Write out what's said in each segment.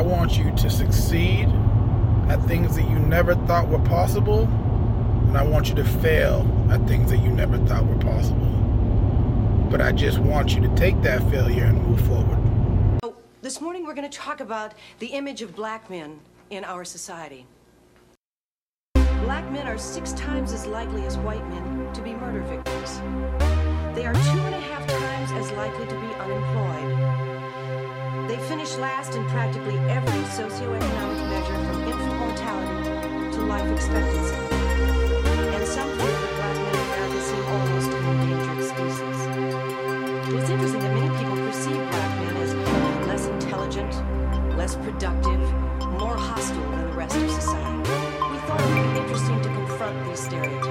I want you to succeed at things that you never thought were possible, and I want you to fail at things that you never thought were possible. But I just want you to take that failure and move forward. Oh, This morning we're going to talk about the image of black men in our society. Black men are six times as likely as white men to be murder victims. They are two and a half times as likely to be unemployed. They finish last in practically every socioeconomic measure from infant mortality to life expectancy. And some think black men in America seem almost an endangered species. It's interesting that many people perceive black men as less intelligent, less productive, more hostile than the rest of society. We thought it would be interesting to confront these stereotypes.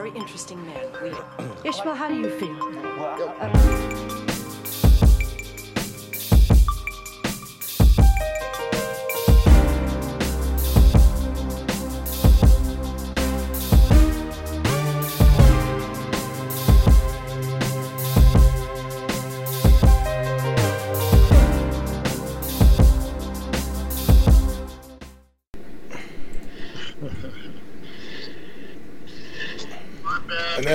Very interesting. We, Ishmael, how do you feel? And uh, uh,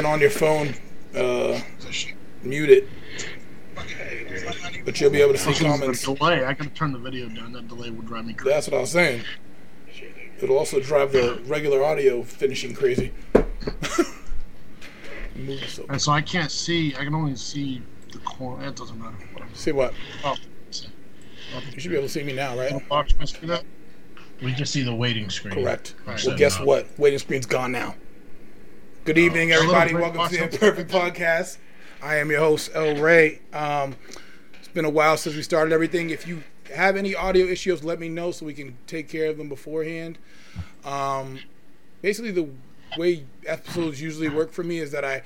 then on your phone, uh, mute it. But you'll be able to see comments. delay, I gotta turn the video down. That delay would drive me crazy. That's what I was saying. It'll also drive the regular audio finishing crazy. Move this over. And so I can't see. I can only see the corner. It doesn't matter. See what? Oh, You should be able to see me now, right? box can? We just see the waiting screen. Correct. Right. Well, guess what? Waiting screen's gone now. Good evening, everybody. Welcome to the. Imperfect Podcast. I am your host, El Rey. Um, it's been a while since we started everything. If you have any audio issues, let me know so we can take care of them beforehand. Um, basically, the way episodes usually work for me is that I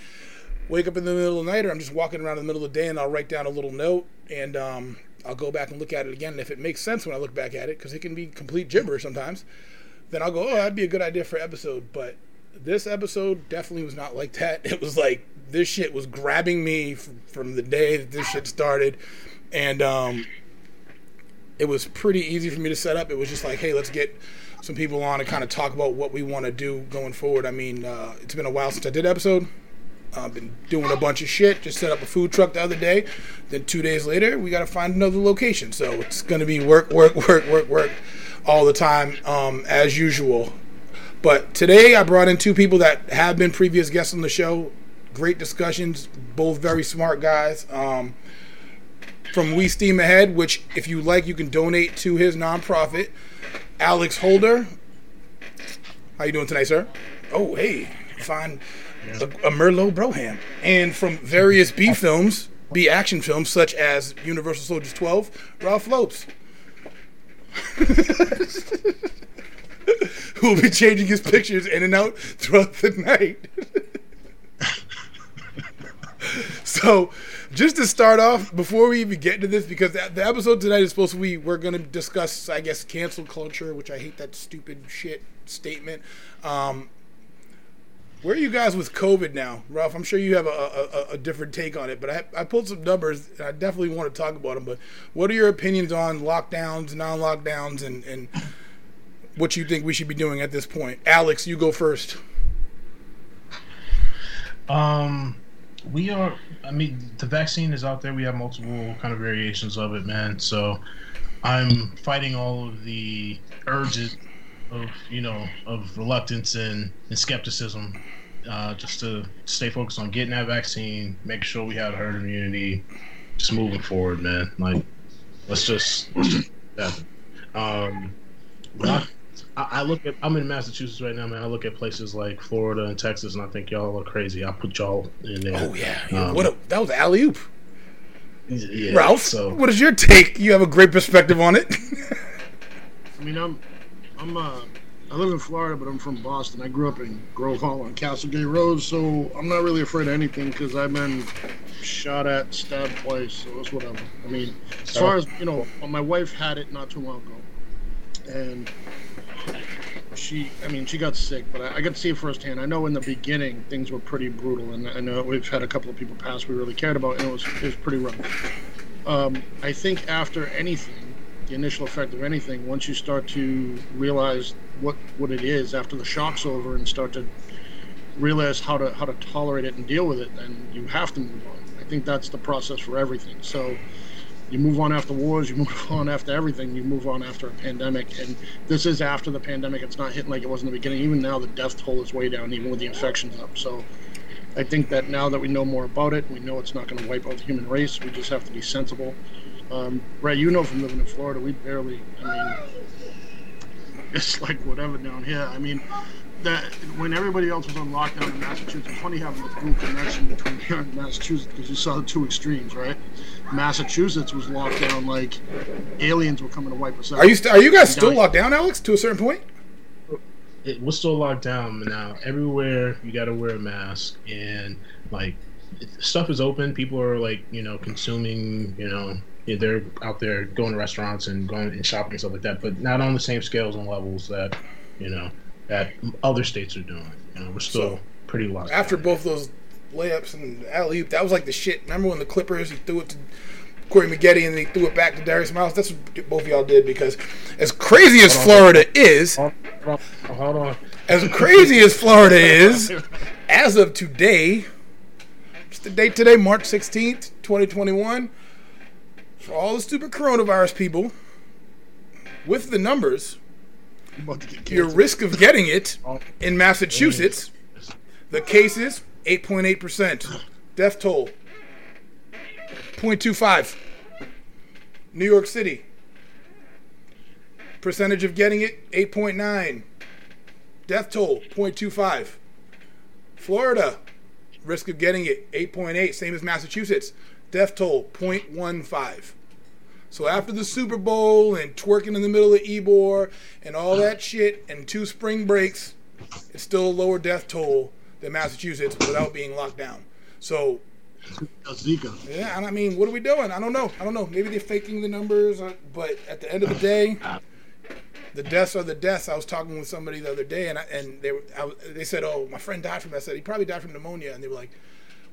wake up in the middle of the night or I'm just walking around in the middle of the day and I'll write down a little note and um, I'll go back and look at it again. And if it makes sense when I look back at it, because it can be complete gibberish sometimes, then I'll go, oh, that'd be a good idea for episode. But this episode definitely was not like that. It was like this shit was grabbing me from, from the day that this shit started. And um, it was pretty easy for me to set up. It was just like, hey, let's get some people on and kind of talk about what we want to do going forward. I mean, uh, it's been a while since I did episode. I've been doing a bunch of shit. Just set up a food truck the other day. Then two days later, we got to find another location. So it's going to be work, work, work, work, work all the time, um, as usual. But today, I brought in two people that have been previous guests on the show. Great discussions, both very smart guys. Um, from We Steam Ahead, which, if you like, you can donate to his nonprofit. Alix Holder. How you doing tonight, sir? Oh, hey, fine. A, a Merlot Broham. And from various B films, B action films, such as Universal Soldiers 12, Ralph Lopes. Who will be changing his pictures in and out throughout the night. so, just to start off, before we even get into this, because the, episode tonight is supposed to be, we're going to discuss, I guess, cancel culture, which I hate that stupid shit statement. Um, where are you guys with COVID now, Ralph? I'm sure you have a, a, a- a different take on it, but I, I pulled some numbers, and I definitely want to talk about them. But what are your opinions on lockdowns, non-lockdowns, and, and what do you think we should be doing at this point? Alix, you go first. Um, we are. I mean, the vaccine is out there. We have multiple kind of variations of it, man. So, I'm fighting all of the urges of you know of reluctance and, and skepticism, uh, just to stay focused on getting that vaccine, make sure we have herd immunity, just moving forward, man. Like, let's just, let's just. Um, I, I look at. I'm in Massachusetts right now, man. I look at places like Florida and Texas, and I think y'all are crazy. I put y'all in there. Oh yeah, yeah. Um, what a, that was alley oop. yeah, Ralph, So what is your take? You have a great perspective on it. I mean, I'm, I'm, uh, I live in Florida, but I'm from Boston. I grew up in Grove Hall on Castle Castlegate Road, so I'm not really afraid of anything because I've been shot at, stabbed twice, so it's whatever. I mean, as far as you know, my wife had it not too long ago, and she, I mean, she got sick, but I, I got to see it firsthand. I know in the beginning things were pretty brutal, and I know we've had a couple of people pass we really cared about, and it was it was pretty rough. Um, I think after anything, the initial effect of anything, once you start to realize what what it is after the shock's over, and start to realize how to how to tolerate it and deal with it, then you have to move on. I think that's the process for everything. So you move on after wars, you move on after everything, you move on after a pandemic. And this is after the pandemic. It's not hitting like it was in the beginning. Even now, the death toll is way down, even with the infections up. So I think that now that we know more about it, we know it's not going to wipe out the human race. We just have to be sensible. Um, Ray, you know from living in Florida, we barely, I mean, it's like whatever down here. I mean, that when everybody else was on lockdown in Massachusetts, funny having this group connection between here and Massachusetts because you saw the two extremes, right? Massachusetts was locked down like aliens were coming to wipe us out. Are you st- are you guys still locked down, Alix? To a certain point? It, we're still locked down now. Everywhere you got to wear a mask, and like stuff is open. People are like you know consuming. You know they're out there going to restaurants and going and shopping and stuff like that, but not on the same scales and levels that you know that other states are doing. You know, we're still so, pretty locked. After down. both those layups and alley oop, that was like the shit. Remember when the Clippers he threw it to Corey Maggette and he threw it back to Darius Miles? That's what both of y'all did because as crazy as Florida is, hold on, hold on. as crazy as Florida is, as of today, it's the date today, March sixteenth, twenty twenty one. For all the stupid coronavirus people, with the numbers, your risk of getting it oh. in Massachusetts, the cases 8.8%, death toll 0.25. New York City, percentage of getting it 8.9, death toll 0.25. Florida, risk of getting it 8.8, same as Massachusetts, death toll 0.15. So after the Super Bowl and twerking in the middle of Ybor and all that shit and two spring breaks, it's still a lower death toll than Massachusetts without being locked down. So Zika. Yeah, I mean, what are we doing? I don't know. I don't know. Maybe they're faking the numbers, uh, but at the end of the day, the deaths are the deaths. I was talking with somebody the other day, and I, and they were, I, they said, "Oh, my friend died from that." I said he probably died from pneumonia, and they were like,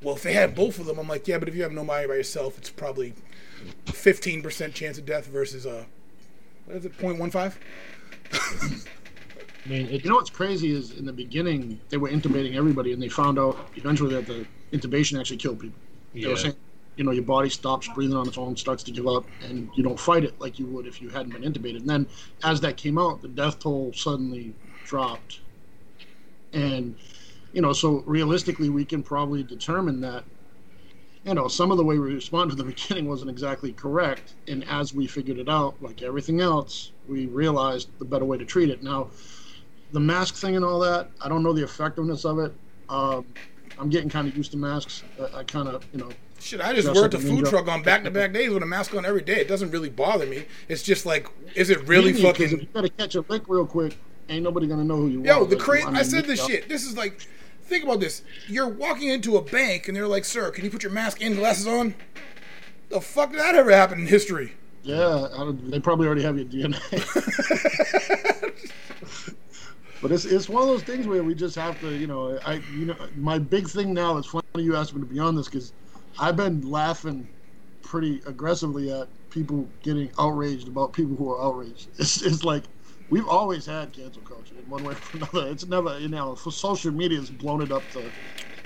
"Well, if they had both of them, I'm like, yeah, but if you have pneumonia by yourself, it's probably 15% chance of death versus a, what is it, 0.15? I mean, it, you know what's crazy is in the beginning they were intubating everybody, and they found out eventually that the intubation actually killed people. Yeah. Were saying, you know, your body stops breathing on its own, starts to give up, and you don't fight it like you would if you hadn't been intubated. And then as that came out, the death toll suddenly dropped, and you know, so realistically, we can probably determine that you know, some of the way we responded to the beginning wasn't exactly correct. And as we figured it out, like everything else, we realized the better way to treat it. Now, the mask thing and all that, I don't know the effectiveness of it. Um, I'm getting kind of used to masks. I, I kind of, you know. Shit, I just worked a food ninja. truck on back to back days with a mask on every day. It doesn't really bother me. It's just like, is it really fucking. If you gotta catch a lick real quick, ain't nobody gonna know who you Yo, are. Yo, the crazy. I said this shit. This is like Think about this. You're walking into a bank and they're like, "Sir, can you put your mask and glasses on?" The fuck did that ever happen in history? Yeah, they probably already have your DNA. but it's it's one of those things where we just have to, you know, I you know, my big thing now is funny you asked me to be on this because I've been laughing pretty aggressively at people getting outraged about people who are outraged. It's it's like we've always had cancel culture in one way or another. It's never, you know, for social media has blown it up to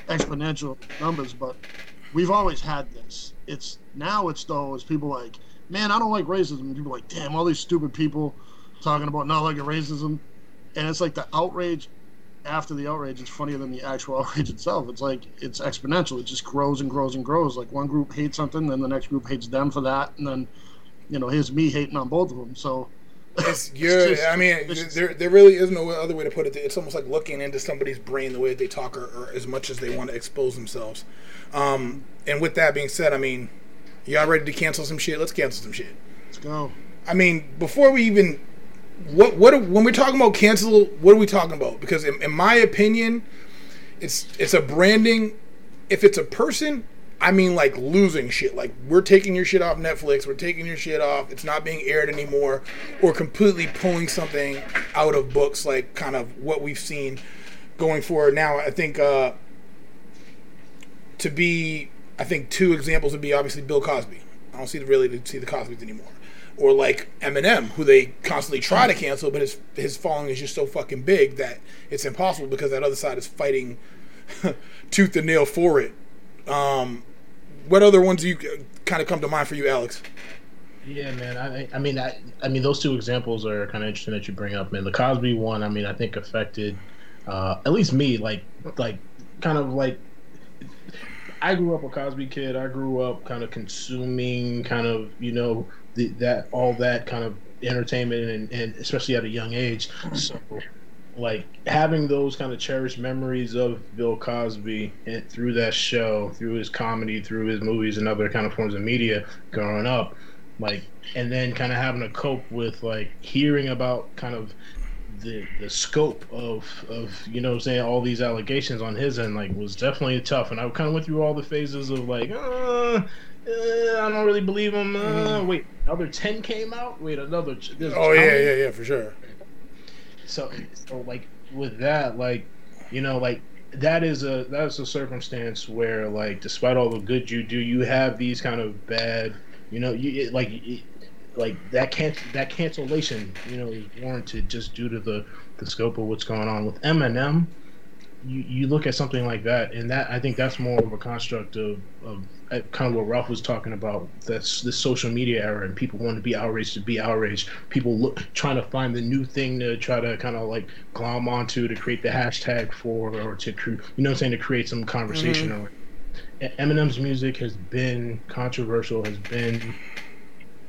exponential numbers, but we've always had this. It's now it's though is people like, man, I don't like racism. And people like, damn, all these stupid people talking about not liking racism, and it's like the outrage after the outrage is funnier than the actual outrage itself. It's like it's exponential. It just grows and grows and grows. Like one group hates something, then the next group hates them for that, and then you know here's me hating on both of them. So it's you're. Just, I mean, there there really is no other way to put it. It's almost like looking into somebody's brain the way they talk, or, or as much as they want to expose themselves. Um, and with that being said, I mean, y'all ready to cancel some shit? Let's cancel some shit. Let's go. I mean, before we even what what when we're talking about cancel, what are we talking about? Because in, in my opinion, it's it's a branding. If it's a person, I mean like losing shit. Like we're taking your shit off Netflix, we're taking your shit off. It's not being aired anymore, or completely pulling something out of books, like kind of what we've seen going forward. Now, I think uh, to be, I think two examples would be obviously Bill Cosby. I don't see the really see the Cosbys anymore. Or like Eminem, who they constantly try to cancel, but his his following is just so fucking big that it's impossible because that other side is fighting tooth and nail for it. Um, what other ones do you kind of come to mind for you, Alix? Yeah, man. I, I mean, I, I mean, those two examples are kind of interesting that you bring up, man. The Cosby one, I mean, I think affected uh, at least me, like, like, kind of like. I grew up a Cosby kid. I grew up kind of consuming, kind of, you know, the, that all that kind of entertainment, and, and especially at a young age. So like having those kind of cherished memories of Bill Cosby and through that show, through his comedy, through his movies and other kind of forms of media growing up, like and then kind of having to cope with like hearing about kind of the the scope of of you know saying all these allegations on his end like was definitely tough and I kind of went through all the phases of like uh, uh, I don't really believe him uh, mm. wait another 10 came out? Wait another oh yeah yeah yeah for sure. So so like with that like you know like that is a that's a circumstance where like despite all the good you do you have these kind of bad you know you it, like it, like that can't that cancellation you know is warranted just due to the the scope of what's going on with Eminem you, you look at something like that, and that I think that's more of a construct of, of kind of what Ralph was talking about. That's the social media era, and people want to be outraged to be outraged. People look trying to find the new thing to try to kind of like glom onto to create the hashtag for, or to you know, I'm saying to create some conversation. Mm-hmm. Or Eminem's music has been controversial, has been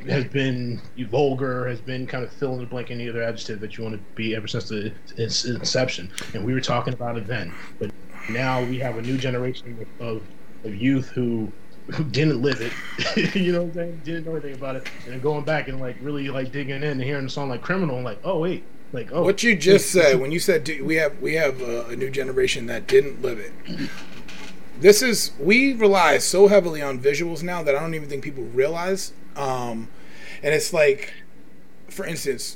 has been vulgar, has been kind of fill in the blank any other adjective that you want to be ever since the inception. And we were talking about it then, but now we have a new generation of, of youth who who didn't live it, you know what I'm saying? Didn't know anything about it, and then going back and like really like digging in and hearing a song like "Criminal" and like, oh wait, like oh. What you just said when you said we have we have a new generation that didn't live it. This is we rely so heavily on visuals now that I don't even think people realize um, and it's like, for instance,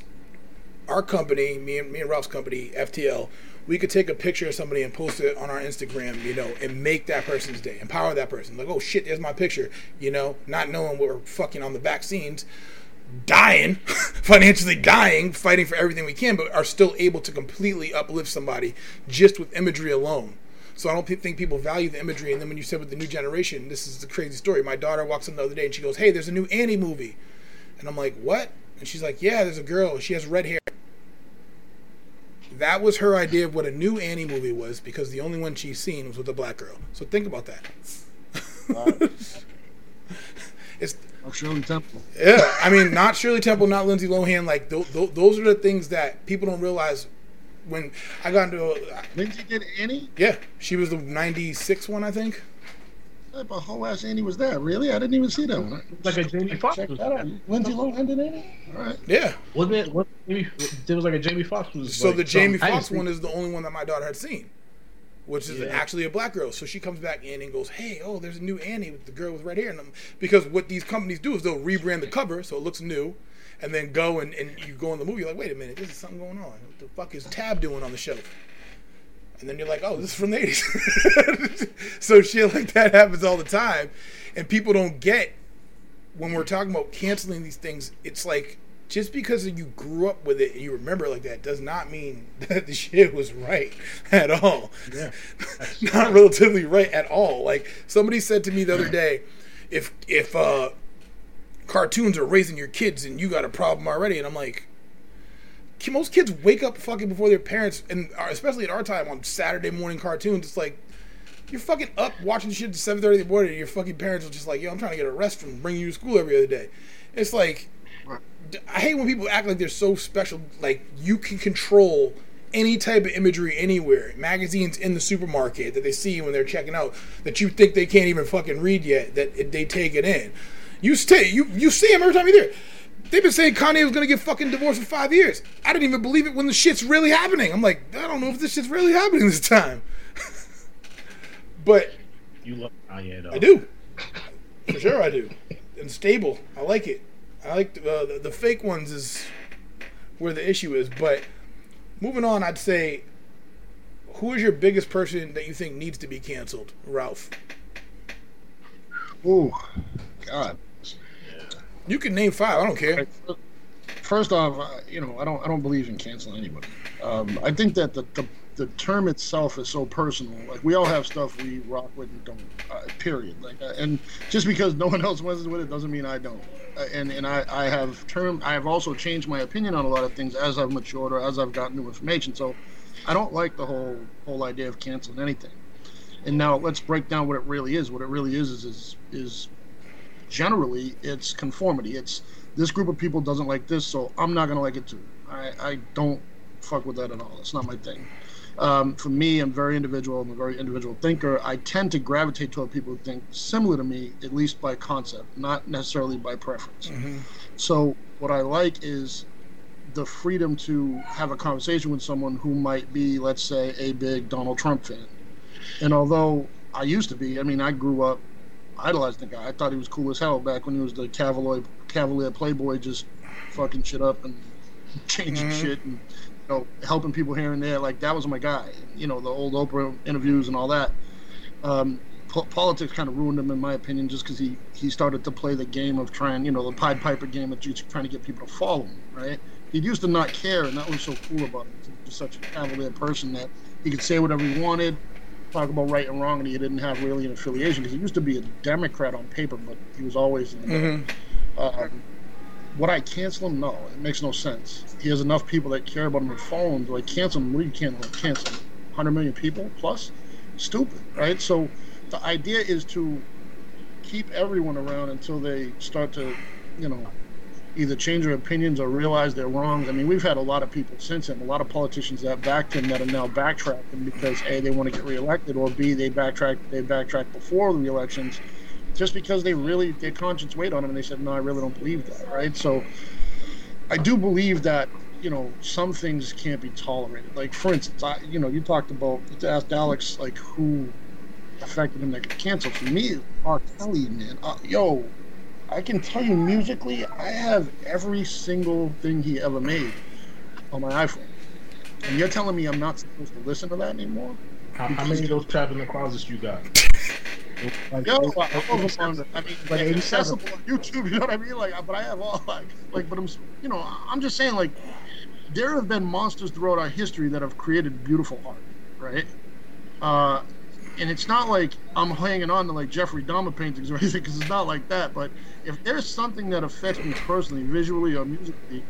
our company, me and me and Ralph's company, FTL, we could take a picture of somebody and post it on our Instagram, you know, and make that person's day, empower that person. Like, oh shit, there's my picture, you know, not knowing we're fucking on the back scenes, dying, financially dying, fighting for everything we can, but are still able to completely uplift somebody just with imagery alone. So I don't think people value the imagery. And then when you said with the new generation, this is the crazy story. My daughter walks in the other day and she goes, "Hey, there's a new Annie movie," and I'm like, "What?" And she's like, "Yeah, there's a girl. She has red hair." That was her idea of what a new Annie movie was because the only one she's seen was with a black girl. So think about that. it's Shirley Temple. Yeah, I mean, not Shirley Temple, not Lindsay Lohan. Like th- th- those are the things that people don't realize when I got into a, Lindsay did Annie? Yeah, she was the '96 one, I think. What a whole ass Annie was that? Really? I didn't even see that one. Like a Jamie Foxx. Lindsay Lohan did Annie. All right. Yeah. Wasn't it? What? Maybe it was like a Jamie Foxx. Was so like the Jamie Foxx one is the only one that my daughter had seen, which is yeah. actually a black girl. So she comes back in and goes, "Hey, oh, there's a new Annie with the girl with red hair." And because what these companies do is they'll rebrand the cover so it looks new and then go and, and you go in the movie, you're like, wait a minute, this is something going on. What the fuck is Tab doing on the show? And then you're like, oh, this is from the 80s. so shit like that happens all the time. And people don't get when we're talking about canceling these things, it's like just because you grew up with it and you remember it like that does not mean that the shit was right at all. Yeah. not relatively right at all. Like somebody said to me the other day, if if uh cartoons are raising your kids and you got a problem already. And I'm like, most kids wake up fucking before their parents, and uh, especially at our time on Saturday morning cartoons, it's like you're fucking up watching shit at 7:30 in the morning, and your fucking parents are just like, "Yo, I'm trying to get a rest from bringing you to school every other day." It's like I hate when people act like they're so special, like you can control any type of imagery anywhere, magazines in the supermarket that they see when they're checking out that you think they can't even fucking read yet, that they take it in. You stay. You you see him every time you're there. They've been saying Kanye was gonna get fucking divorced for five years. I didn't even believe it when the shit's really happening. I'm like, I don't know if this shit's really happening this time. but you love Kanye though. I do. For sure, I do. And stable. I like it. I like uh, the, the fake ones is where the issue is. But moving on, I'd say, who is your biggest person that you think needs to be canceled, Ralph? Oh, God. You can name five. I don't care. First off, uh, you know, I don't, I don't believe in canceling anybody. Um, I think that the, the the term itself is so personal. Like we all have stuff we rock with and don't. Uh, period. Like, uh, and just because no one else messes with it doesn't mean I don't. Uh, and and I, I have term. I have also changed my opinion on a lot of things as I've matured or as I've gotten new information. So I don't like the whole whole idea of canceling anything. And now let's break down what it really is. What it really is is is, is generally it's conformity. It's this group of people doesn't like this, so I'm not gonna like it too. I, I don't fuck with that at all. It's not my thing. Um, for me, I'm very individual. I'm a very individual thinker. I tend to gravitate toward people who think similar to me, at least by concept, not necessarily by preference. Mm-hmm. So, what I like is the freedom to have a conversation with someone who might be, let's say, a big Donald Trump fan. And although I used to be, I mean, I grew up idolizing the guy. I thought he was cool as hell back when he was the Cavalier, Cavalier Playboy, just fucking shit up and changing Mhm. shit and you know helping people here and there. Like that was my guy. You know the old Oprah interviews and all that. Um, po- politics kind of ruined him in my opinion, just because he he started to play the game of trying, you know, the Pied Piper game of trying to get people to follow him. Right? He used to not care, and that was so cool about him. He was such a cavalier person that he could say whatever he wanted. Talk about right and wrong, and he didn't have really an affiliation because he used to be a Democrat on paper, but he was always in the middle. Mm-hmm. Um, would I cancel him? No, it makes no sense. He has enough people that care about him and follow him. Do I cancel him? What do you cancel? Cancel him? 100 million people plus? Stupid, right? So the idea is to keep everyone around until they start to, you know, either change their opinions or realize their wrongs. I mean, we've had a lot of people since him, a lot of politicians that backed him that are now backtracking because A, they want to get reelected, or B, they backtracked they backtracked before the elections just because they really their conscience weighed on them and they said, No, I really don't believe that, right? So I do believe that, you know, some things can't be tolerated. Like for instance, I you know, you talked about you asked Alix like who affected him that got canceled. For me, R. Kelly, man. Uh, yo, I can tell you musically, I have every single thing he ever made on my iPhone. And you're telling me I'm not supposed to listen to that anymore? How, how many of those trapped in the closets you got? Like, Yo, I, I on, I mean, Like it's accessible on YouTube. You know what I mean? Like, but I have all like, like, but I'm, you know, I'm just saying, like, there have been monsters throughout our history that have created beautiful art, right? Uh, and it's not like I'm hanging on to like Jeffrey Dahmer paintings or anything, because it's not like that. But if there's something that affects me personally, visually or musically,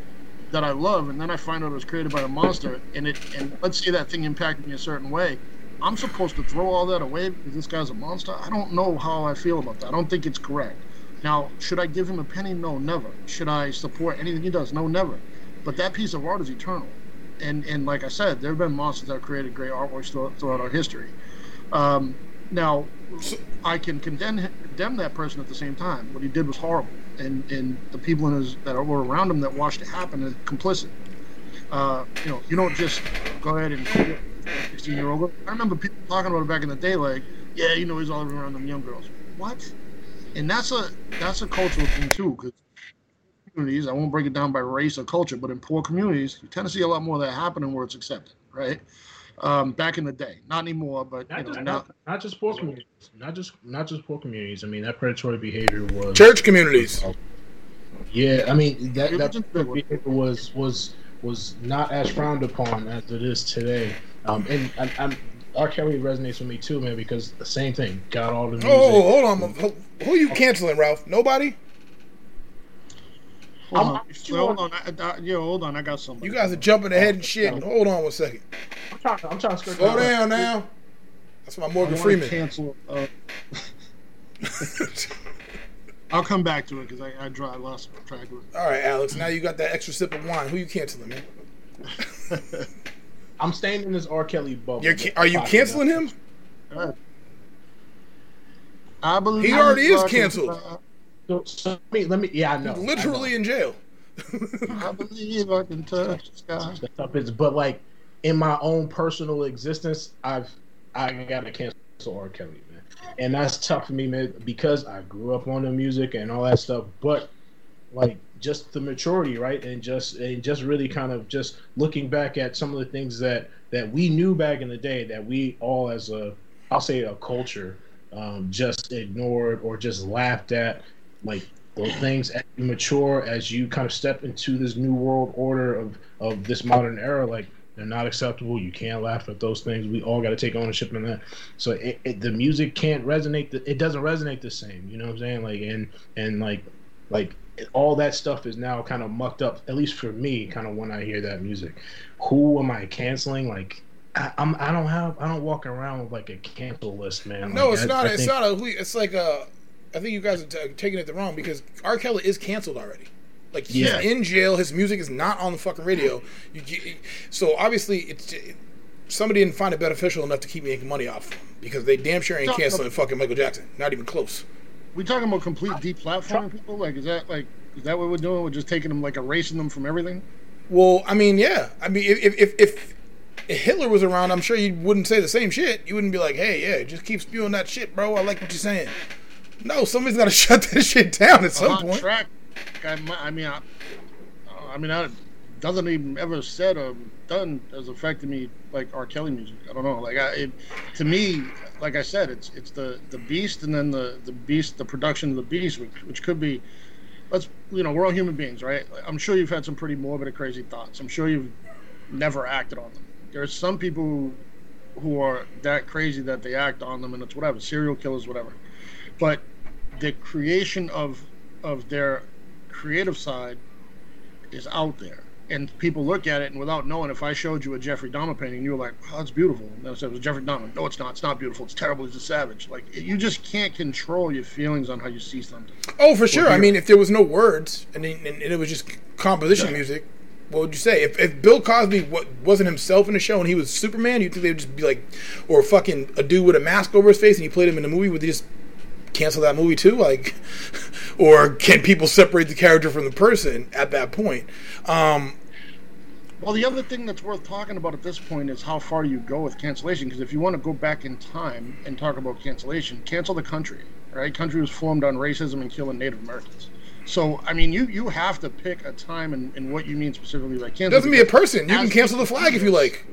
that I love, and then I find out it was created by a monster, and it, and let's say that thing impacted me a certain way, I'm supposed to throw all that away because this guy's a monster? I don't know how I feel about that. I don't think it's correct. Now, should I give him a penny? No, never. Should I support anything he does? No, never. But that piece of art is eternal. And and like I said, there have been monsters that have created great artworks throughout, throughout our history. Um, now, I can condemn condemn that person at the same time. What he did was horrible, and and the people in his that were around him that watched it happen are complicit. Uh, you know, you don't just go ahead and 16 year old. I remember people talking about it back in the day, like, yeah, you know, he's all around them young girls. What? And that's a that's a cultural thing too, because communities, I won't break it down by race or culture, but in poor communities, you tend to see a lot more of that happening where it's accepted, right? Um, back in the day, not anymore, but you Not know, just, now, not, not just poor communities, not just not just poor communities. I mean, that predatory behavior was Church communities. Yeah, I mean that that Religion's a big one. behavior was was was not as frowned upon as it is today. Um, and I'm, I'm R. Kelly resonates with me too, man, because the same thing. Got all the music. Oh, hold on. Who- Who are you canceling, Ralph? Nobody? Hold I'm- on, hold on, I, I, yeah, hold on, I got somebody. You guys are jumping ahead and shit. Hold on one second. I'm trying, I'm trying to Slow that. down now. That's my Morgan wanna Freeman. Cancel. Uh, I'll come back to it because I, I, draw, lost track of it. All right, Alix. Now you got that extra sip of wine. Who you canceling, man? I'm staying in this R. Kelly bubble. You're, ca- are you canceling him? All right. I believe He already is I can- canceled. So, so let me, let me. Yeah, I know. I know. Literally in jail. I believe I can touch the sky. That's up is, but like in my own personal existence, I've I gotta cancel R. Kelly, man. and that's tough for me, man, because I grew up on the music and all that stuff. But like just the maturity, right, and just and just really kind of just looking back at some of the things that that we knew back in the day that we all as a I'll say a culture um, just ignored or just laughed at, like those things as you mature as you kind of step into this new world order of of this modern era, like they're not acceptable. You can't laugh at those things. We all got to take ownership in that. So it, it, the music can't resonate. The, it doesn't resonate the same. You know what I'm saying? Like and and like like all that stuff is now kind of mucked up. At least for me, kind of when I hear that music. Who am I canceling? Like I, I'm. I don't have. I don't walk around with like a cancel list, man. No, Like, it's I- not. I it's not a. It's like a. I think you guys are t- taking it the wrong because R. Kelly is canceled already. Like he's Yeah. in jail. His music is not on the fucking radio. You, get- so obviously, it's somebody didn't find it beneficial enough to keep making money off him because they damn sure ain't No, canceling no. fucking Michael Jackson. Not even close. We talking about complete deplatforming people? Like, is that like is that what we're doing? We're just taking them like erasing them from everything? Well, I mean, yeah. I mean, if if if, if Hitler was around, I'm sure you wouldn't say the same shit. You wouldn't be like, "Hey, yeah, just keep spewing that shit, bro. I like what you're saying." No, somebody's got to shut that shit down at some hot point. track. I, I mean, I, I mean, I doesn't even ever said or done has affected me like R. Kelly music. I don't know. Like, I, it, to me, like I said, it's it's the the beast and then the the beast, the production of the beast, which, which could be. Let's you know, we're all human beings, right? I'm sure you've had some pretty morbid or crazy thoughts. I'm sure you've never acted on them. There's some people who, who are that crazy that they act on them, and it's whatever, serial killers, whatever. But the creation of of their creative side is out there. And people look at it and without knowing if i showed you a jeffrey dahmer painting you were like oh that's beautiful. And i said it was jeffrey dahmer no it's not. It's not beautiful. It's terrible. He's a savage. Like you just can't control your feelings on how you see something. Oh, for sure. I mean, if there was no words and, it- and it was just composition music, what would you say? If, if Bill Cosby wa- wasn't himself in the show and he was Superman, you think they would just be like, or fucking a dude with a mask over his face and he played him in a movie, would they just cancel that movie too? Like, or can people separate the character from the person at that point? Um, well the other thing that's worth talking about at this point is how far you go with cancellation because if you want to go back in time and talk about cancellation cancel the country right country was formed on racism and killing native americans so i mean you you have to pick a time and, and what you mean specifically by cancel doesn't be a person. You can cancel the flag if you like.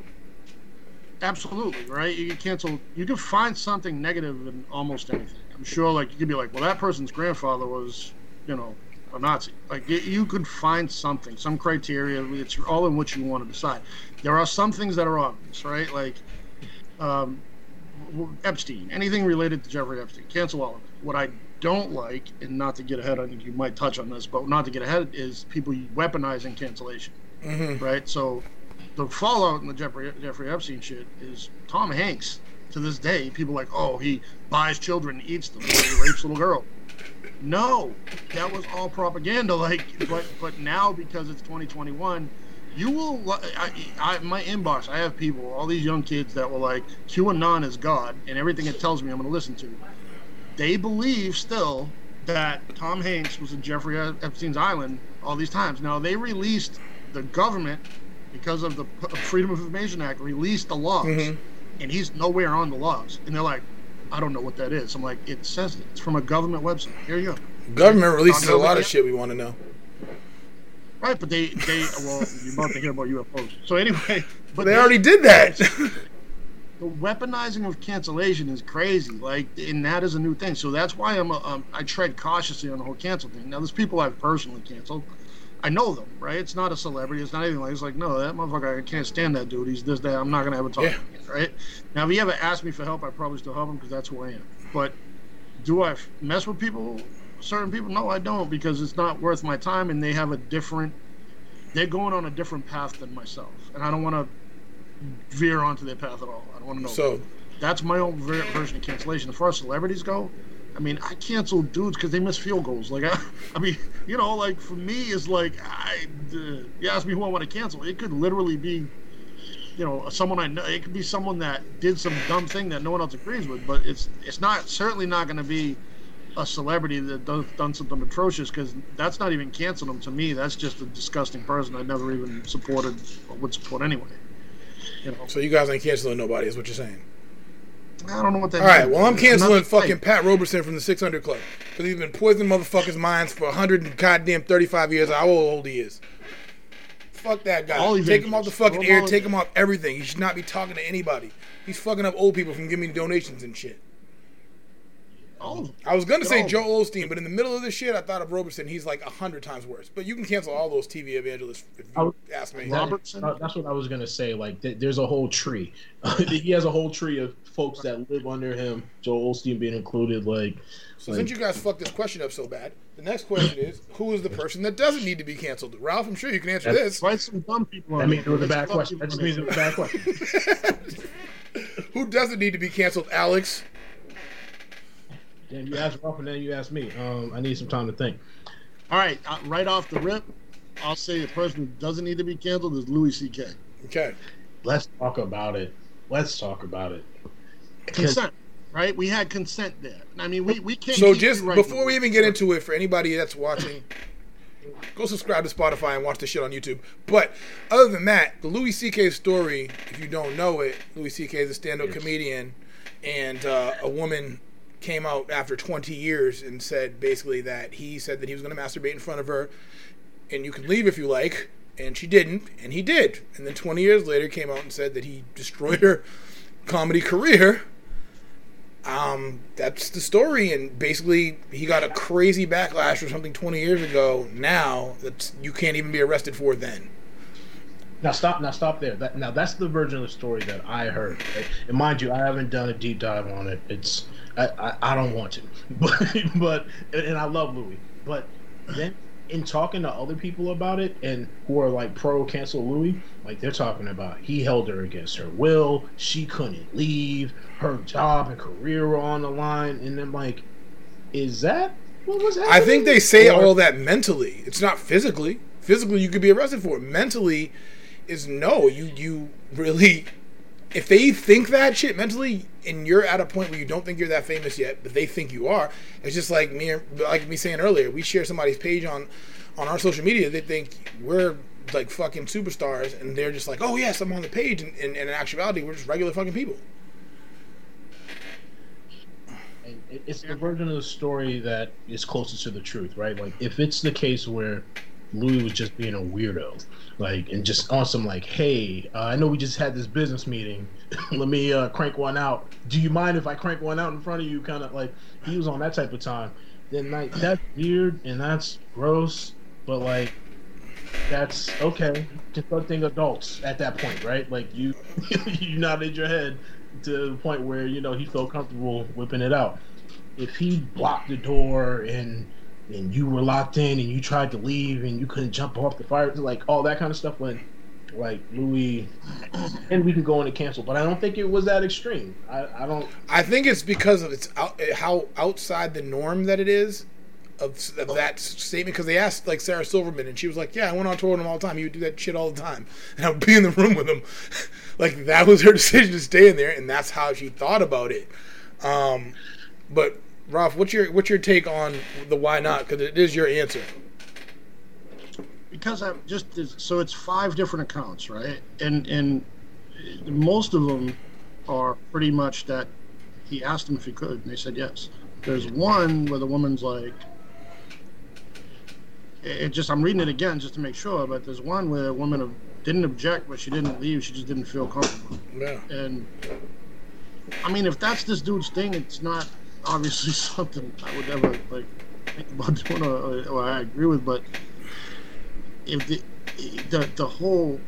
Absolutely, right? You can cancel. You can find something negative in almost anything. I'm sure, like you could be like, well, that person's grandfather was, you know, a Nazi. Like you, could find something, some criteria. It's all in what you want to decide. There are some things that are obvious, right? Like um, Epstein, anything related to Jeffrey Epstein, cancel all of it. What I don't like, and not to get ahead, I think you might touch on this, but not to get ahead, is people weaponizing cancellation right? So the fallout in the Jeffrey Jeffrey Epstein shit is Tom Hanks. To this day, people like, oh, he buys children, eats them, or he rapes little girl. No, that was all propaganda. Like, but but now because it's 2021, you will. I, I my inbox. I have people, all these young kids that were like, QAnon is God, and everything it tells me, I'm going to listen to. They believe still that Tom Hanks was in Jeffrey Epstein's island all these times. Now they released the government because of the Freedom of Information Act released the logs, and he's nowhere on the logs. And they're like, I don't know what that is. I'm like, it says it. It's from a government website. Here you go. Government releases a lot of shit we want to know. Right, but they they well, you're about to hear about UFOs. So anyway, but They already did that. the weaponizing of cancellation is crazy. Like, and that is a new thing. So that's why I'm a, um, I tread cautiously on the whole cancel thing. Now, there's people I've personally canceled. I know them, right? It's not a celebrity. It's not anything like. It's like, no, that motherfucker. I can't stand that dude. He's this, that. I'm not gonna ever talk Yeah. to him again, right? Now, if he ever asked me for help, I probably still help him because that's who I am. But do I mess with people? Certain people? No, I don't because it's not worth my time, and they have a different. They're going on a different path than myself, and I don't want to veer onto their path at all. I don't want to know. so That's my own version of cancellation. As far as celebrities go, I mean, I cancel dudes because they miss field goals. Like, I, I mean, you know, like for me, is like I. Uh, you ask me who I want to cancel. It could literally be, you know, someone I know. It could be someone that did some dumb thing that no one else agrees with. But it's it's not certainly not going to be a celebrity that does done something atrocious because that's not even canceling them to me. That's just a disgusting person I never even supported or would support anyway. You know. so you guys ain't canceling nobody, is what you're saying. I don't know what that. All right, means. well, I'm canceling fucking. Pat Robertson from the 600 Club because he's been poisoning motherfuckers' minds for 100 and goddamn 35 years. How old he is? Fuck that guy. All take him off the fucking air. Take him off everything. He should not be talking to anybody. He's fucking up old people from giving me donations and shit. All of them. I was gonna say No. Joel Osteen, but in the middle of this shit, I thought of Robertson. He's like a hundred times worse. But you can cancel all those TV evangelists if you would- ask me. Robertson? that's what I was gonna say. Like, th- there's a whole tree. he has a whole tree of folks that live under him. Joel Osteen being included. Like, So like, since you guys fucked this question up so bad, the next question is: Who is the person that doesn't need to be canceled? Ralph, I'm sure you can answer That's- this. Write some dumb people. that on means it was a bad question. That just means it was a bad question. Who doesn't need to be canceled? Alix. Then you asked Ralph, and then you asked me. Um, I need some time to think. All right, uh, right off the rip, I'll say the person who doesn't need to be canceled is Louis C.K. Okay. Let's talk about it. Let's talk about it. Consent, right? We had consent there. I mean, we, we can't. So keep just rewriting before we even get into it, for anybody that's watching, go subscribe to Spotify and watch the shit on YouTube. But other than that, the Louis C.K. story, if you don't know it, Louis C.K. is a stand-up Yes. comedian, and uh, a woman came out after 20 years and said basically that he said that he was going to masturbate in front of her, and you can leave if you like. And she didn't, and he did. And then 20 years later, came out and said that he destroyed her comedy career um, that's the story, and basically he got a crazy backlash or something 20 years ago. Now that you can't even be arrested for then. Now stop. Now stop there. That, now that's the version of the story that I heard. And mind you, I haven't done a deep dive on it. It's I, I, I don't want to, but but and I love Louis. But then in talking to other people about it and who are like pro cancel Louis, like they're talking about he held her against her will. She couldn't leave. Her job and career were on the line. And then like, is that what was happening? I think they say Or- all that mentally. It's not physically. Physically, you could be arrested for it. Mentally, is no. You you really, if they think that shit mentally, and you're at a point where you don't think you're that famous yet, but they think you are. It's just like me, like me saying earlier. We share somebody's page on on our social media. They think we're like fucking superstars, and they're just like, oh yes, I'm on the page, and, and, and in actuality, we're just regular fucking people. It's the version of the story that is closest to the truth, right? Like if it's the case where Louis was just being a weirdo, like and just on some like, hey, uh, I know we just had this business meeting, let me uh, crank one out. Do you mind if I crank one out in front of you? Kind of like he was on that type of time. Then like that's weird and that's gross, but like that's okay. Confronting adults at that point, right? Like you, you nodded your head to the point where you know he felt comfortable whipping it out. If he blocked the door and and you were locked in and you tried to leave and you couldn't jump off the fire, like all that kind of stuff, when like Louis, and we can go into cancel, but I don't think it was that extreme. I, I don't. I think it's because of its out, how outside the norm that it is of, of that statement. Because they asked like Sarah Silverman, and she was like, "Yeah, I went on tour with him all the time. He would do that shit all the time, and I would be in the room with him." like that was her decision to stay in there, and that's how she thought about it. Um, but Ralph, what's your what's your take on the why not? Because it is your answer. because I'm just so it's five different accounts, right? And and most of them are pretty much that he asked them if he could, and they said yes. There's one where the woman's like, it it just I'm reading it again just to make sure, but there's one where a woman didn't object, but she didn't leave. She just didn't feel comfortable. Yeah. And I mean, if that's this dude's thing, it's not obviously something I would ever like think about doing or, or I agree with. But if the the, the whole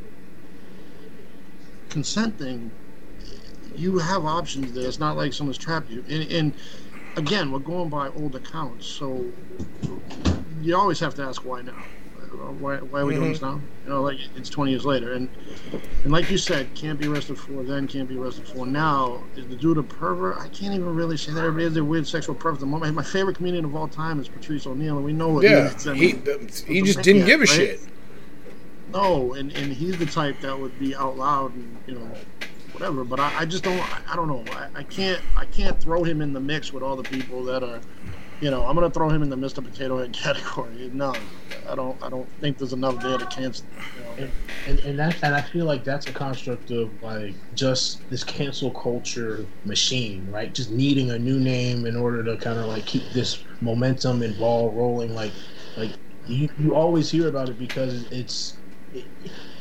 consent thing, you have options there. It's not like someone's trapped you. And, and again, we're going by old accounts, so you always have to ask why now. Why, why are we doing this mm-hmm. now? You know, like it's 20 years later, and and like you said, can't be arrested for then, can't be arrested for now. Is the dude a pervert? I can't even really say that. Everybody has their weird sexual preference. The moment- My favorite comedian of all time is Patrice O'Neal, and we know what Yeah, is. I he mean, he just didn't give a right? shit. No, and, and he's the type that would be out loud and you know whatever. But I, I just don't. I, I don't know. I, I can't. I can't throw him in the mix with all the people that are. You know, I'm gonna throw him in the Mr. Potato Head category. No, I don't I don't think there's enough there to cancel. You know? and, and and that and I feel like that's a construct of like just this cancel culture machine, right? Just needing a new name in order to kind of like keep this momentum and ball rolling. Like like you, you always hear about it because it's. It,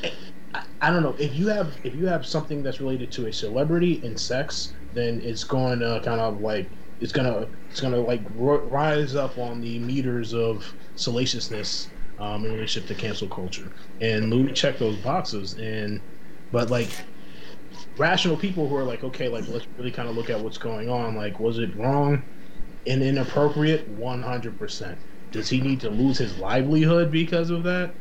it, I, I don't know if you have if you have something that's related to a celebrity and sex, then it's going to kind of like it's gonna it's gonna like rise up on the meters of salaciousness um, in relationship to cancel culture. And Louis checked those boxes, and but like rational people who are like, okay, like let's really kind of look at what's going on. Like, was it wrong and inappropriate? One hundred percent. Does he need to lose his livelihood because of that?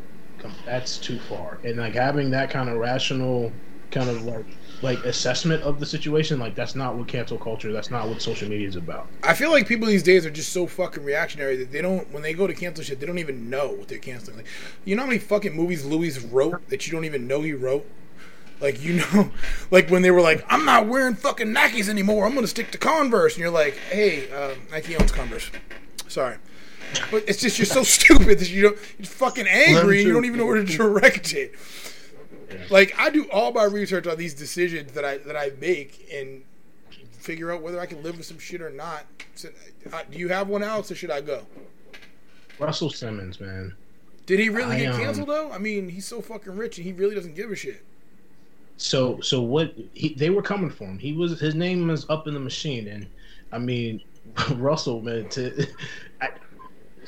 That's too far. And like having that kind of rational kind of like like assessment of the situation, like that's not what cancel culture. That's not what social media is about. I feel like people these days are just so fucking reactionary that they don't when they go to cancel shit, they don't even know what they're canceling. Like, you know how many fucking movies Louis wrote that you don't even know he wrote? Like you know, like when they were like, "I'm not wearing fucking Nikes anymore. I'm gonna stick to Converse," and you're like, "Hey, uh, Nike owns Converse. Sorry." But it's just you're so stupid that you don't you're fucking angry and you don't even know where to direct it. Like I do all my research on these decisions that I that I make and figure out whether I can live with some shit or not. So, uh, do you have one, Alix, or should I go? Russell Simmons, man. Did he really I, get um, canceled though? I mean, he's so fucking rich and he really doesn't give a shit. So so what he, they were coming for him. He was his name was up in the machine, and I mean Russell man. To I,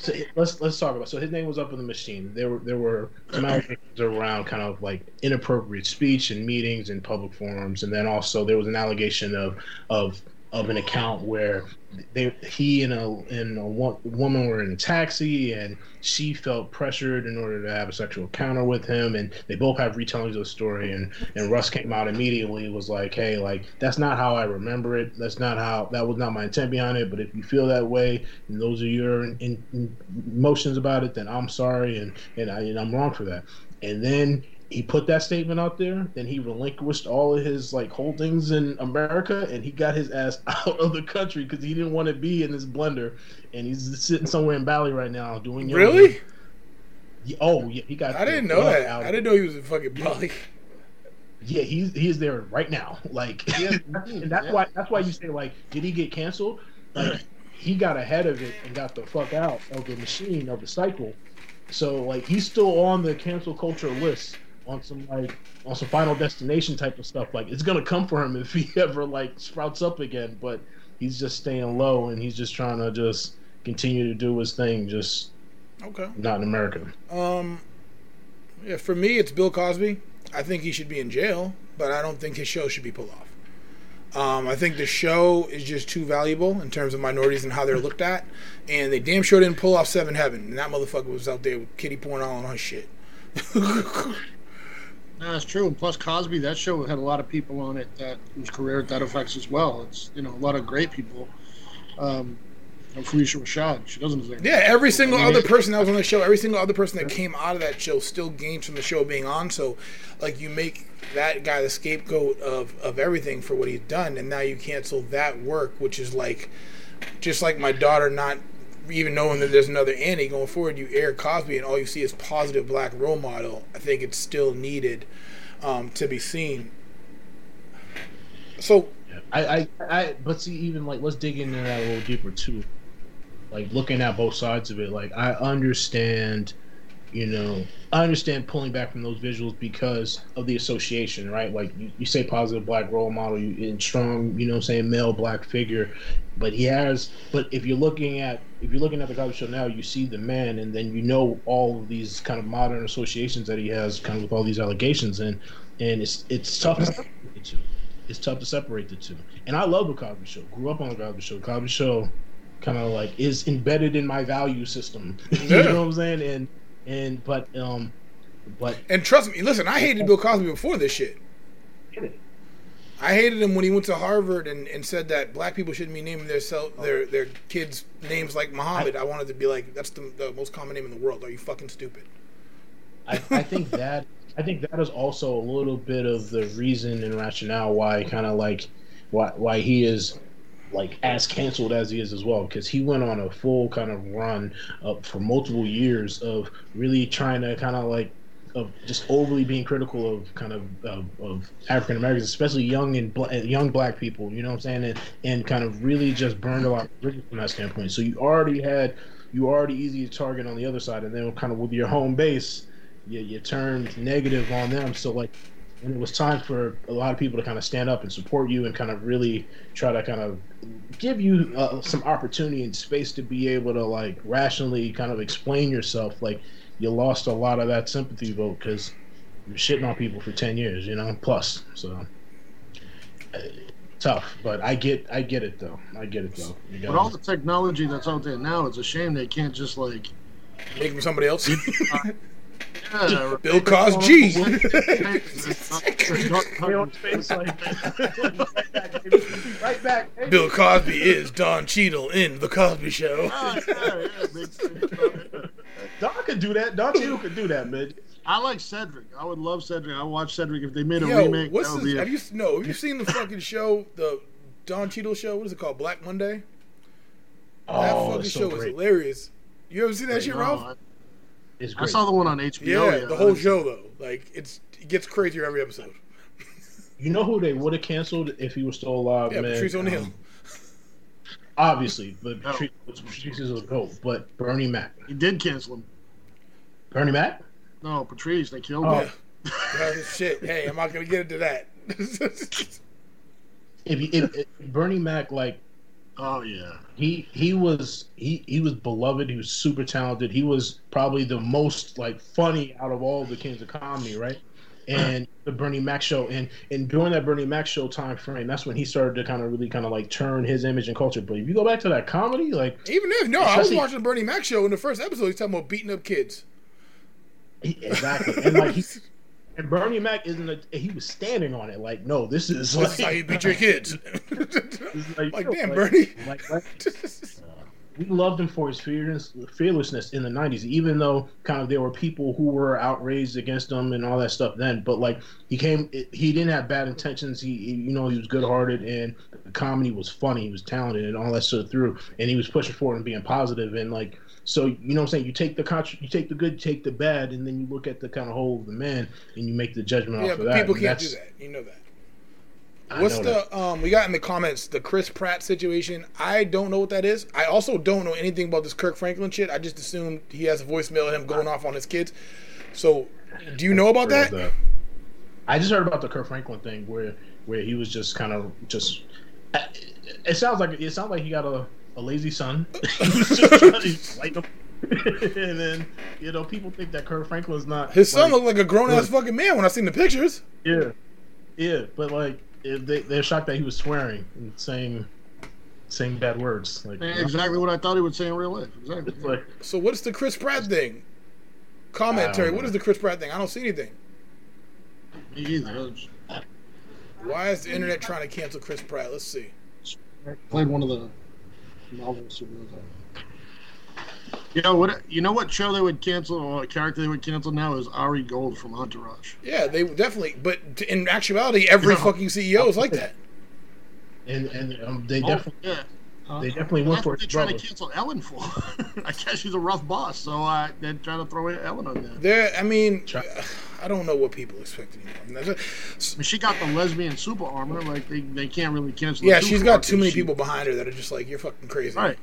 so let's let's talk about. So his name was up in the machine. There were there were allegations around kind of like inappropriate speech in meetings and public forums, and then also there was an allegation of of of an account where they he and a and a woman were in a taxi and she felt pressured in order to have a sexual encounter with him and they both have retellings of the story and and Russ came out immediately was like hey like that's not how I remember it. That's not how that was not my intent behind it but if you feel that way and those are your in, in, emotions about it then I'm sorry and and, I, and I'm wrong for that. And then he put that statement out there then he relinquished all of his like holdings in america and he got his ass out of the country because he didn't want to be in this blender and he's sitting somewhere in bali right now doing yoga. Really? Yeah, oh yeah he got I didn't know that. out I didn't know he was in fucking Bali. yeah he's he's there right now like Yeah. and that's why that's why you say like did he get canceled like he got ahead of it and got the fuck out of the machine of the cycle so like he's still on the cancel culture list on some like on some final destination type of stuff like it's gonna come for him if he ever like sprouts up again but he's just staying low and he's just trying to just continue to do his thing just Okay. not in america Um, yeah, for me, it's Bill Cosby. I think he should be in jail, but I don't think his show should be pulled off. Um, I think the show is just too valuable in terms of minorities and how they're looked at, and they damn sure didn't pull off Seven Heaven. And that motherfucker was out there with kitty porn all on her shit. No, that's true. And plus, Cosby, that show had a lot of people on it that whose career that affects as well. It's you know a lot of great people. Um, and Phylicia Rashad, she doesn't deserve. Yeah, every single other person that was on the show, every single other person that came out of that show still gains from the show being on. So, like, you make that guy the scapegoat of, of everything for what he's done, and now you cancel that work, which is like, just like my daughter not even knowing that there's another Annie going forward, you air Cosby, and all you see is positive black role model. I think it's still needed um, to be seen. So, I, I, I, but see, even like, let's dig into that a little deeper too. Like looking at both sides of it, like I understand, you know, I understand pulling back from those visuals because of the association, right? Like you, you say positive black role model, you in strong, you know, I'm saying male black figure, but he has. But if you're looking at if you're looking at the Cosby Show now, you see the man, and then you know all of these kind of modern associations that he has, kind of with all these allegations, and and it's it's tough to separate the two. It's tough to separate the two. And I love the Cosby Show. Grew up on the Cosby Show. Cosby Show kind of like is embedded in my value system. you Yeah. know what I'm saying? And and but um but and trust me, listen, I hated Bill Cosby before this shit. I hated him when he went to Harvard and, and said that black people shouldn't be naming their sel- their their kids names like Muhammad. I, wanted to be like, that's the, the most common name in the world. Are you fucking stupid? I, I think that I think that is also a little bit of the reason and rationale why kind of like why why he is like as canceled as he is as well because he went on a full kind of run up for multiple years of really trying to kind of like of just overly being critical of kind of of, of African Americans, especially young and young black people. You know what I'm saying? And, and kind of really just burned a lot from that standpoint. So you already had you already easy to target on the other side, and then kind of with your home base, you, you turned negative on them. So like when it was time for a lot of people to kind of stand up and support you and kind of really try to kind of give you uh, some opportunity and space to be able to like rationally kind of explain yourself like you lost a lot of that sympathy vote because you're shitting on people for 10 years you know plus so. Uh, tough but i get i get it though. I get it though. You With all the technology that's out there now, it's a shame they can't just like Make him somebody else. yeah, Bill Cosby. right back baby. Bill Cosby is Don Cheadle in The Cosby Show. Oh, yeah, yeah, Don could do that. Don Cheadle could do that, man. I like Cedric. I would love Cedric. I would watch Cedric if they made a Yo, remake. what's that would this? be Have a, you no? Have you seen the fucking show, the Don Cheadle show? What is it called? Black Monday. that Oh, fucking it's show so is hilarious. You ever see that shit, No, Ralph? I, It's I saw the one on HBO. Yeah, Yeah, the whole show though. Like it's it gets crazier every episode. You know who they would have canceled if he was still alive, Yeah, man? Patrice O'Neal. Um, obviously, but No. Patrice, Patrice is a goat. But Bernie Mac, He did cancel him. Bernie Mac. No, Patrice, they killed Oh. him. Yeah. Oh, shit. Hey, I'm not gonna get into that. If, if, if Bernie Mac, like Oh yeah. he he was he he was beloved. He was super talented. He was probably the most like funny out of all the kings of comedy, right? And the Bernie Mac show, and and during that Bernie Mac show time frame, that's when he started to kind of really kind of like turn his image and culture. But if you go back to that comedy, like Even if no, I was watching the Bernie Mac show in the first episode. He's talking about beating up kids. he, exactly, and like he and Bernie Mac isn't a, he was standing on it. Like no, this is This like, is how you beat your kids. Like, yo, damn, Bernie. Like, like, uh, we loved him for his fearless, fearlessness in the 90s even though kind of there were people who were outraged against him and all that stuff then but like he came he didn't have bad intentions he he- you know he was good-hearted and the comedy was funny he was talented and all that sort of through and he was pushing forward and being positive and like so you know what I'm saying you take the contra- you take the good take the bad and then you look at the kind of whole of the man and you make the judgment yeah, off of that people can't do that. You know that. I What's know the that. um? We got in the comments the Chris Pratt situation. I don't know what that is. I also don't know anything about this Kirk Franklin shit. I just assumed he has a voicemail of him going off on his kids. So, do you know about that? I just heard about the Kirk Franklin thing where where he was just kind of just. It sounds like it sounds like he got a, a lazy son. he was just trying to light him. and then you know people think that Kirk Franklin's not His son like, looked like a grown ass fucking man when I seen the pictures. yeah yeah but like it, they, they're shocked that he was swearing and saying saying bad words like Exactly what I thought he would say in real life. Exactly. it's like So, what's the Chris Pratt thing? Commentary. I don't What know. is the Chris Pratt thing? I don't see anything. Me either. Why is the internet trying to cancel Chris Pratt? Let's see. Played one of the novels. You know what? You know what show they would cancel or a character they would cancel now is Ari Gold from Entourage. Yeah, they definitely. But in actuality, every Yeah. fucking CEO is like that. and and um, they Oh, definitely yeah. Uh, they definitely went that's for what his they're trying to cancel Ellen for. I guess she's a rough boss, so uh, they're trying to throw Ellen on there. I There, I mean, Try- I don't know what people expect anymore. I mean, she got the lesbian super armor. Like they, they can't really cancel. yeah, she's got too many she- people behind her that are just like, you're fucking crazy. Right.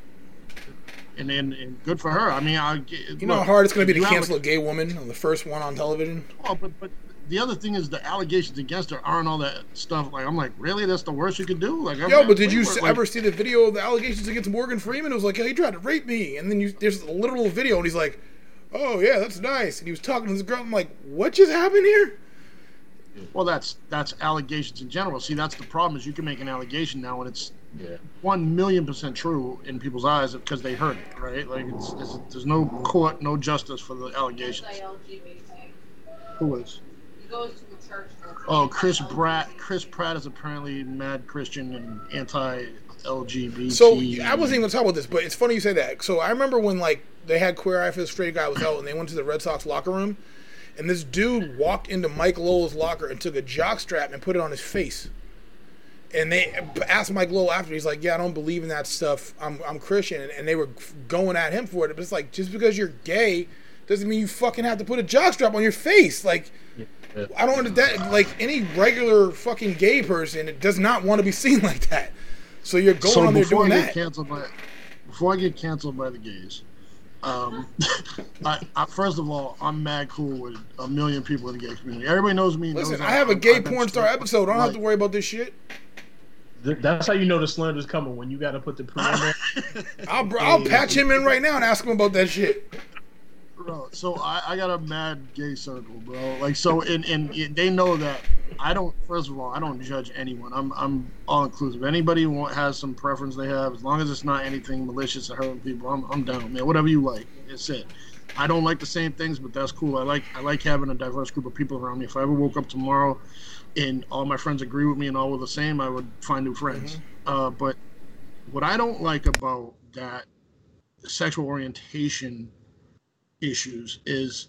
And then and good for her. I mean, I, You know how hard it's going to be to you have cancel a gay woman on the first one on television? Oh, but but the other thing is the allegations against her aren't all that stuff. Like I'm like, really? That's the worst you could do? Like, Yo, but did you like, ever see the video of the allegations against Morgan Freeman? It was like, hey, he tried to rape me. And then you, there's a literal video, and he's like, oh, yeah, that's nice. And he was talking to this girl. I'm like, what just happened here? Well, that's that's allegations in general. See, that's the problem is you can make an allegation now and it's yeah one million percent true in people's eyes because they heard it, right? Like it's, it's there's no court, no justice for the allegations. Who is? He goes to a church. Oh, Chris Pratt. Chris Pratt is apparently mad Christian and anti-LGBT. So I wasn't even gonna talk about this, but it's funny you say that. So I remember when like they had Queer Eye for the Straight Guy was out, and they went to the Red Sox locker room, and this dude walked into Mike Lowell's locker and took a jock strap and put it on his face, and they asked Mike Lowell after. He's like, "Yeah, I don't believe in that stuff. I'm I'm Christian," and they were going at him for it. But it's like just because you're gay doesn't mean you fucking have to put a jockstrap on your face. Like, I don't understand. Like any regular fucking gay person it does not want to be seen like that. So you're going so on there before doing I get that. canceled by before I get canceled by the gays, um, I, I, first of all, I'm mad cool with a million people in the gay community. Everybody knows me. knows Listen, I have a I'm- gay I've porn star episode. I don't have to worry about this shit. Th- That's how you know the slander's coming when you got to put the preamble. I'll I'll patch him in right now and ask him about that shit. Bro, so I, I got a mad gay circle, bro. Like so, and, and they know that I don't. First of all, I don't judge anyone. I'm I'm all inclusive. Anybody who has some preference they have, as long as it's not anything malicious or hurting people, I'm I'm down, man. Whatever you like, it's it. I don't like the same things, but that's cool. I like I like having a diverse group of people around me. If I ever woke up tomorrow and all my friends agree with me and all were the same, I would find new friends. Uh, but what I don't like about that sexual orientation issues is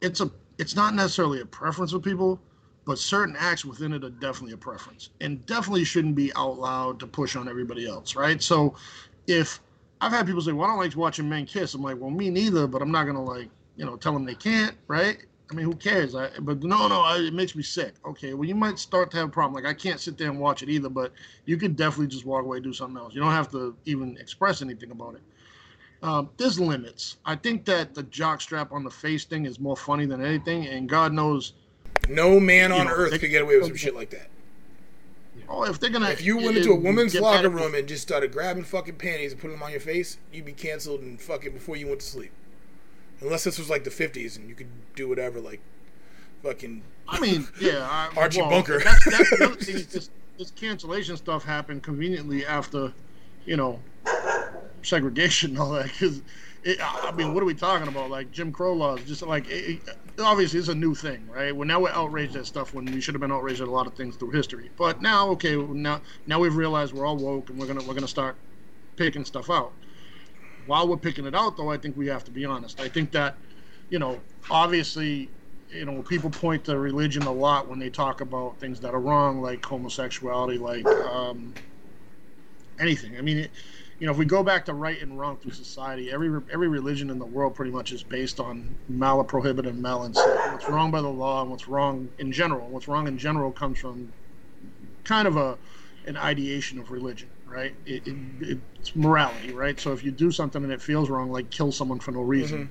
it's a it's not necessarily a preference of people, but certain acts within it are definitely a preference and definitely shouldn't be out loud to push on everybody else, right? So if I've had people say, Well, I don't like watching men kiss, I'm like, Well, me neither, but I'm not gonna like, you know, tell them they can't, right? I mean, who cares? I, but no, no, I, it makes me sick. Okay, well, you might start to have a problem. Like, I can't sit there and watch it either, but you could definitely just walk away, do something else. You don't have to even express anything about it. Um, there's limits. I think that the jock strap on the face thing is more funny than anything, and God knows, No man on know, earth could get away with some shit like that. oh, if they're gonna, If you went into a woman's locker room and just started grabbing fucking panties and putting them on your face, you'd be canceled and fucking before you went to sleep. Unless this was like the 50s and you could do whatever, like fucking. I mean, yeah, I, Archie well, Bunker. That's, that's the other thing. Is this, this cancellation stuff happened conveniently after, you know, segregation and all that. Because, I mean, what are we talking about? Like Jim Crow laws? Just like it, obviously, it's a new thing, right? Well, now we're outraged at stuff when we should have been outraged at a lot of things through history. But now, okay, now now we've realized we're all woke and we're gonna we're gonna start picking stuff out. While we're picking it out, though, I think we have to be honest. I think that, you know, obviously you know, people point to religion a lot when they talk about things that are wrong, like homosexuality, like um, anything. I mean, it, you know, if we go back to right and wrong through society, every every religion in the world pretty much is based on mala prohibita and What's wrong by the law and what's wrong in general. What's wrong in general comes from kind of a an ideation of religion, right? It, it, it's morality, right? So if you do something and it feels wrong, like kill someone for no reason,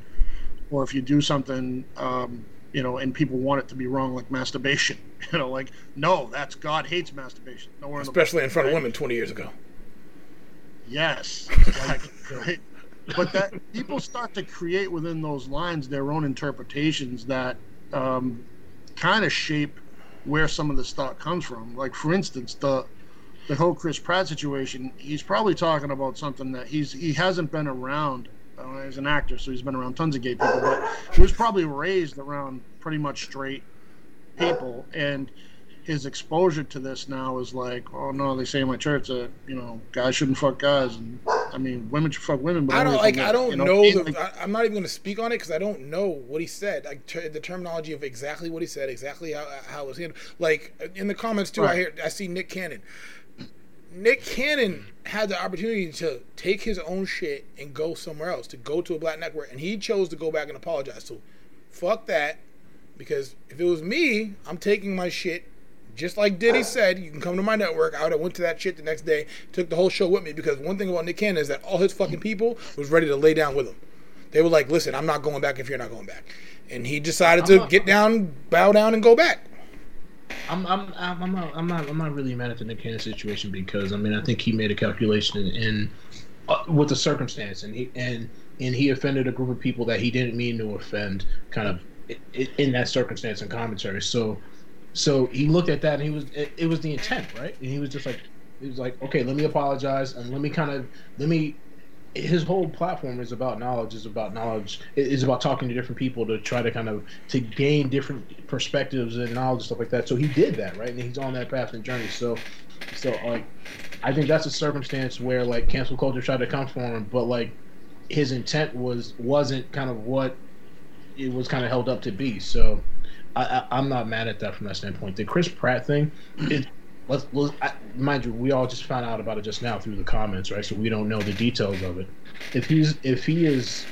or if you do something, um, you know, and people want it to be wrong, like masturbation, you know, like no, that's God hates masturbation. Nowhere in Especially in front of women 20 years ago. Yes, right. But that people start to create within those lines their own interpretations that um, kind of shape where some of the stuff comes from. Like for instance, the the whole Chris Pratt situation. He's probably talking about something that he's he hasn't been around uh, as an actor, so he's been around tons of gay people, but he was probably raised around pretty much straight people and his exposure to this now is like, oh no, they say in my church that you know guys shouldn't fuck guys, and I mean women should fuck women. But I don't like. I don't you know. and, the, like, I, I'm not even going to speak on it because I don't know what he said. Like ter- the terminology of exactly what he said, exactly how how it was handled. Like in the comments too, I hear I see Nick Cannon. Nick Cannon had the opportunity to take his own shit and go somewhere else, to go to a black network, and he chose to go back and apologize. So, fuck that. Because if it was me, I'm taking my shit. Just like Diddy said, you can come to my network. I would have went to that shit the next day, took the whole show with me. Because one thing about Nick Cannon is that all his fucking people was ready to lay down with him. They were like, "Listen, I'm not going back if you're not going back," and he decided I'm to not- get down, bow down, and go back. I'm, I'm, I'm, I'm not, I'm not, I'm not really mad at the Nick Cannon situation because I mean I think he made a calculation in, in uh, with the circumstance and he and and he offended a group of people that he didn't mean to offend, kind of in that circumstance and commentary. So, so he looked at that and he was it, it was the intent, right? And he was just like, he was like, okay, let me apologize and let me kind of let me. His whole platform is about knowledge. Is about knowledge. Is about talking to different people to try to kind of to gain different perspectives and knowledge and stuff like that. So he did that, right? And he's on that path and journey. So, so like, I think that's a circumstance where like cancel culture tried to come for him, but like his intent was wasn't kind of what it was kind of held up to be. So I, I, I'm not mad at that from that standpoint. The Chris Pratt thing, it let's, let's I, mind you, we all just found out about it just now through the comments, right? So we don't know the details of it. If he's if he is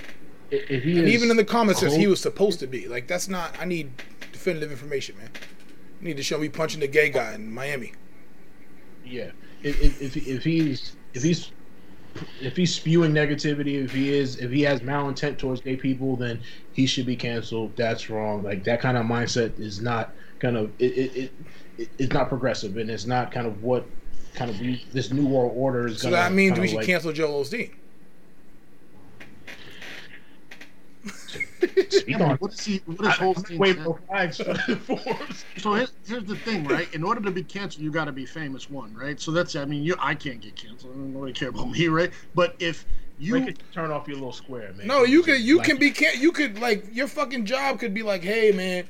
if he And is even in the comments, says he was supposed to be. Like that's not. I need definitive information, man. You need to show me punching the gay guy in Miami. Yeah, if, if, if he's if he's if he's spewing negativity, if he is if he has malintent towards gay people, then he should be canceled. That's wrong. Like that kind of mindset is not kind of it it, it, it it's not progressive, and it's not kind of what kind of we, this new world order is. So gonna that means we should like, cancel Joel Osteen. Speak on. What is he? What is Osteen? Wait saying? for flags for us. So here's, here's the thing, right? In order to be canceled, you got to be famous, one, right? So that's, I mean, you, I can't get canceled. Nobody care about me, right? But if you, You could turn off your little square, man. No, you could. You Like- can be. Can you could like your fucking job could be like, hey man,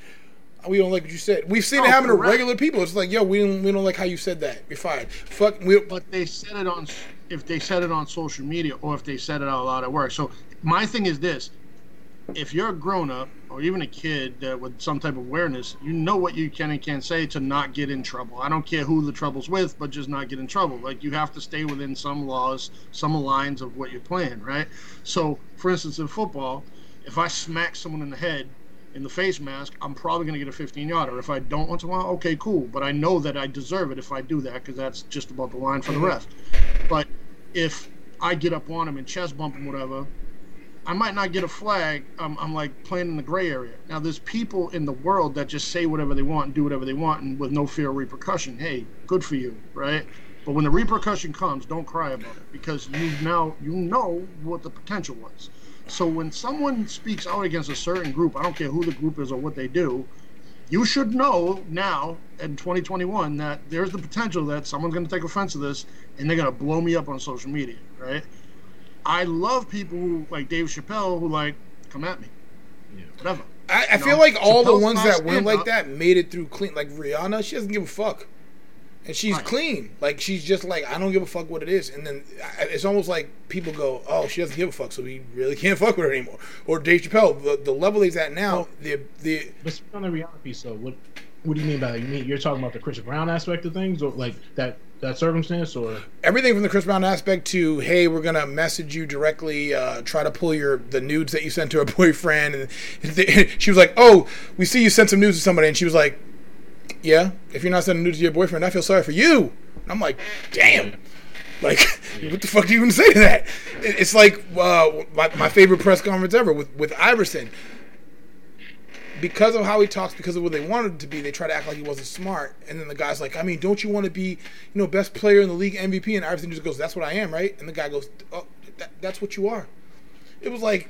we don't like what you said. We've seen it Oh, happen to regular people. It's like, yo, we don't we don't like how you said that. You're fired. Fuck. We, but they said it on, if they said it on social media or if they said it out loud at work. So my thing is this: if you're a grown up or even a kid uh, with some type of awareness, you know what you can and can't say to not get in trouble. I don't care who the trouble's with, but just not get in trouble. Like you have to stay within some laws, some lines of what you're playing, right? So, for instance, in football, if I smack someone in the head in the face mask, I'm probably going to get a 15 yarder. If I don't once in a while, okay, cool. But I know that I deserve it if I do that because that's just about the line for the ref. But if I get up on him and chest bump him, whatever, I might not get a flag. I'm, I'm like playing in the gray area. Now, there's people in the world that just say whatever they want and do whatever they want and with no fear of repercussion. Hey, good for you, right? But when the repercussion comes, don't cry about it because you now you know what the potential was. So when someone speaks out against a certain group, I don't care who the group is or what they do, you should know now in 2021 that there's the potential that someone's going to take offense to this and they're going to blow me up on social media, right? I love people who like Dave Chappelle who like come at me, Yeah. whatever. I, I feel know, like all the ones that went like up. that made it through clean. Like Rihanna, she doesn't give a fuck, and she's Right. clean. Like she's just like I don't give a fuck what it is. And then I- it's almost like people go, "Oh, she doesn't give a fuck, so we really can't fuck with her anymore." Or Dave Chappelle, the, the level he's at now, the the But speak on the reality piece, though. What What do you mean by that? You mean you're talking about the Chris Brown aspect of things, or like that that circumstance, or everything from the Chris Brown aspect to hey, we're gonna message you directly, uh, try to pull your the nudes that you sent to a boyfriend, and she was like, "Oh, we see you sent some nudes to somebody," and she was like, "Yeah, if you're not sending nudes to your boyfriend, I feel sorry for you." And I'm like, "Damn." Like, what the fuck do you even say to that? It's like uh, my, my favorite press conference ever with, with Iverson. Because of how he talks, because of what they wanted him to be, they try to act like he wasn't smart. And then the guy's like, I mean, don't you want to be, you know, best player in the league, MVP? And Iverson just goes, That's what I am, right? And the guy goes, Oh, that, that's what you are. It was like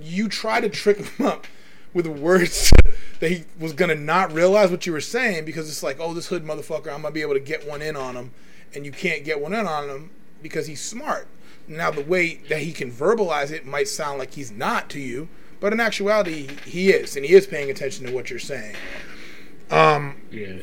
you try to trick him up with words that he was gonna not realize what you were saying because it's like, oh, this hood motherfucker, I'm gonna be able to get one in on him, and you can't get one in on him because he's smart. Now the way that he can verbalize it might sound like he's not to you, but in actuality, he is, and he is paying attention to what you're saying. Um, yeah,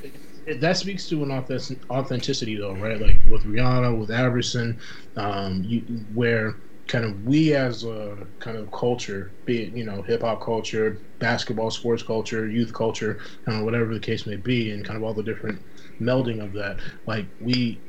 that speaks to an authentic, authenticity, though, right? Like with Rihanna, with Iverson, um, you, where kind of we as a kind of culture, be it you know hip hop culture, basketball, sports culture, youth culture, kind of whatever the case may be, and kind of all the different melding of that, like we,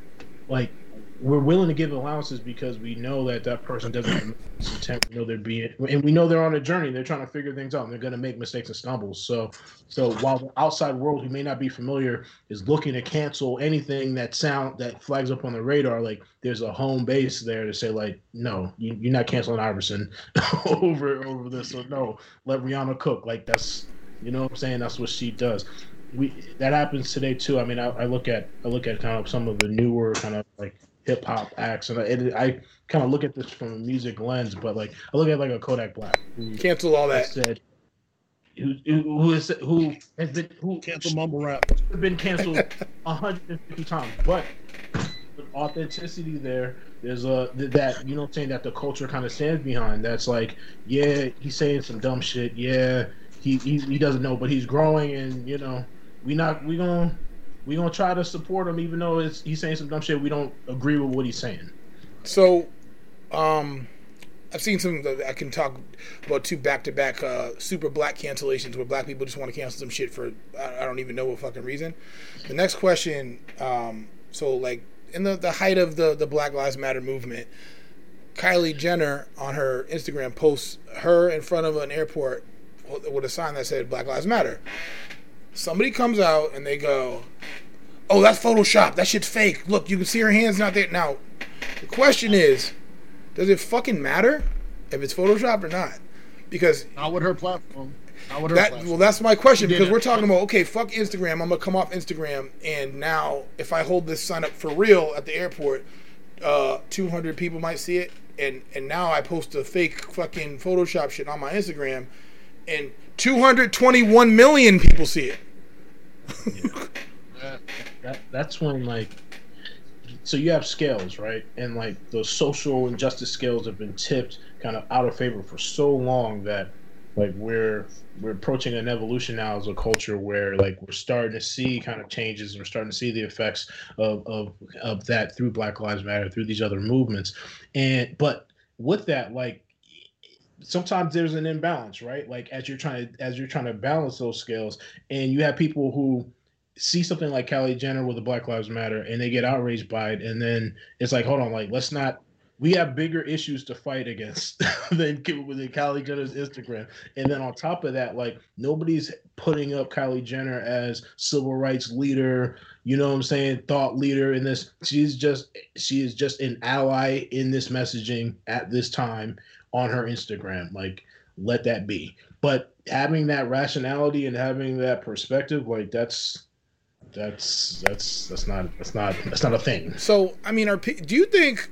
like we're willing to give allowances because we know that that person doesn't intent. Know they're being, and we know they're on a journey. They're trying to figure things out, and they're going to make mistakes and stumbles. So, so while the outside world who may not be familiar is looking to cancel anything that sound that flags up on the radar, like there's a home base there to say like, no, you, you're not canceling Iverson over over this. So no, let Rihanna cook. Like that's, you know what I'm saying? That's what she does we that happens today too. I mean, I, I look at I look at kind of some of the newer kind of like hip hop acts, and I, and I kind of look at this from a music lens. But like I look at like a Kodak Black who cancel all that. said who who who, is, who has been who Cancel mumble rap. have been canceled 150 times, but with authenticity there. There's a that you know I'm saying that the culture kind of stands behind. That's like, yeah, he's saying some dumb shit. Yeah, he he, he doesn't know, but he's growing, and you know, we not we gonna we gonna try to support him, even though it's he's saying some dumb shit. We don't agree with what he's saying. So, um, I've seen some. That I can talk about two back-to-back uh, super black cancellations where black people just want to cancel some shit for I, I don't even know what fucking reason. The next question. Um, so like in the the height of the the Black Lives Matter movement, Kylie Jenner on her Instagram posts her in front of an airport with a sign that said Black Lives Matter. Somebody comes out and they go, "Oh, that's Photoshop. That shit's fake. Look, you can see her hands not there." Now, the question is, does it fucking matter if it's Photoshop or not? Because Not with her platform. Not with her that platform. well, that's my question because we're talking about okay, fuck Instagram. I'm gonna come off Instagram, and now if I hold this sign up for real at the airport, uh, 200 people might see it, and and now I post a fake fucking Photoshop shit on my Instagram, and 221 million people see it. That that's when like so you have scales right? And like those social injustice scales have been tipped kind of out of favor for so long that like we're we're approaching an evolution now as a culture where like we're starting to see kind of changes and we're starting to see the effects of of, of that through black lives matter through these other movements. And but with that like sometimes there's an imbalance right like as you're trying to as you're trying to balance those scales and you have people who see something like Kylie Jenner with the Black Lives Matter and they get outraged by it, and then it's like, hold on, like let's not. We have bigger issues to fight against than than Kylie Jenner's Instagram, and then on top of that, like nobody's putting up Kylie Jenner as civil rights leader. You know what I'm saying? Thought leader in this. She's just she is just an ally in this messaging at this time on her Instagram. Like let that be. But having that rationality and having that perspective, like that's that's that's that's not that's not that's not a thing. So, I mean, are do you think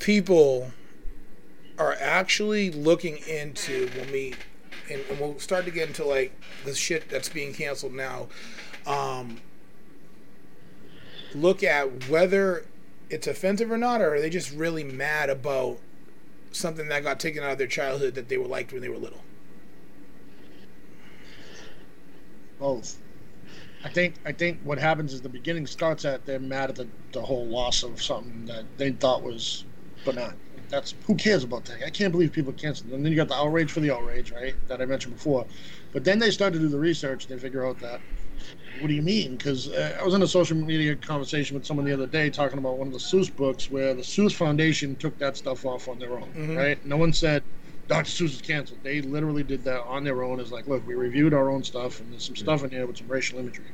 people are actually looking into when we and, and we'll start to get into like the shit that's being canceled now? Um, look at whether it's offensive or not, or are they just really mad about something that got taken out of their childhood that they were liked when they were little? both. I think I think what happens is the beginning starts at they're mad at the, the whole loss of something that they thought was benign. That's who cares about that? I can't believe people canceled. And then you got the outrage for the outrage, right? That I mentioned before. But then they start to do the research. and They figure out that what do you mean? Because uh, I was in a social media conversation with someone the other day talking about one of the Seuss books where the Seuss Foundation took that stuff off on their own, Mhm. right? No one said Dr. Seuss is canceled. They literally did that on their own. It's like, look, we reviewed our own stuff, and there's some stuff in here with some racial imagery.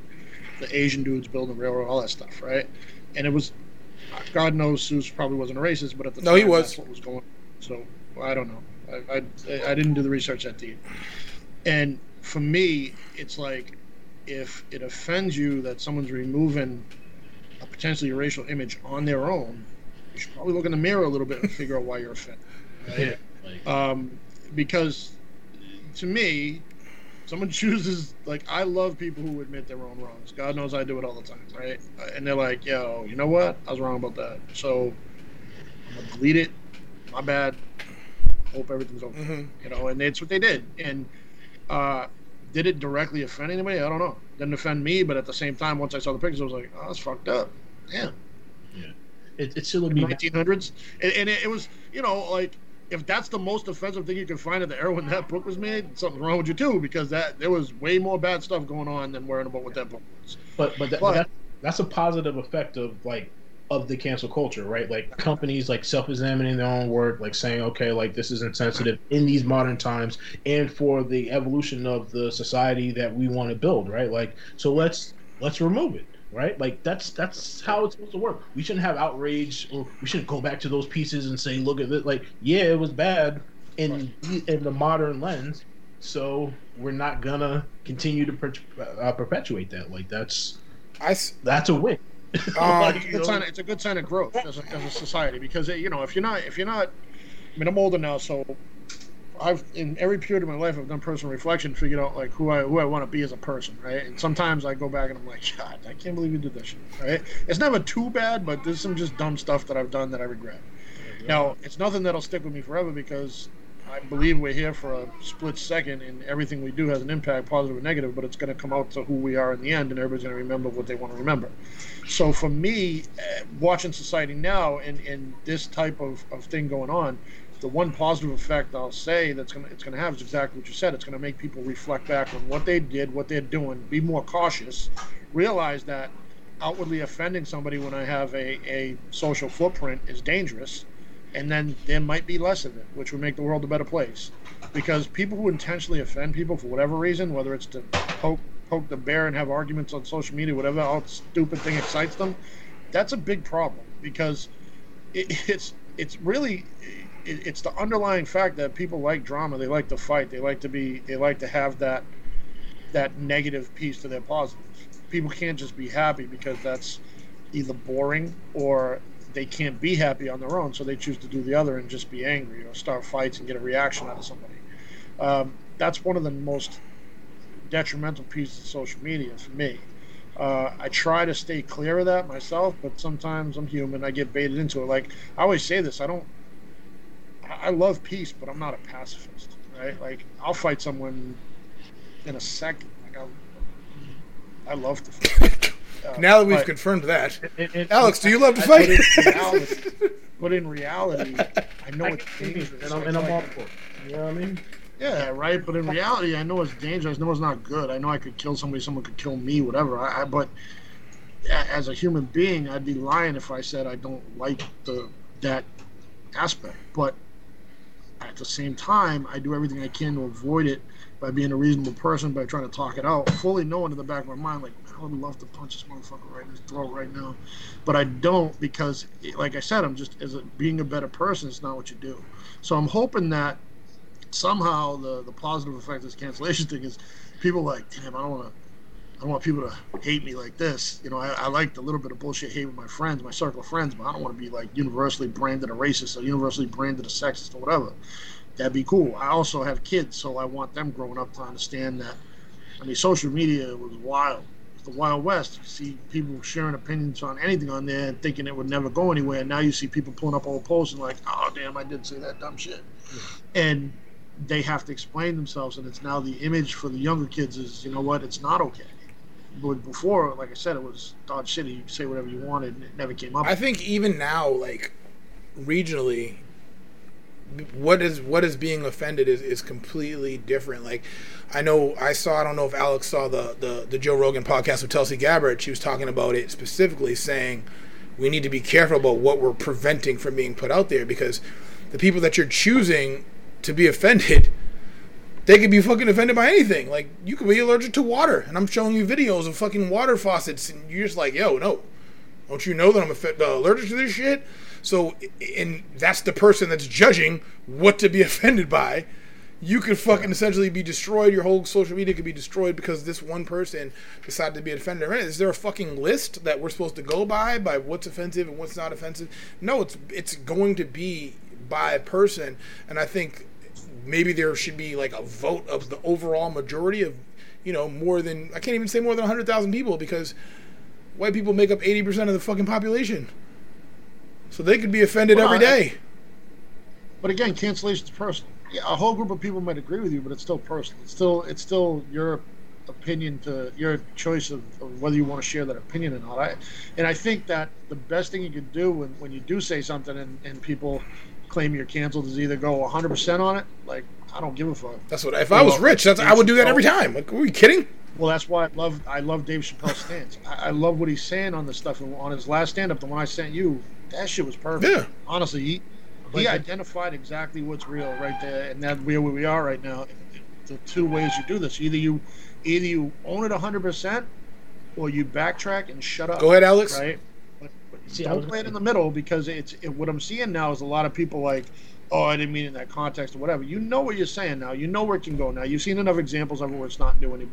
The Asian dudes building railroad, all that stuff, right? And it was, God knows, Seuss probably wasn't a racist, but at the No, time, he was. that's what was going. on. So I don't know. I, I I didn't do the research that deep. And for me, it's like if it offends you that someone's removing a potentially racial image on their own, you should probably look in the mirror a little bit and figure out why you're offended. Right? Like, um, because to me, someone chooses like I love people who admit their own wrongs. God knows I do it all the time, right? And they're like, "Yo, you know what? I was wrong about that." So I'm gonna delete it. My bad. Hope everything's okay. Mhm. You know, and that's what they did. And uh, did it directly offend anybody? I don't know. Didn't offend me, but at the same time, once I saw the pictures, I was like, "Oh, that's fucked up." Damn. it, it still would be 1900s, and, and it, it was, you know, like if that's the most offensive thing you can find at the era when that book was made, something's wrong with you too, because that there was way more bad stuff going on than worrying about what that book was. but but, that, But- that, that's a positive effect of like of the cancel culture, right? Like companies like self-examining their own work, like saying, okay, like this is insensitive in these modern times, and for the evolution of the society that we want to build, right? Like, so let's let's remove it, right? Like that's that's how it's supposed to work. We shouldn't have outrage, or we shouldn't go back to those pieces and say, look at this. Like, yeah, it was bad in in the modern lens, so we're not gonna continue to per- uh, perpetuate that. Like that's I that's a win. Um, Like, It's a good sign. It's a good sign of growth as a, as a society because you know if you're not if you're not, I mean I'm older now, so I've in every period of my life I've done personal reflection, figured out like who I who I want to be as a person, right? And sometimes I go back and I'm like, God, I can't believe you did this shit, right? It's never too bad, but there's some just dumb stuff that I've done that I regret. Now it's nothing that'll stick with me forever because I believe we're here for a split second, and everything we do has an impact, positive or negative. But it's going to come out to who we are in the end, and everybody's going to remember what they want to remember. So for me, uh, watching society now and, and this type of, of thing going on, the one positive effect I'll say that's gonna it's gonna have is exactly what you said. It's gonna make people reflect back on what they did, what they're doing, be more cautious, realize that outwardly offending somebody when I have a, a social footprint is dangerous, and then there might be less of it, which would make the world a better place. Because people who intentionally offend people for whatever reason, whether it's to poke poke the bear and have arguments on social media, whatever else stupid thing excites them, that's a big problem because it, it's it's really it, it's the underlying fact that people like drama. They like to fight. They like to be. They like to have that that negative piece to their positive. People can't just be happy because that's either boring or they can't be happy on their own, so they choose to do the other and just be angry or start fights and get a reaction out of somebody. Um, that's one of the most detrimental pieces of social media for me. Uh, I try to stay clear of that myself, but sometimes I'm human. I get baited into it. Like I always say this, I don't. I love peace, but I'm not a pacifist, right? Like I'll fight someone in a second. Like I, I love to fight. Uh, now that we've confirmed that, It- it- Alix, do you love to but fight? but in reality, I know I it's can be, dangerous. and I'm, I and know I'm all for it. You know what I mean? Yeah, right. But in reality, I know it's dangerous. I know it's not good. I know I could kill somebody. Someone could kill me. Whatever. I, I but as a human being, I'd be lying if I said I don't like the that aspect. But at the same time, I do everything I can to avoid it by being a reasonable person, by trying to talk it out, fully knowing in the back of my mind, like, I would love to punch this motherfucker right in his throat right now. But I don't because, like I said, I'm just, as a, being a better person, it's not what you do. So I'm hoping that somehow the, the positive effect of this cancellation thing is people like, damn, I don't want to. I don't want people to hate me like this. You know, I, I like the little bit of bullshit hate with my friends, my circle of friends, but I don't want to be like universally branded a racist or universally branded a sexist or whatever. That'd be cool. I also have kids, so I want them growing up to understand that. I mean, social media was wild. The Wild West. You see people sharing opinions on anything on there and thinking it would never go anywhere. And now you see people pulling up old posts and like, oh damn, I did say that dumb shit. And they have to explain themselves, and it's now the image for the younger kids is, you know what, it's not okay. But before, like I said, it was Dodge City. You could say whatever you wanted, and it never came up. I think even now, like regionally, what is what is being offended is, is completely different. Like, I know I saw. I don't know if Alix saw the the, the Joe Rogan podcast with Tulsi Gabbard. She was talking about it specifically, saying we need to be careful about what we're preventing from being put out there because the people that you're choosing to be offended they could be fucking offended by anything. Like you could be allergic to water, and I'm showing you videos of fucking water faucets, and you're just like, yo, no, don't you know that I'm uh, allergic to this shit? So, and that's the person that's judging what to be offended by. You could fucking essentially be destroyed. Your whole social media could be destroyed because this one person decided to be offended. Is there a fucking list that we're supposed to go by by what's offensive and what's not offensive? No, it's it's going to be by a person, and I think maybe there should be like a vote of the overall majority of, you know, more than I can't even say more than hundred thousand people because white people make up eighty percent of the fucking population. So they could be offended Well, every I- day. But again, cancellation's personal. Yeah, a whole group of people might agree with you, but it's still personal. It's still it's still your opinion to your choice of, of whether you want to share that opinion or not. I, and I think that the best thing you can do when, when you do say something and, and people claim you're canceled is either go 100% on it, like I don't give a fuck. That's what if I was rich, that's I would do that every time. Like, are you kidding? Well, that's why I love I love Dave Chappelle's stance. I, I love what he's saying on this stuff. And on his last stand up, the one I sent you, that shit was perfect. Yeah. Honestly, he, he identified exactly what's real right there, and that where we are right now. The two ways you do this: either you, either you own it hundred percent, or you backtrack and shut up. Go ahead, Alix. Right. But, but See, I don't play it in the middle because it's it, what I'm seeing now is a lot of people like, oh, I didn't mean it in that context or whatever. You know what you're saying now. You know where it can go now. You've seen enough examples of it where it's not new anymore.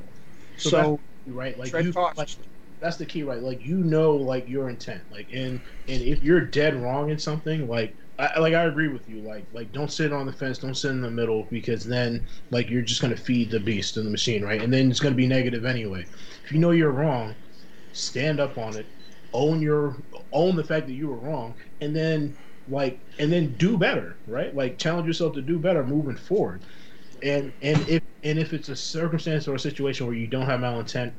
So, So, that's, right, like tread you, like, cautiously. That's the key, right? Like you know, like your intent, like and and if you're dead wrong in something, like I like I agree with you, like like don't sit on the fence, don't sit in the middle because then like you're just gonna feed the beast in the machine, right? And then it's gonna be negative anyway. If you know you're wrong, stand up on it, own your own the fact that you were wrong, and then like and then do better, right? Like challenge yourself to do better moving forward. And and if and if it's a circumstance or a situation where you don't have malintent,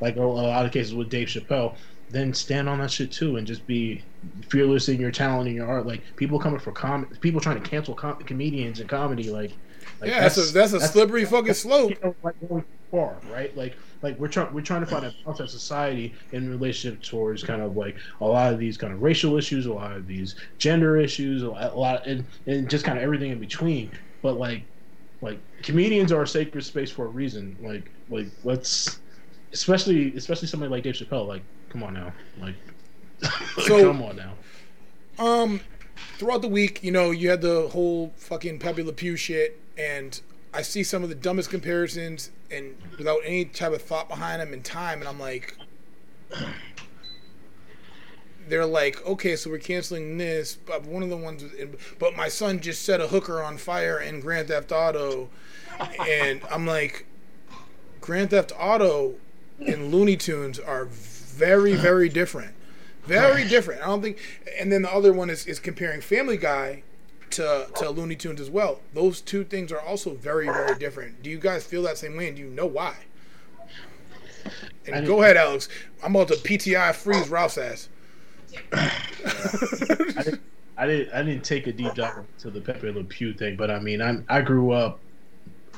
like a lot of cases with Dave Chappelle, then stand on that shit too and just be fearless in your talent and your art. Like people coming for com, people trying to cancel com- comedians and comedy, like. like yeah, that's, a that's a slippery fucking slope. you know, like going far, right? Like, like we're trying we're trying to find a balance as society in relationship towards kind of like a lot of these kind of racial issues, a lot of these gender issues, a lot, lot and and just kind of everything in between. But like, like comedians are a sacred space for a reason. Like, like let's especially especially somebody like Dave Chappelle. Like, come on now, like, So- come on now. Um, throughout the week, you know, you had the whole fucking Pepe Le Pew shit, and I see some of the dumbest comparisons, and without any type of thought behind them in time, and I'm like, they're like, okay, so we're canceling this, but one of the ones, but my son just set a hooker on fire in Grand Theft Auto, and I'm like, Grand Theft Auto and Looney Tunes are very, uh-huh. very different. Very different. I don't think. And then the other one is, is comparing Family Guy to to Looney Tunes as well. Those two things are also very, very different. Do you guys feel that same way, and do you know why? And go ahead, Alex. I'm about to PTI freeze Ralph's ass. I didn't, I didn't I didn't take a deep dive into the Pepe Le Pew thing, but I mean I I grew up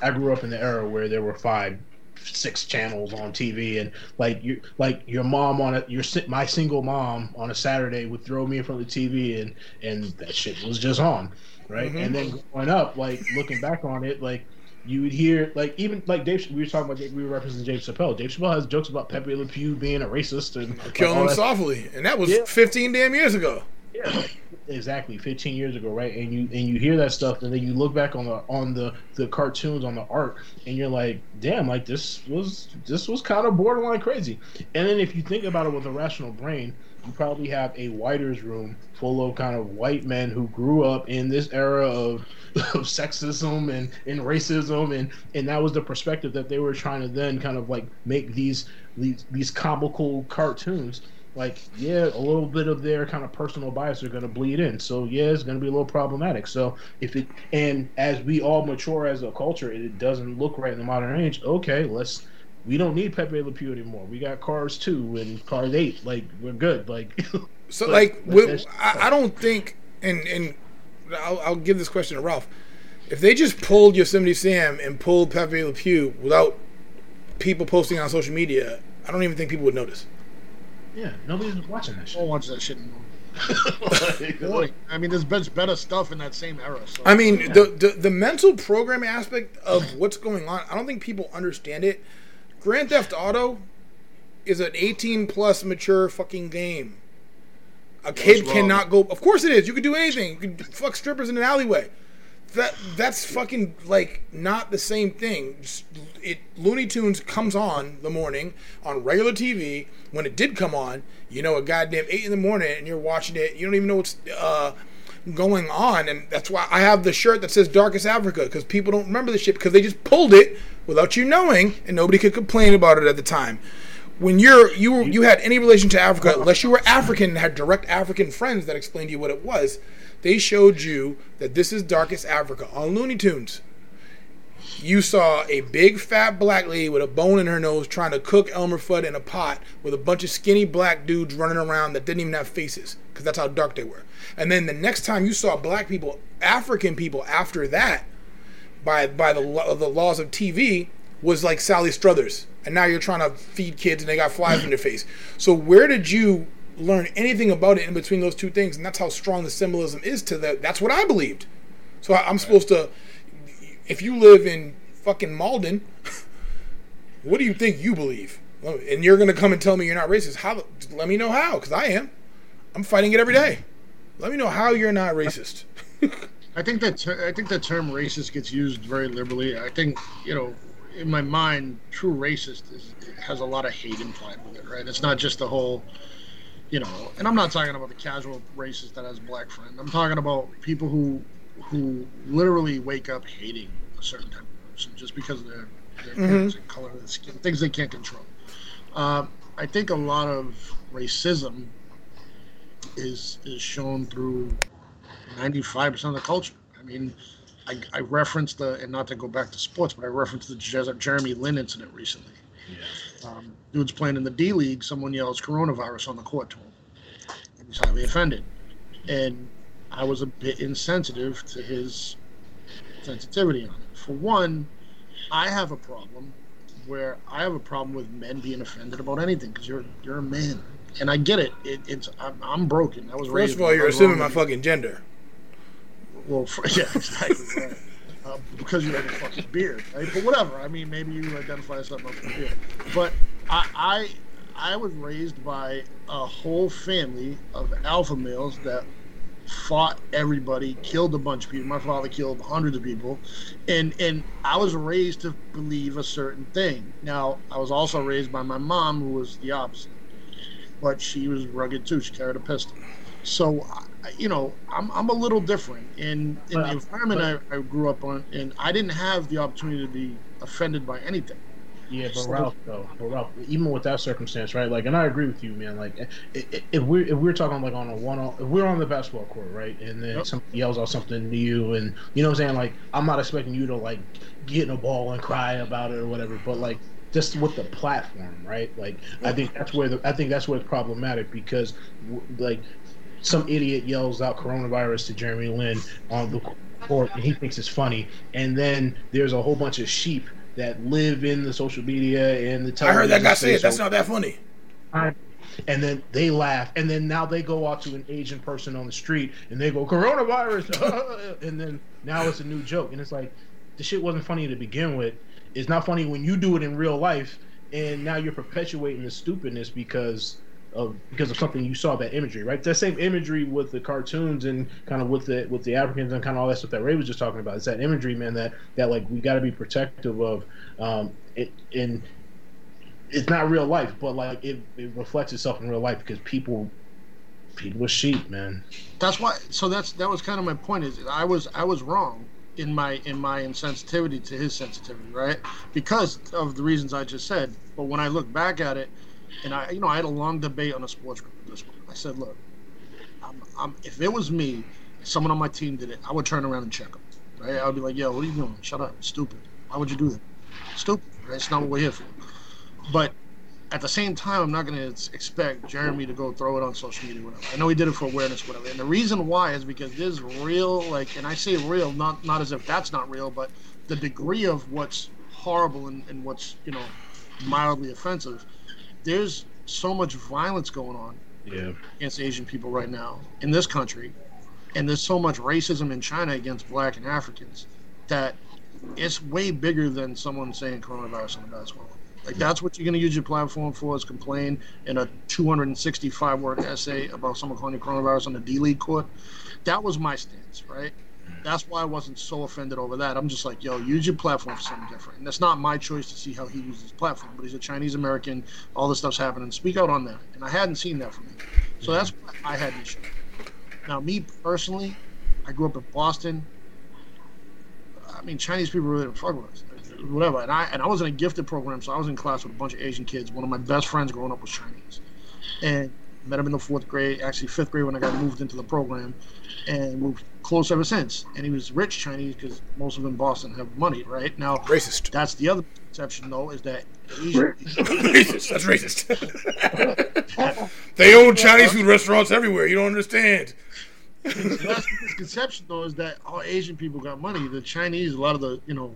I grew up in the era where there were five six channels on TV and like you like your mom on a your my single mom on a Saturday would throw me in front of the TV and and that shit was just on right? Mm-hmm. And then growing up like looking back on it like you would hear like even like Dave we were talking about we were referencing Dave Chappelle. Dave Chappelle has jokes about Pepe Le Pew being a racist and Killing all him softly, and that was Yeah. 15 damn years ago. yeah, exactly. Fifteen years ago, right? And you and you hear that stuff, and then you look back on the on the the cartoons, on the art, and you're like, damn, like this was this was kind of borderline crazy. And then if you think about it with a rational brain, you probably have a writer's room full of kind of white men who grew up in this era of, of sexism and, and racism and, and that was the perspective that they were trying to then kind of like make these these these comical cartoons like yeah a little bit of their kind of personal bias are going to bleed in so yeah it's going to be a little problematic so if it and as we all mature as a culture it doesn't look right in the modern age okay let's we don't need Pepe Le Pew anymore. We got Cars two and Cars eight. Like we're good. Like So like, with, I, I don't think, and and I'll, I'll give this question to Ralph. If they just pulled Yosemite Sam and pulled Pepe Le Pew without people posting on social media, I don't even think people would notice. Yeah, nobody's watching that I shit. don't watch that shit anymore. Boy, I mean, there's been better stuff in that same era. So I mean, the, the the mental programming aspect of what's going on, I don't think people understand it. Grand Theft Auto is an 18 plus mature fucking game. A kid cannot go. Of course it is. You can do anything. You can fuck strippers in an alleyway. That that's fucking like not the same thing. It Looney Tunes comes on the morning on regular TV. When it did come on, you know, a goddamn eight in the morning, and you're watching it. You don't even know what's uh, going on, and that's why I have the shirt that says "Darkest Africa" because people don't remember the shit because they just pulled it without you knowing, and nobody could complain about it at the time. When you're you you had any relation to Africa, unless you were African and had direct African friends that explained to you what it was, they showed you that this is Darkest Africa on Looney Tunes. You saw a big fat black lady with a bone in her nose trying to cook Elmer Fudd in a pot with a bunch of skinny black dudes running around that didn't even have faces because that's how dark they were. And then the next time you saw black people, African people after that, by by the the laws of TV, was like Sally Struthers. And now you're trying to feed kids and they got flies in their face. So where did you learn anything about it in between those two things? And that's how strong the symbolism is to that. That's what I believed. So I- I'm supposed to if you live in fucking Malden, what do you think you believe? And you're gonna come and tell me you're not racist? How? Let me know how, because I am. I'm fighting it every day. Let me know how you're not racist. I think that ter- I think the term racist gets used very liberally. I think you know, in my mind, true racist is, has a lot of hate implied with it, right? It's not just the whole, you know. And I'm not talking about the casual racist that has a black friend. I'm talking about people who who literally wake up hating a certain type of person just because of their their appearance and color of the skin, things they can't control. Uh, I think a lot of racism is is shown through ninety-five percent of the culture. I mean, I, I referenced the and not to go back to sports, but I referenced the Jeremy Lin incident recently. Yeah. Um, dude's playing in the D League. Someone yells coronavirus on the court to him, and he's highly offended. And I was a bit insensitive to his sensitivity on it. For one, I have a problem where I have a problem with men being offended about anything because you're you're a man, and I get it. it it's I'm, I'm broken. I was raised. First of all, you're assuming my fucking gender. Well, for, yeah, exactly. Right. Uh, because you have a fucking beard, right? But whatever. I mean, maybe you identify as something else beard. But I, I, I was raised by a whole family of alpha males that fought everybody, killed a bunch of people. My father killed hundreds of people, and and I was raised to believe a certain thing. Now, I was also raised by my mom, who was the opposite, but she was rugged too. She carried a pistol. So, you know, I'm, I'm a little different in in But- the environment I, I grew up on, and I didn't have the opportunity to be offended by anything. Yeah, but So- Ralph, though, but Ralph, even with that circumstance, right? Like, and I agree with you, man. Like, i- i- if we're if we're talking like on a one, on, if we're on the basketball court, right, and then Yep. somebody yells out something to you, and you know what I'm saying, like, I'm not expecting you to like get in a ball and cry about it or whatever, but like just with the platform, right? Like, I think that's where the I think that's where it's problematic because like some idiot yells out coronavirus to Jeremy Lin on the court and he thinks it's funny, and then there's a whole bunch of sheep that live in the social media and the I heard that guy say it. That's not that funny. and then they laugh, and then now they go out to an Asian person on the street and they go coronavirus, and then now it's a new joke, and it's like the shit wasn't funny to begin with. It's not funny when you do it in real life, and now you're perpetuating the stupidness because of because of something you saw that imagery, right? That same imagery with the cartoons and kind of with the with the Africans and kind of all that stuff that Ray was just talking about. It's that imagery, man. That that like we got to be protective of. Um, it and it's not real life, but like it, it reflects itself in real life because people people are sheep, man. That's why. So that's that was kind of my point. Is I was I was wrong in my in my insensitivity to his sensitivity, right? Because of the reasons I just said. But when I look back at it, and I you know I had a long debate on a sports group. This one. I said, look, I'm, I'm, if it was me, someone on my team did it, I would turn around and check them. Right? I would be like, yo, what are you doing? Shut up, stupid. Why would you do that? Stupid. Right? It's not what we're here for. But at the same time, I'm not going to expect Jeremy to go throw it on social media, whatever. I know he did it for awareness, whatever. And the reason why is because there's real, like, and I say real, not not as if that's not real, but the degree of what's horrible and, and what's you know mildly offensive. There's so much violence going on Yeah, against Asian people right now in this country, and there's so much racism in China against Black and Africans that it's way bigger than someone saying coronavirus on the basketball. Like that's what you're going to use your platform for is complain in a 265 word essay about someone calling you coronavirus on the D League court. That was my stance, right? That's why I wasn't so offended over that. I'm just like, yo, use your platform for something different. And that's not my choice to see how he uses his platform. But he's a Chinese American. All this stuff's happening. Speak out on that. And I hadn't seen that from him. So that's why I had an issue. Now, me personally, I grew up in Boston. I mean, Chinese people really don't fuck with us. Whatever. And I and I was in a gifted program, so I was in class with a bunch of Asian kids. One of my best friends growing up was Chinese. And met him in the fourth grade, actually fifth grade when I got moved into the program, and we're close ever since. And he was rich Chinese because most of them in Boston have money, right? Now, Racist. that's the other exception, though, is that Asian racist. That's racist. they own Chinese food restaurants everywhere. You don't understand. that's the misconception though is that all Asian people got money. The Chinese, a lot of the you know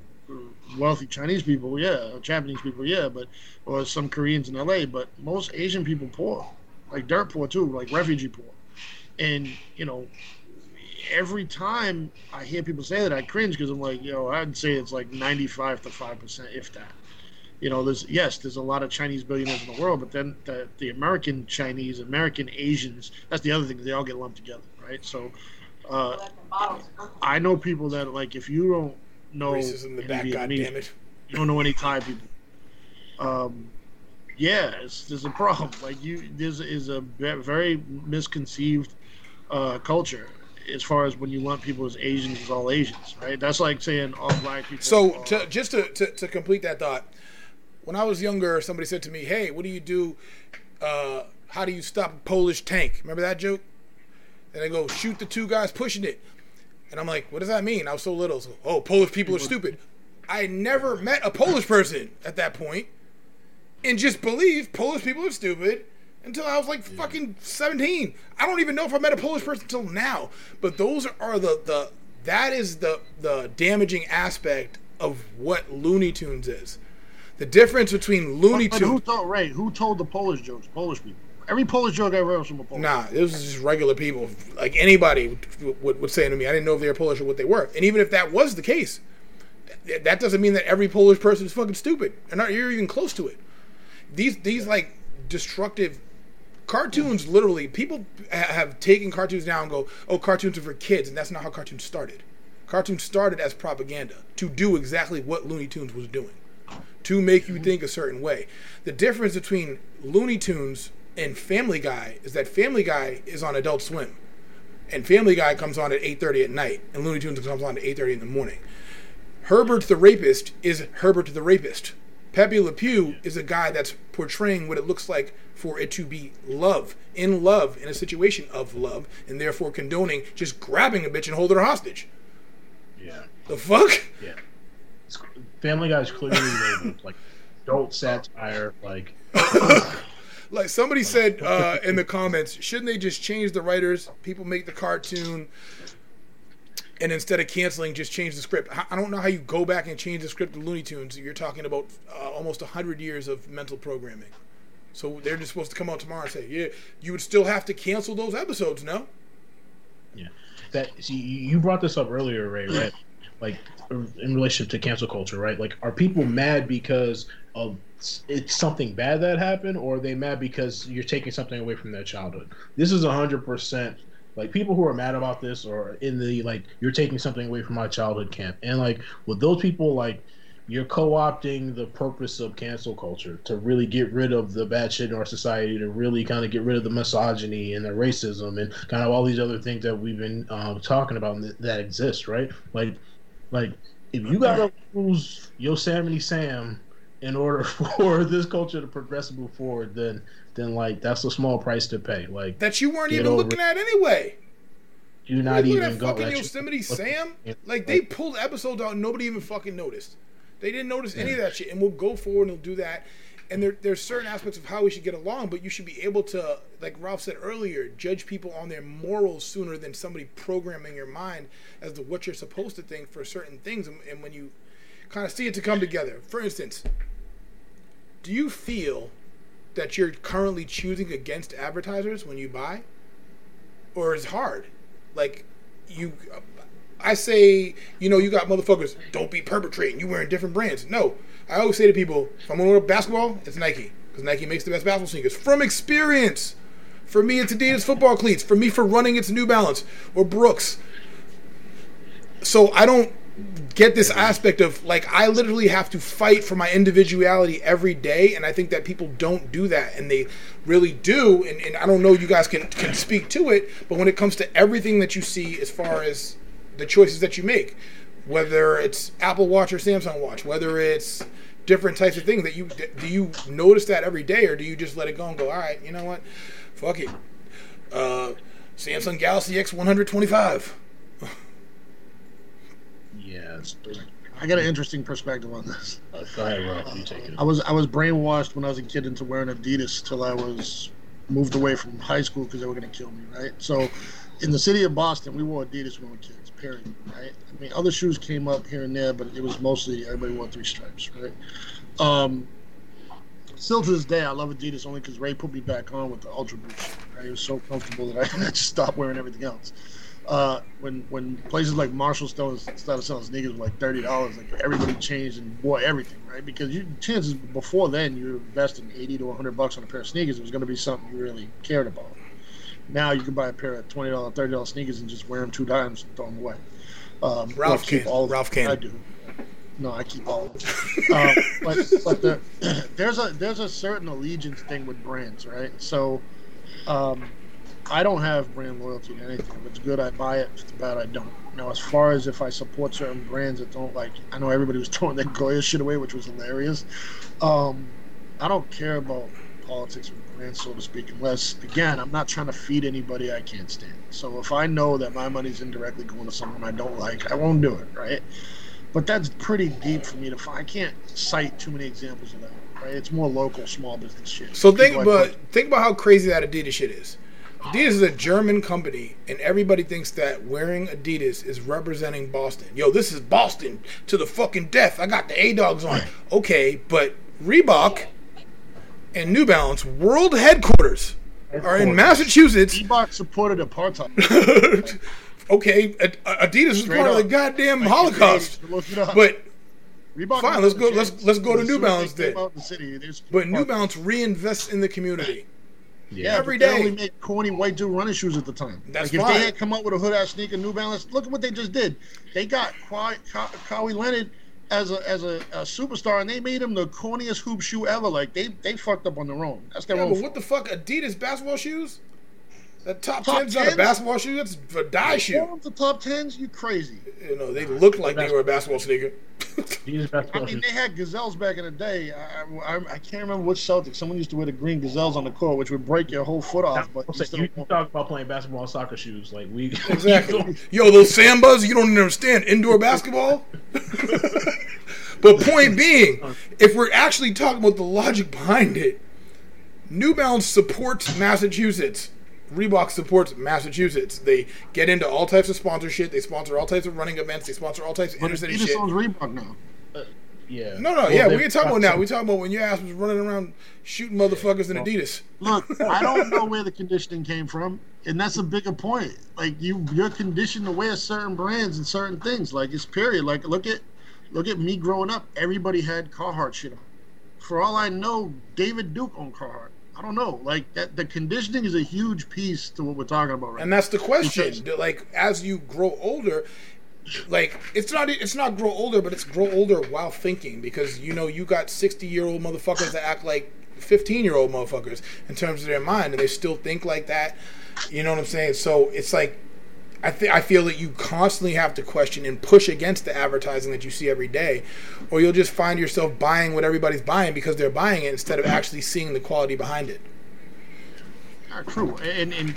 wealthy Chinese people, yeah, Japanese people, yeah, but or some Koreans in LA, but most Asian people poor, like dirt poor too, like refugee poor, and you know. Every time I hear people say that, I cringe because I'm like, yo, I'd say it's like 95 to 5 percent, if that. You know, there's yes, there's a lot of Chinese billionaires in the world, but then the, the American Chinese, American Asians, that's the other thing. They all get lumped together, right? So, uh, I know people that like if you don't know Racism the back. any God damn it. you don't know any Thai people. Um, yeah, it's, there's a problem. Like you, there's is a very misconceived uh, culture as far as when you lump people as Asians as all Asians, right? That's like saying all black people. So to, just to, to, to complete that thought, when I was younger, somebody said to me, "Hey, what do you do? Uh, how do you stop a Polish tank?" Remember that joke? And I go shoot the two guys pushing it, and I'm like, what does that mean? I was so little. So, oh, Polish people are stupid. I never met a Polish person at that point, and just believe Polish people are stupid until I was like fucking 17. I don't even know if I met a Polish person until now. But those are the the that is the the damaging aspect of what Looney Tunes is. The difference between Looney But who Tunes. told Ray? Who told the Polish jokes? Polish people. Every Polish joke I heard was from a Polish. Nah, it was just regular people. Like anybody would, would, would say to me, I didn't know if they were Polish or what they were. And even if that was the case, th- that doesn't mean that every Polish person is fucking stupid. They're not you're even close to it. These these like destructive cartoons. Literally, people have taken cartoons now and go, "Oh, cartoons are for kids," and that's not how cartoons started. Cartoons started as propaganda to do exactly what Looney Tunes was doing to make you think a certain way. The difference between Looney Tunes and Family Guy is that Family Guy is on Adult Swim, and Family Guy comes on at 8:30 at night, and Looney Tunes comes on at 8:30 in the morning. Herbert the Rapist is Herbert the Rapist. Pepe Le Pew is a guy that's portraying what it looks like for it to be love, in love, in a situation of love, and therefore condoning just grabbing a bitch and holding her hostage. Yeah. The fuck? Yeah. It's, Family Guy is clearly labeled like adult satire. Like, Like somebody said uh, in the comments, shouldn't they just change the writers? People make the cartoon, and instead of canceling, just change the script. I don't know how you go back and change the script of Looney Tunes. You're talking about uh, almost hundred years of mental programming. So they're just supposed to come out tomorrow and say, "Yeah, you would still have to cancel those episodes." No, yeah. That see, you brought this up earlier, Ray. Right? Like in relationship to cancel culture, right? Like, are people mad because of it's something bad that happened, or are they mad because you're taking something away from their childhood? This is hundred percent like people who are mad about this or in the like you're taking something away from my childhood camp and like with those people like you're co-opting the purpose of cancel culture to really get rid of the bad shit in our society to really kind of get rid of the misogyny and the racism and kind of all these other things that we've been um, talking about that, that exist right like like if you gotta lose yosemite sam in order for this culture to progress and move forward then then like that's a small price to pay like that you weren't even looking it. at anyway. you're not even at that going fucking Yosemite Sam. Like they pulled episodes out, and nobody even fucking noticed. They didn't notice any of that shit, and we'll go forward and we'll do that. And there, there's certain aspects of how we should get along, but you should be able to, like Ralph said earlier, judge people on their morals sooner than somebody programming your mind as to what you're supposed to think for certain things. And, and when you kind of see it to come together, for instance, do you feel that you're currently choosing against advertisers when you buy, or is hard? Like you, I say, you know, you got motherfuckers. Don't be perpetrating. You wearing different brands. No, I always say to people, if I'm gonna wear basketball, it's Nike because Nike makes the best basketball sneakers from experience. For me, it's Adidas football cleats. For me, for running, it's New Balance or Brooks. So I don't get this aspect of like I literally have to fight for my individuality every day, and I think that people don't do that, and they really do. And, and I don't know, you guys can can speak to it, but when it comes to everything that you see as far as the choices that you make, whether it's Apple Watch or Samsung Watch, whether it's different types of things that you do you notice that every day, or do you just let it go and go, all right, you know what, fuck it, uh, Samsung Galaxy X125. yeah I got an interesting perspective on this. uh, go ahead Ralph, you take it I was I was brainwashed when I was a kid into wearing Adidas till I was moved away from high school because they were going to kill me, right? So, in the city of Boston, we wore Adidas when we were kids. Period. Right? I mean, other shoes came up here and there, but it was mostly everybody wore three stripes, right? Um, still to this day, I love Adidas only because Ray put me back on with the Ultra Boost. Right? It was so comfortable that I just stopped wearing everything else. Uh, when when places like Marshall Stone started selling sneakers for like thirty dollars, like everybody changed and wore everything, right? Because you chances before then you were investing eighty to hundred bucks on a pair of sneakers, it was going to be something you really cared about. Now you can buy a pair of twenty dollar, thirty dollar sneakers and just wear them two times and throw them away. Um, Ralph can. all of Ralph can. I do. No, I keep all of them. um, but but the, there's a there's a certain allegiance thing with brands, right? So. Um, I don't have brand loyalty to anything. If it's good, I buy it. If it's bad, I don't. Now, as far as if I support certain brands that don't like, I know everybody was throwing that Goya shit away, which was hilarious. Um, I don't care about politics with brands, so to speak, unless again I'm not trying to feed anybody I can't stand. So if I know that my money's indirectly going to someone I don't like, I won't do it, right? But that's pretty deep for me to find. I can't cite too many examples of that, right? It's more local, small business shit. So think People about think about how crazy that Adidas shit is. Adidas is a German company, and everybody thinks that wearing Adidas is representing Boston. Yo, this is Boston to the fucking death. I got the A dogs on. Okay, but Reebok and New Balance world headquarters are in Massachusetts. Reebok supported apartheid. okay, Adidas was Straight part of the goddamn Like, Holocaust. look it up. But Reebok fine, let's go- let's- let's go to New Balance then. the city, but New Balance reinvests in the community. Yeah, every but they only made corny white dude running shoes at the time. That's like if they had come up with a hood ass sneaker, New Balance. Look at what they just did. They got Kawhi, Ka- Kawhi Leonard as a as a, a superstar, and they made him the corniest hoop shoe ever. Like they they fucked up on their own. That's their Yeah, own. but what the fuck? Adidas basketball shoes? That top, Top ten's not a basketball shoe. That's a dye Four shoe. of the top tens, you crazy. You know, they look like they were a basketball sneaker. These I mean, shoes. they had gazelles back in the day. I, I, I can't remember which Celtics. Someone used to wear the green gazelles on the court, which would break your whole foot off. But you saying, still you, you talk about playing basketball and soccer shoes, like we Exactly. Yo, those sambas, you don't understand indoor basketball. but point being, if we're actually talking about the logic behind it, New Balance supports Massachusetts. Reebok supports Massachusetts. They get into all types of sponsorship. They sponsor all types of running events. They sponsor all types of But inner city Adidas shit. owns Reebok now. yeah. No, no, Well, yeah, we ain't talking about now. We talking about when your ass was running around shooting motherfuckers in Adidas. Look, I don't know where the conditioning came from, and that's a bigger point. Like you, you're conditioned to wear certain brands and certain things. Like it's period. Like look at, look at me growing up. Everybody had Carhartt shit on. For all I know, David Duke owned Carhartt. I don't know. Like that, the conditioning is a huge piece to what we're talking about right And that's the question. Like as you grow older, like it's not it's not grow older, but it's grow older while thinking because you know you got sixty year old motherfuckers that act like fifteen year old motherfuckers in terms of their mind, and they still think like that. You know what I'm saying? So it's like. I, th- I feel that you constantly have to question and push against the advertising that you see every day, or you'll just find yourself buying what everybody's buying because they're buying it instead of actually seeing the quality behind it. Ah, true. And and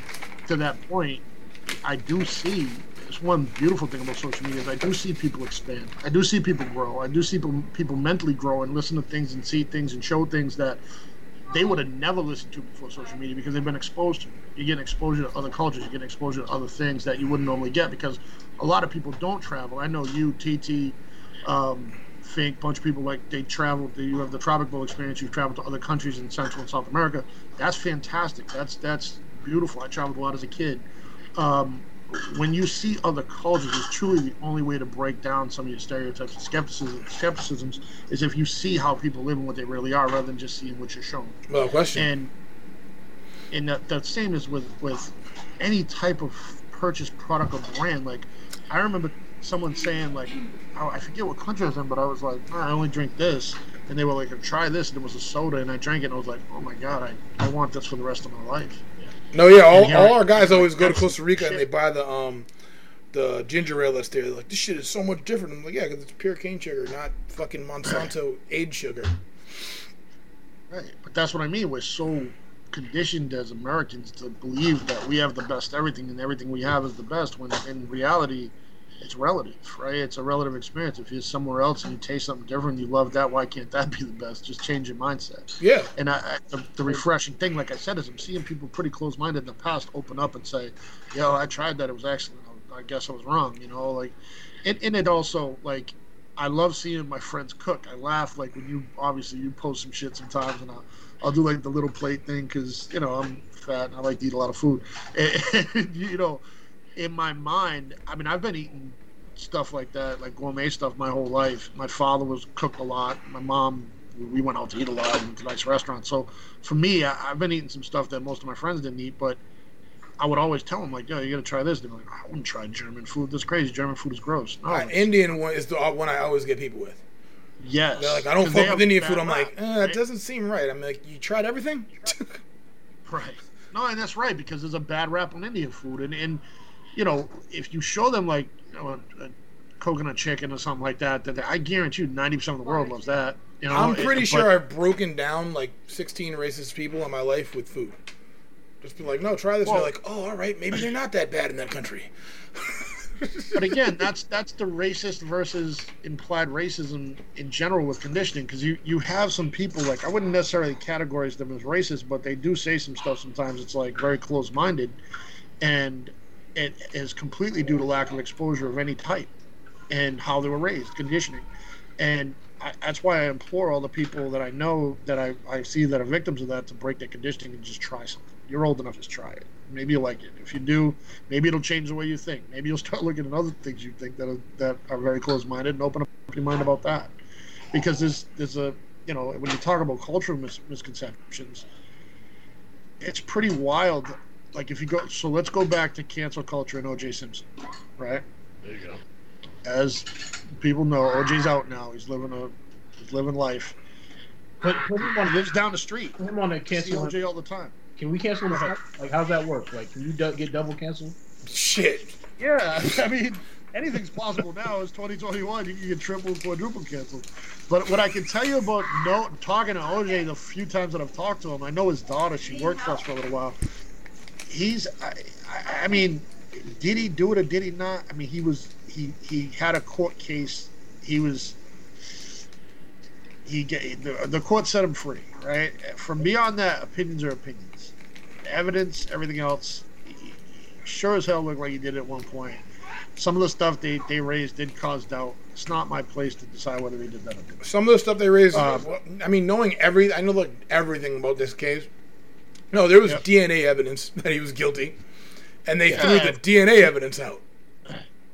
to that point, I do see. It's one beautiful thing about social media is I do see people expand. I do see people grow. I do see people people mentally grow and listen to things and see things and show things that they would have never listened to before social media because they've been exposed to. it. You're getting exposure to other cultures. You're getting exposure to other things that you wouldn't normally get because a lot of people don't travel. I know you, TT, um, Fink, bunch of people like they traveled. You have the Tropic Bowl experience. You've traveled to other countries in Central and South America. That's fantastic. That's that's beautiful. I traveled a lot as a kid. Um, when you see other cultures, it's truly the only way to break down some of your stereotypes and skepticism, skepticisms is if you see how people live and what they really are, rather than just seeing what you're shown Well, question. and and that, that same is with with any type of purchased product or brand. Like i remember someone saying like oh, i forget what country i was in but i was like "Nah, i only drink this. And they were like try this. And it was a soda and i drank it and i was like oh my god i, I want this for the rest of my life No, yeah, all, all our guys always go to Costa Rica and they buy the um the ginger ale that's there. They're like, this shit is so much different. I'm like, yeah, because it's pure cane sugar, not fucking Monsanto aid sugar. Right. But that's what I mean. We're so conditioned as Americans to believe that we have the best everything and everything we have is the best when in reality it's relative, right? It's a relative experience. If you're somewhere else and you taste something different, you love that, why can't that be the best? Just change your mindset. Yeah, And I, I, the, the refreshing thing, like I said, is I'm seeing people pretty close minded in the past open up and say, yo, I tried that. It was excellent. I, guess I was wrong, you know? Like, and, and it also, like, I love seeing my friends cook. I laugh, like, when you obviously you post some shit sometimes, and I'll, I'll do like the little plate thing because, you know, I'm fat and I like to eat a lot of food. And, you know, in my mind, I mean, I've been eating stuff like that, like gourmet stuff, my whole life. My father was cooked a lot. My mom, we went out to eat a lot, went to nice restaurants. So for me, I, I've been eating some stuff that most of my friends didn't eat, but I would always tell them like, "Yo, you got to try this." They're like, "I wouldn't try German food. That's crazy. German food is gross." No, Uh, Indian one is the one I always get people with. yes. They're like, I don't fuck have with Indian food. I'm like, eh, that right? doesn't seem right. I'm like, you tried everything? Right. No, and that's right because there's a bad rap on Indian food, and and you know if you show them like you know a, a coconut chicken or something like that, that I guarantee you ninety percent of the world loves that. You know, I'm it- pretty but- sure I've broken down like 16 racist people in my life with food. Just be like, no, try this. and Well- they're like, oh, all right, maybe they're not that bad in that country. But again, that's that's the racist versus implied racism in general with conditioning, because you you have some people like I wouldn't necessarily categorize them as racist, but they do say some stuff sometimes. It's like very close-minded, and it is completely due to lack of exposure of any type, and how they were raised, conditioning, and. I, that's why I implore all the people that I know that I, I see that are victims of that to break their conditioning and just try something. You're old enough, to try it. Maybe you'll like it. If you do, maybe it'll change the way you think. Maybe you'll start looking at other things you think that are, that are very close-minded and open up your mind about that. Because there's there's a you know when you talk about cultural mis- misconceptions, it's pretty wild. Like if you go, so let's go back to cancel culture and O.J. Simpson, right? There you go. As people know, O.J.'s out now. He's living a he's living life. But put him He on, lives down the street. put him on a cancel. O.J. all the time. Can we cancel him? Like, how's that work? Like, can you du- get double canceled? Shit. Yeah, I mean, anything's possible now. It's 2021. You can get triple, quadruple canceled. But what I can tell you about no talking to OJ the few times that I've talked to him, I know his daughter. She worked for us for a little while. He's, I, I, mean, did he do it or did he not? I mean, he was he he had a court case. He was he get the, the court set him free. Right from beyond that, opinions are opinions. Evidence, everything else sure as hell looked like he did at one point. Some of the stuff they, they raised did cause doubt. It's not my place to decide whether he did that or not. Some of the stuff they raised, Uh, I mean, knowing every, I know like everything about this case. No, there was Yep. DNA evidence that he was guilty, and they Yeah. threw the DNA evidence out.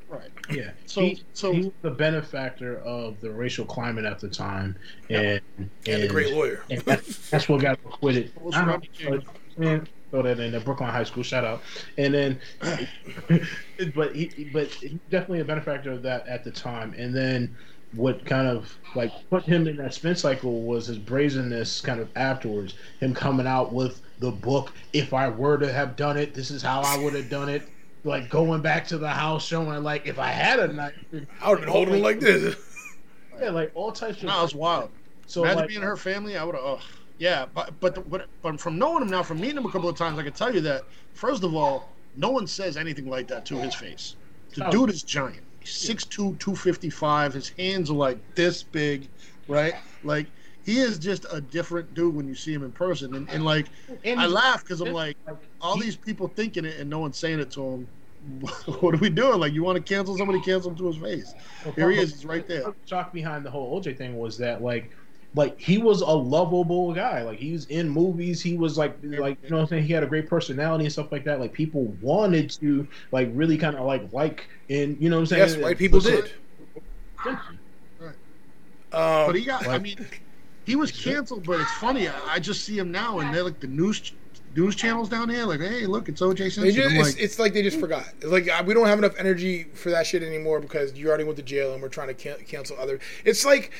Right. Yeah. So- he, so- he was the benefactor of the racial climate at the time, and And a great lawyer. and that, that's what got him acquitted. What was I don't Rodney know, King? man, throw that in the Brooklyn High School shout out, and then, but he, but he's definitely a benefactor of that at the time, and then what kind of like put him in that spin cycle was his brazenness kind of afterwards him coming out with the book if i were to have done it this is how i would have done it like going back to the house showing like if i had a knife I would have been holding it like this. yeah like all types of No, it's wild. so Imagine like, being her family. I would have. Oh, yeah, but but but but from knowing him now, from meeting him a couple of times, I can tell you that first of all, no one says anything like that to his face. The Oh. dude is giant. He's 6'2", 255. His hands are like this big, right? Like he is just a different dude when you see him in person. And, and like and I laugh because I'm like, all he- these people thinking it and no one's saying it to him. What are we doing? Like, you want to cancel somebody? Cancel him to his face. Here he is. He's right there. shock behind the whole OJ thing was that like like he was a lovable guy. Like he was in movies. He was like like you know what I'm saying. He had a great personality and stuff like that. Like people wanted to like really kind of like like and you know what I'm saying. yes, white people did. But Um, he got. I mean, he was canceled. But it's funny. I, I just see him now, and they're like the news news channels down here. Like, hey, look, it's OJ they Simpson. just, I'm it's, like, it's like they just forgot. Like we don't have enough energy for that shit anymore because you already went to jail and we're trying to can- cancel other. It's like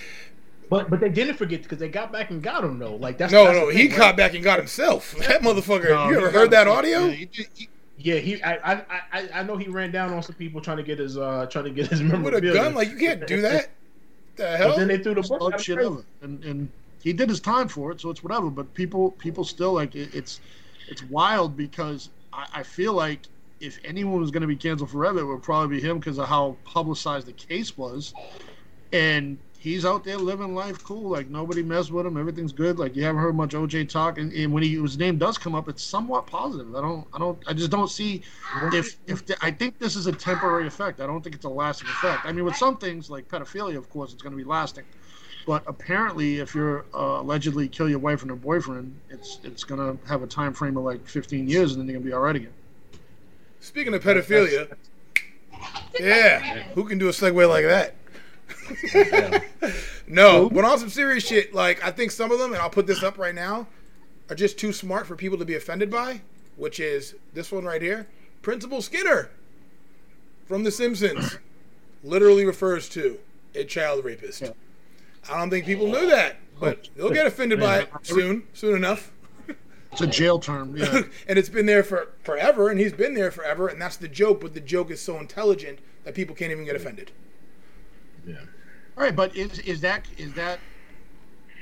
But but they didn't forget because they got back and got him though. Like that's no, that's no, the he thing, got back and got himself. That motherfucker. no, you ever got heard that himself. audio? Yeah, he he- Yeah, he. I, I I I know he ran down on some people trying to get his uh trying to get his With a gun, like you can't do that. The But then they threw the book. bug out shit crazy. ever. And and he did his time for it, so it's whatever. But people people still like it, it's it's wild because I, I feel like if anyone was going to be canceled forever, it would probably be him because of how publicized the case was. And he's out there living life cool, like nobody messed with him, everything's good. Like you haven't heard much OJ talk, and, and when he, his name does come up, it's somewhat positive. I don't, I don't, I just don't see if if the, I think this is a temporary effect. I don't think it's a lasting effect. I mean, with some things like pedophilia, of course, it's going to be lasting. But apparently, if you're uh, allegedly kill your wife and her boyfriend, it's it's gonna have a time frame of like 15 years, and then you're gonna be all right again. Speaking of pedophilia, yeah, who can do a segue like that? no, but on some serious shit, like I think some of them, and I'll put this up right now, are just too smart for people to be offended by. Which is this one right here, Principal Skinner from The Simpsons, literally refers to a child rapist. Yeah. I don't think people knew that, but they'll get offended by it soon, soon enough. It's a jail term. Yeah. and it's been there for forever, and he's been there forever, and that's the joke. But the joke is so intelligent that people can't even get offended. Yeah. All right, but is is that is that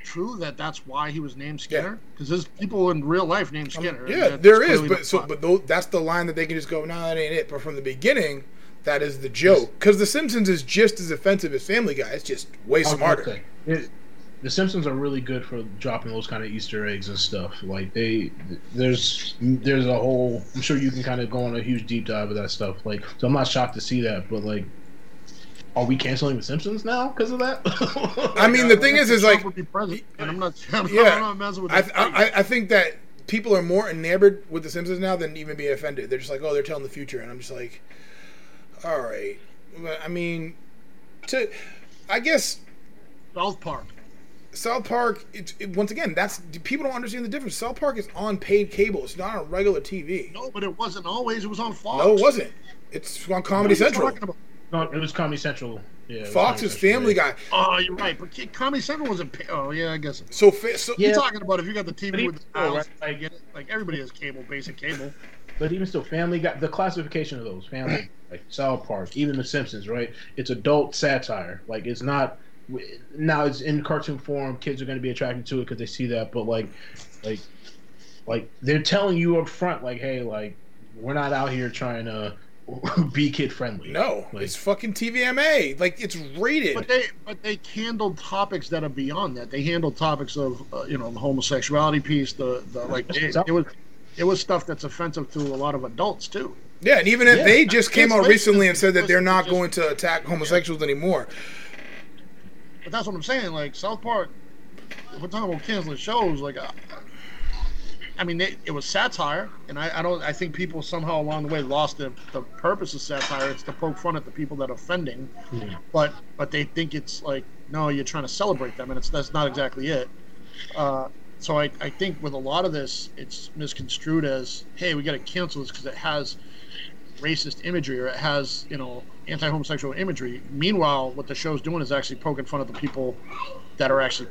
true that that's why he was named Skinner? Because there's people in real life named Skinner. Um, Yeah, there is, but so plot. but tho- that's the line that they can just go, no, that ain't it. But from the beginning, that is the joke because The Simpsons is just as offensive as Family Guy. It's just way I was gonna smarter. say, it- the Simpsons are really good for dropping those kind of Easter eggs and stuff. Like they, there's there's a whole. I'm sure you can kind of go on a huge deep dive of that stuff. Like, so I'm not shocked to see that. But like, are we canceling the Simpsons now because of that? I mean, the thing is, is Trump like, would be president, and I'm not. I'm, yeah, not, I'm not messing with I. I, I think that people are more enamored with The Simpsons now than even being offended. They're just like, oh, they're telling the future, and I'm just like, all right. But, I mean, to, I guess South Park. South Park. It, it, once again, that's people don't understand the difference. South Park is on paid cable. It's not on regular TV. No, but it wasn't always. It was on Fox. No, it wasn't. It's on Comedy What are you Central. Talking about? No, it was Comedy Central. Yeah, Fox is Family. Guy. Oh, you're right. But K- Comedy Central wasn't. Pay- oh, yeah, I guess. So, fa- so Yeah. You're talking about if you got the But TV even with the still, dials, right, I like- get it. Like everybody has cable, basic cable. But even still, Family Guy, the classification of those Family, like South Park, even The Simpsons, right? It's adult satire. Like it's not now it's in cartoon form. Kids are going to be attracted to it because they see that. But like, like, like they're telling you up front, like, hey, like we're not out here trying to be kid friendly. no, Like- it's fucking TVMA. Like it's rated. But they, but they handled topics that are beyond that. They handled topics of, uh, you know, the homosexuality piece. The, the like, it, it was, it was stuff that's offensive to a lot of adults too. yeah, and even if Yeah. they just came out recently and said that they're not just- going to attack homosexuals anymore. But that's what I'm saying. Like South Park, if we're talking about canceling shows, like, uh, I mean, they, it was satire, and I, I don't. I think people somehow along the way lost the, the purpose of satire. It's to poke fun at the people that are offending, Yeah. but but they think it's like, no, you're trying to celebrate them, and it's that's not exactly it. Uh, so I, I think with a lot of this, it's misconstrued as, hey, we got to cancel this because it has racist imagery or it has you know anti-homosexual imagery. Meanwhile, what the show's doing is actually poking fun at the people that are actually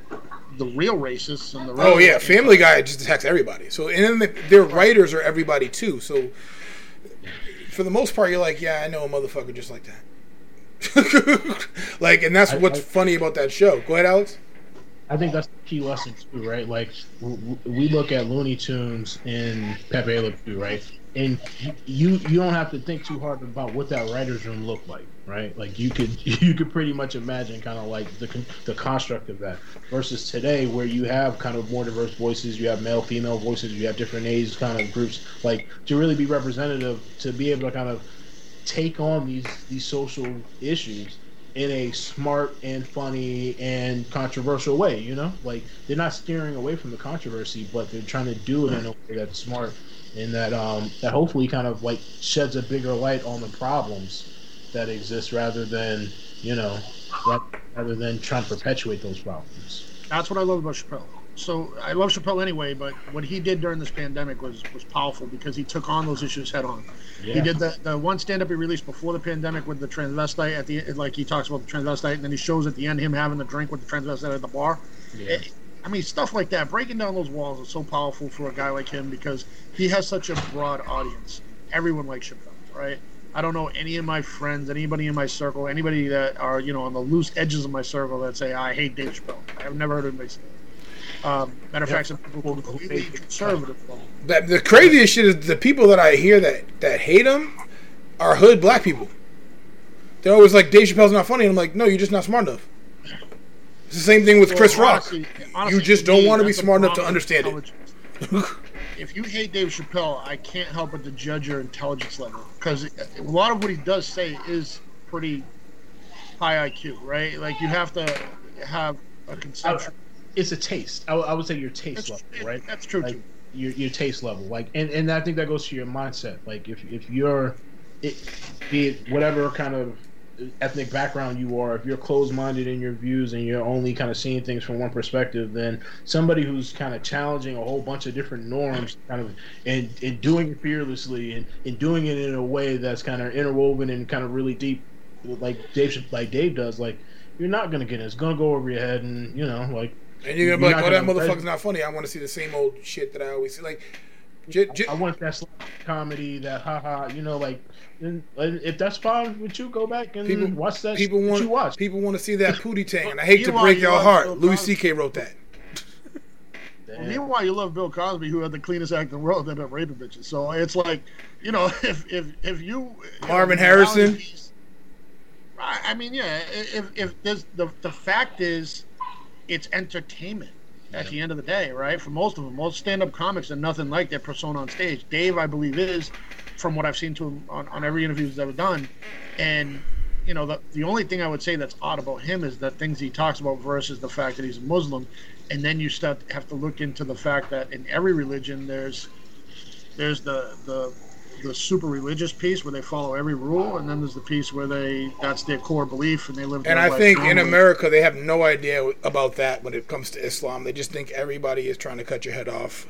the real racists and the real Oh yeah, Family Guy just attacks everybody. So and then the, their writers are everybody too. So for the most part, you're like, yeah, I know a motherfucker just like that. like, and that's I- what's I- funny about that show. Go ahead, Alex. I think that's the key lesson too, right? Like w- w- we look at Looney Tunes and Pepe Le Pew, right? And you you don't have to think too hard about what that writers' room looked like, right? Like you could you could pretty much imagine kind of like the the construct of that versus today where you have kind of more diverse voices, you have male female voices, you have different age kind of groups, like to really be representative to be able to kind of take on these these social issues in a smart and funny and controversial way, you know? Like they're not steering away from the controversy, but they're trying to do it in a way that's smart and that um that hopefully kind of like sheds a bigger light on the problems that exist rather than, you know, rather than trying to perpetuate those problems. That's what I love about Chappelle. So I love Chappelle anyway, but what he did during this pandemic was was powerful because he took on those issues head on. He did the, the one stand up he released before the pandemic with the transvestite at the like he talks about the transvestite and then he shows at the end him having the drink with the transvestite at the bar. Yeah. It- I mean stuff like that, breaking down those walls is so powerful for a guy like him because he has such a broad audience. Everyone likes Chappelle, right? I don't know any of my friends, anybody in my circle, anybody that are you know on the loose edges of my circle that say I hate Dave Chappelle. I've never heard anybody say that. Um, matter of fact, some people are completely conservative. That, the craziest shit is the people that I hear that that hate him are hood black people. They're always like, Dave Chappelle's not funny. And I'm like, no, you're just not smart enough. It's the same thing with Well, Chris Rock. honestly- honestly, you just don't me, want to be smart enough to understand it. if you hate Dave Chappelle, I can't help but to judge your intelligence level because a lot of what he does say is pretty high IQ, right? Like you have to have a conception. It's a taste. I, w- I would say your taste That's, level, right? that's true like, too. your your taste level like and, and i think that goes to your mindset like if if you're it, be it whatever kind of ethnic background you are if you're closed-minded in your views and you're only kind of seeing things from one perspective then somebody who's kind of challenging a whole bunch of different norms kind of and, and doing it fearlessly and, and doing it in a way that's kind of interwoven and kind of really deep like dave like dave does like you're not gonna get it it's gonna go over your head and you know like And you're gonna be You're like, oh, that motherfucker's not funny. I want to see the same old shit that I always see. Like, j- j- I want that comedy, that haha, you know, like, and, and if that's fine with you, go back and People- watch that. people shit that want you watch. people want to see that pootie tang. And I hate to break you your heart. Louis. C.K. wrote that. Well, meanwhile, you love Bill Cosby, who had the cleanest act in the world, ended up raping bitches. So it's like, you know, if if if you Marvin if Harrison. piece- I I mean, yeah. If if there's the the fact is, it's entertainment. At the end of the day, right? For most of them, most stand-up comics are nothing like their persona on stage. Dave, I believe, is, from what I've seen to him on, on every interview he's ever done, and you know, the, the only thing I would say that's odd about him is the things he talks about versus the fact that he's a Muslim, and then you start have to look into the fact that in every religion there's there's the the the super religious piece where they follow every rule, and then there's the piece where they that's their core belief and they live. And their I life think in. America they have no idea about that when it comes to Islam. They just think everybody is trying to cut your head off,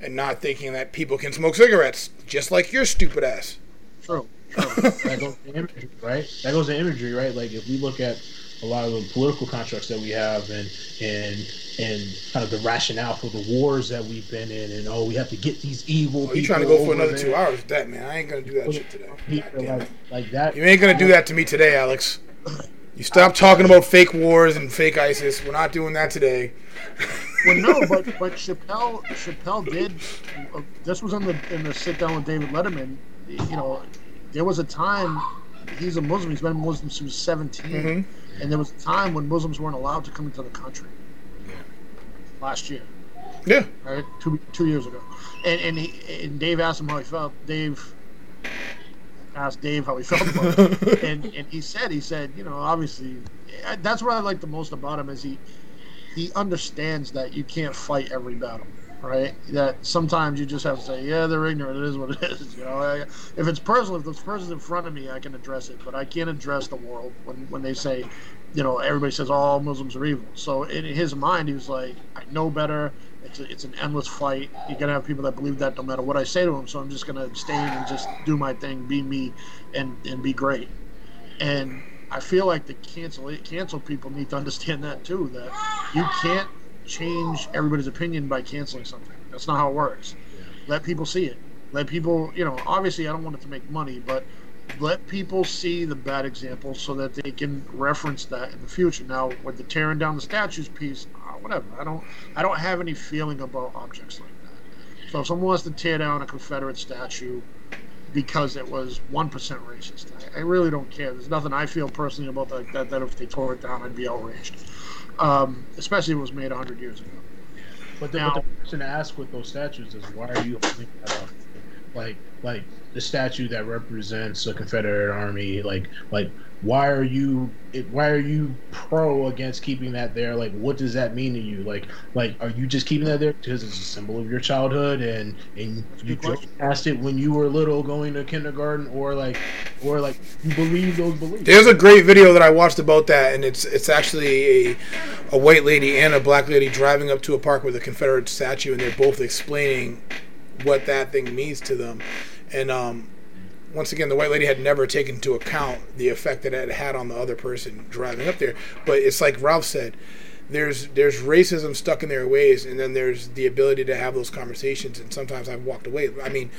and not thinking that people can smoke cigarettes, just like your stupid ass. True. True. that goes to imagery, right? That goes to imagery, right? Like if we look at a lot of the political contracts that we have, and and and kind of the rationale for the wars that we've been in, and oh, we have to get these evil. Oh, you people trying to go for another there. two hours with that, man? I ain't gonna do that shit today. People God damn like, like that. You ain't gonna do that to me today, Alex. You stop talking about fake wars and fake ISIS. We're not doing that today. Well, no, but but Chappelle Chappelle did. Uh, this was in the in the sit down with David Letterman. You know, there was a time. He's a Muslim. He's been a Muslim since he was 17, Mhm. And there was a time when Muslims weren't allowed to come into the country. Yeah. Last year, Yeah. right? Two two years ago, and and, he, and Dave asked him how he felt. Dave asked Dave how he felt about it, and and he said he said you know obviously that's what I like the most about him is he he understands that you can't fight every battle, right? That sometimes you just have to say, yeah, they're ignorant. It is what it is. You know, I, if it's personal, if this person's in front of me, I can address it, but I can't address the world when when they say, you know, everybody says all Muslims are evil. So in his mind, he was like, I know better. It's, a, it's an endless fight. You're gonna have people that believe that no matter what I say to them. So I'm just gonna abstain and just do my thing, be me, and and be great. And I feel like the cancel cancel people need to understand that too. That you can't change everybody's opinion by canceling something. That's not how it works. Let people see it. Let people, you know, obviously I don't want it to make money, but let people see the bad examples so that they can reference that in the future. Now, with the tearing down the statues piece, uh, whatever. I don't, I don't have any feeling about objects like that. So if someone wants to tear down a Confederate statue because it was one percent racist, I, I really don't care. There's nothing I feel personally about that. That, that if they tore it down, I'd be outraged. Um, especially if it was made hundred years ago. But the, Now- but the question to ask with those statues is why are you holding that up? Like, like the statue that represents the Confederate Army. Like, like why are you? Why are you pro against keeping that there? Like, what does that mean to you? Like, like are you just keeping that there because it's a symbol of your childhood and and you Good drove past it when you were little, going to kindergarten, or like, or like you believe those beliefs? There's a great video that I watched about that, and it's it's actually a, a white lady and a black lady driving up to a park with a Confederate statue, and they're both explaining what that thing means to them. And um, once again, the white lady had never taken into account the effect that it had on the other person driving up there. But it's like Ralph said. There's there's racism stuck in their ways, and then there's the ability to have those conversations. And sometimes I've walked away. I mean,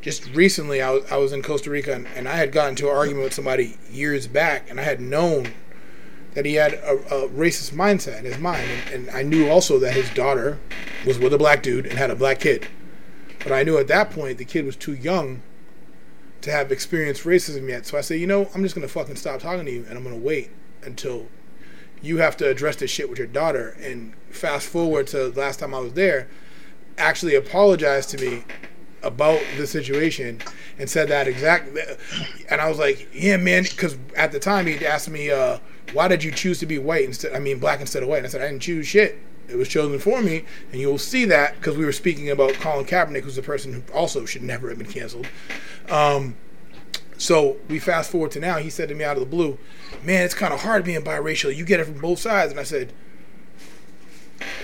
just recently I was, I was in Costa Rica and, and I had gotten into an argument with somebody years back and I had known that he had a, a racist mindset in his mind and, and I knew also that his daughter was with a black dude and had a black kid but I knew at that point the kid was too young to have experienced racism yet. So I say, you know I'm just gonna fucking stop talking to you and I'm gonna wait until you have to address this shit with your daughter. And fast forward to last time I was there actually apologized to me about the situation and said that exact and I was like yeah man because at the time he'd asked me uh, why did you choose to be white instead I mean black instead of white? And I said I didn't choose shit it was chosen for me and you'll see that because we were speaking about Colin Kaepernick who's a person who also should never have been canceled um, so we fast forward to now he said to me out of the blue man it's kind of hard being biracial you get it from both sides and I said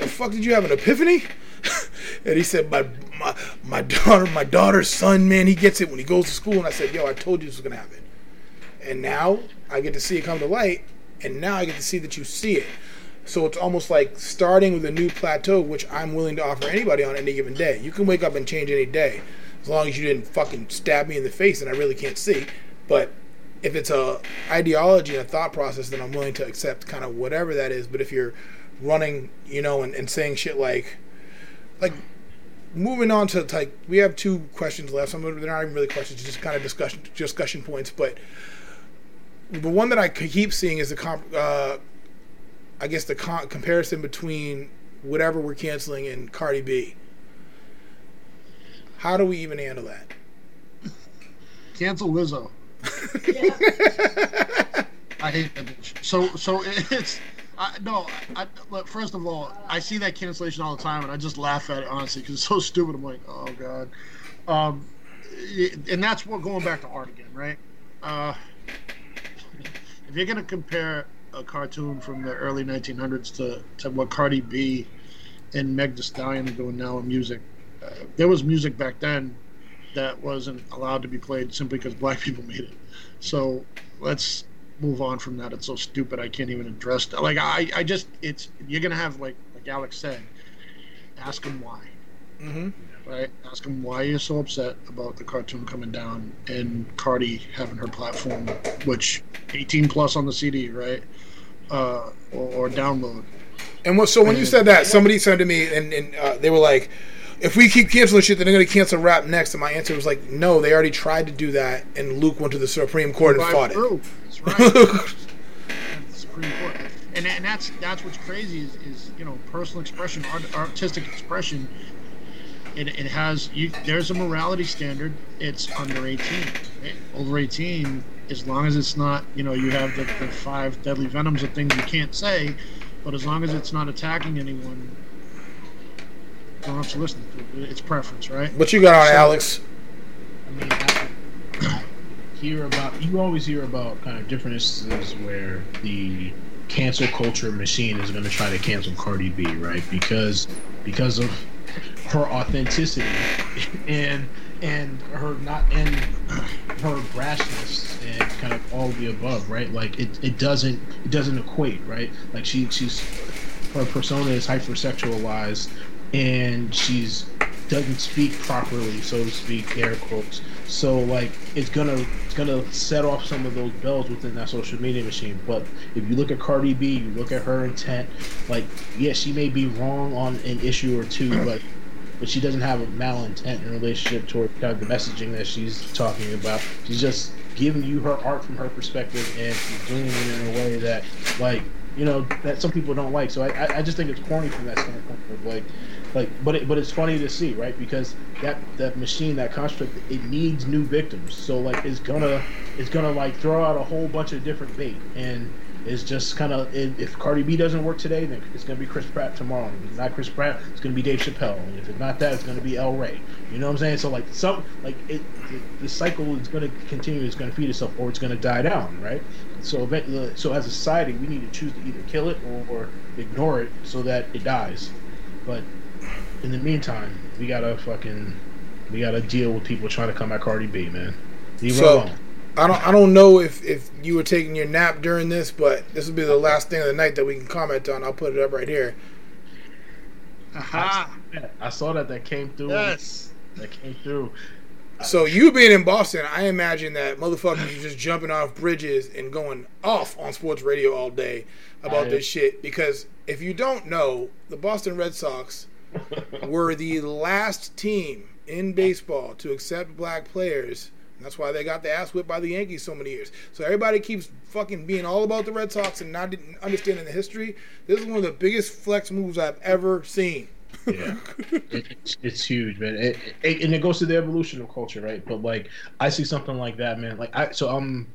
the fuck did you have an epiphany? and he said, my, my my daughter, my daughter's son, man, he gets it when he goes to school. And I said, yo, I told you this was gonna happen. And now I get to see it come to light, and now I get to see that you see it. So it's almost like starting with a new plateau, which I'm willing to offer anybody on any given day. You can wake up and change any day, as long as you didn't fucking stab me in the face and I really can't see. But if it's a ideology and a thought process, then I'm willing to accept kind of whatever that is. But if you're running, you know, and, and saying shit like, like moving on to like we have two questions left. Some of them they're not even really questions, just kind of discussion discussion points. But the one that I keep seeing is the comp, uh, I guess the con- comparison between whatever we're canceling and Cardi B. How do we even handle that? Cancel Lizzo. I hate that bitch. So so it's I, no. I, look, first of all, I see that cancellation all the time, and I just laugh at it honestly because it's so stupid. I'm like, oh god. Um, and that's what going back to art again, right? Uh, if you're gonna compare a cartoon from the early 1900s to, to what Cardi B and Meg Thee Stallion are doing now in music, uh, there was music back then that wasn't allowed to be played simply because black people made it. So let's move on from that. It's so stupid. I can't even address that. Like I, I just it's you're gonna have like like Alix said, ask him why. Mm-hmm. Right? Ask him why you're so upset about the cartoon coming down and Cardi having her platform, which 18 plus on the CD, right? Uh, or, or download. And what, so when you said that, somebody said to me, and, and uh, they were like, if we keep canceling shit, then they're going to cancel rap next. And my answer was like, no, they already tried to do that, and Luke went to the Supreme Court and fought through. it. That's right. That's Supreme Court. And, and that's that's what's crazy is, is you know personal expression, art, artistic expression. It, it has you. There's a morality standard. It's under 18. Right? Over 18, as long as it's not, you know, you have the, the five deadly venoms of things you can't say, but as long as it's not attacking anyone, have to listen to it. It's preference, right? What you got on, So- Alix? I mean, I, I hear about you always hear about kind of different instances where the cancel culture machine is going to try to cancel Cardi B, right? Because because of her authenticity and and her not and her brashness and kind of all the above, right? Like it, it doesn't it doesn't equate, right? Like she she's her persona is hypersexualized and she's doesn't speak properly, so to speak, air quotes. So like it's gonna it's gonna set off some of those bells within that social media machine. But if you look at Cardi B, you look at her intent, like yeah, she may be wrong on an issue or two, but but she doesn't have a malintent in relationship toward kind of the messaging that she's talking about. She's just giving you her art from her perspective, and she's doing it in a way that like you know that some people don't like. So I, I- I just think it's corny from that standpoint of like, like, but it, but it's funny to see, right? Because that that machine, that construct, it needs new victims. So like, it's gonna it's gonna like throw out a whole bunch of different bait, and it's just kind of if Cardi B doesn't work today, then it's gonna be Chris Pratt tomorrow. If it's not Chris Pratt, it's gonna be Dave Chappelle, and if it's not that, it's gonna be El Rey. You know what I'm saying? So like some like it, the, cycle is gonna continue. It's gonna feed itself, or it's gonna die down, right? So event- uh, so as a society, we need to choose to either kill it or, or ignore it so that it dies. But in the meantime, we gotta fucking we gotta deal with people trying to come at Cardi B, man. Leave So- alone. I don't I don't know if, if you were taking your nap during this, but this will be the last thing of the night that we can comment on. I'll put it up right here. Aha! I saw that that came through. Yes. That came through. So you being in Boston, I imagine that motherfuckers are just jumping off bridges and going off on sports radio all day about I- this shit. Because if you don't know, the Boston Red Sox were the last team in baseball to accept black players. That's why they got the ass whipped by the Yankees so many years. So everybody keeps fucking being all about the Red Sox and not understanding the history. This is one of the biggest flex moves I've ever seen. Yeah, it, it's, huge, man. It, it, and it goes to the evolution of culture, right? But like, I see something like that, man. Like, I so I'm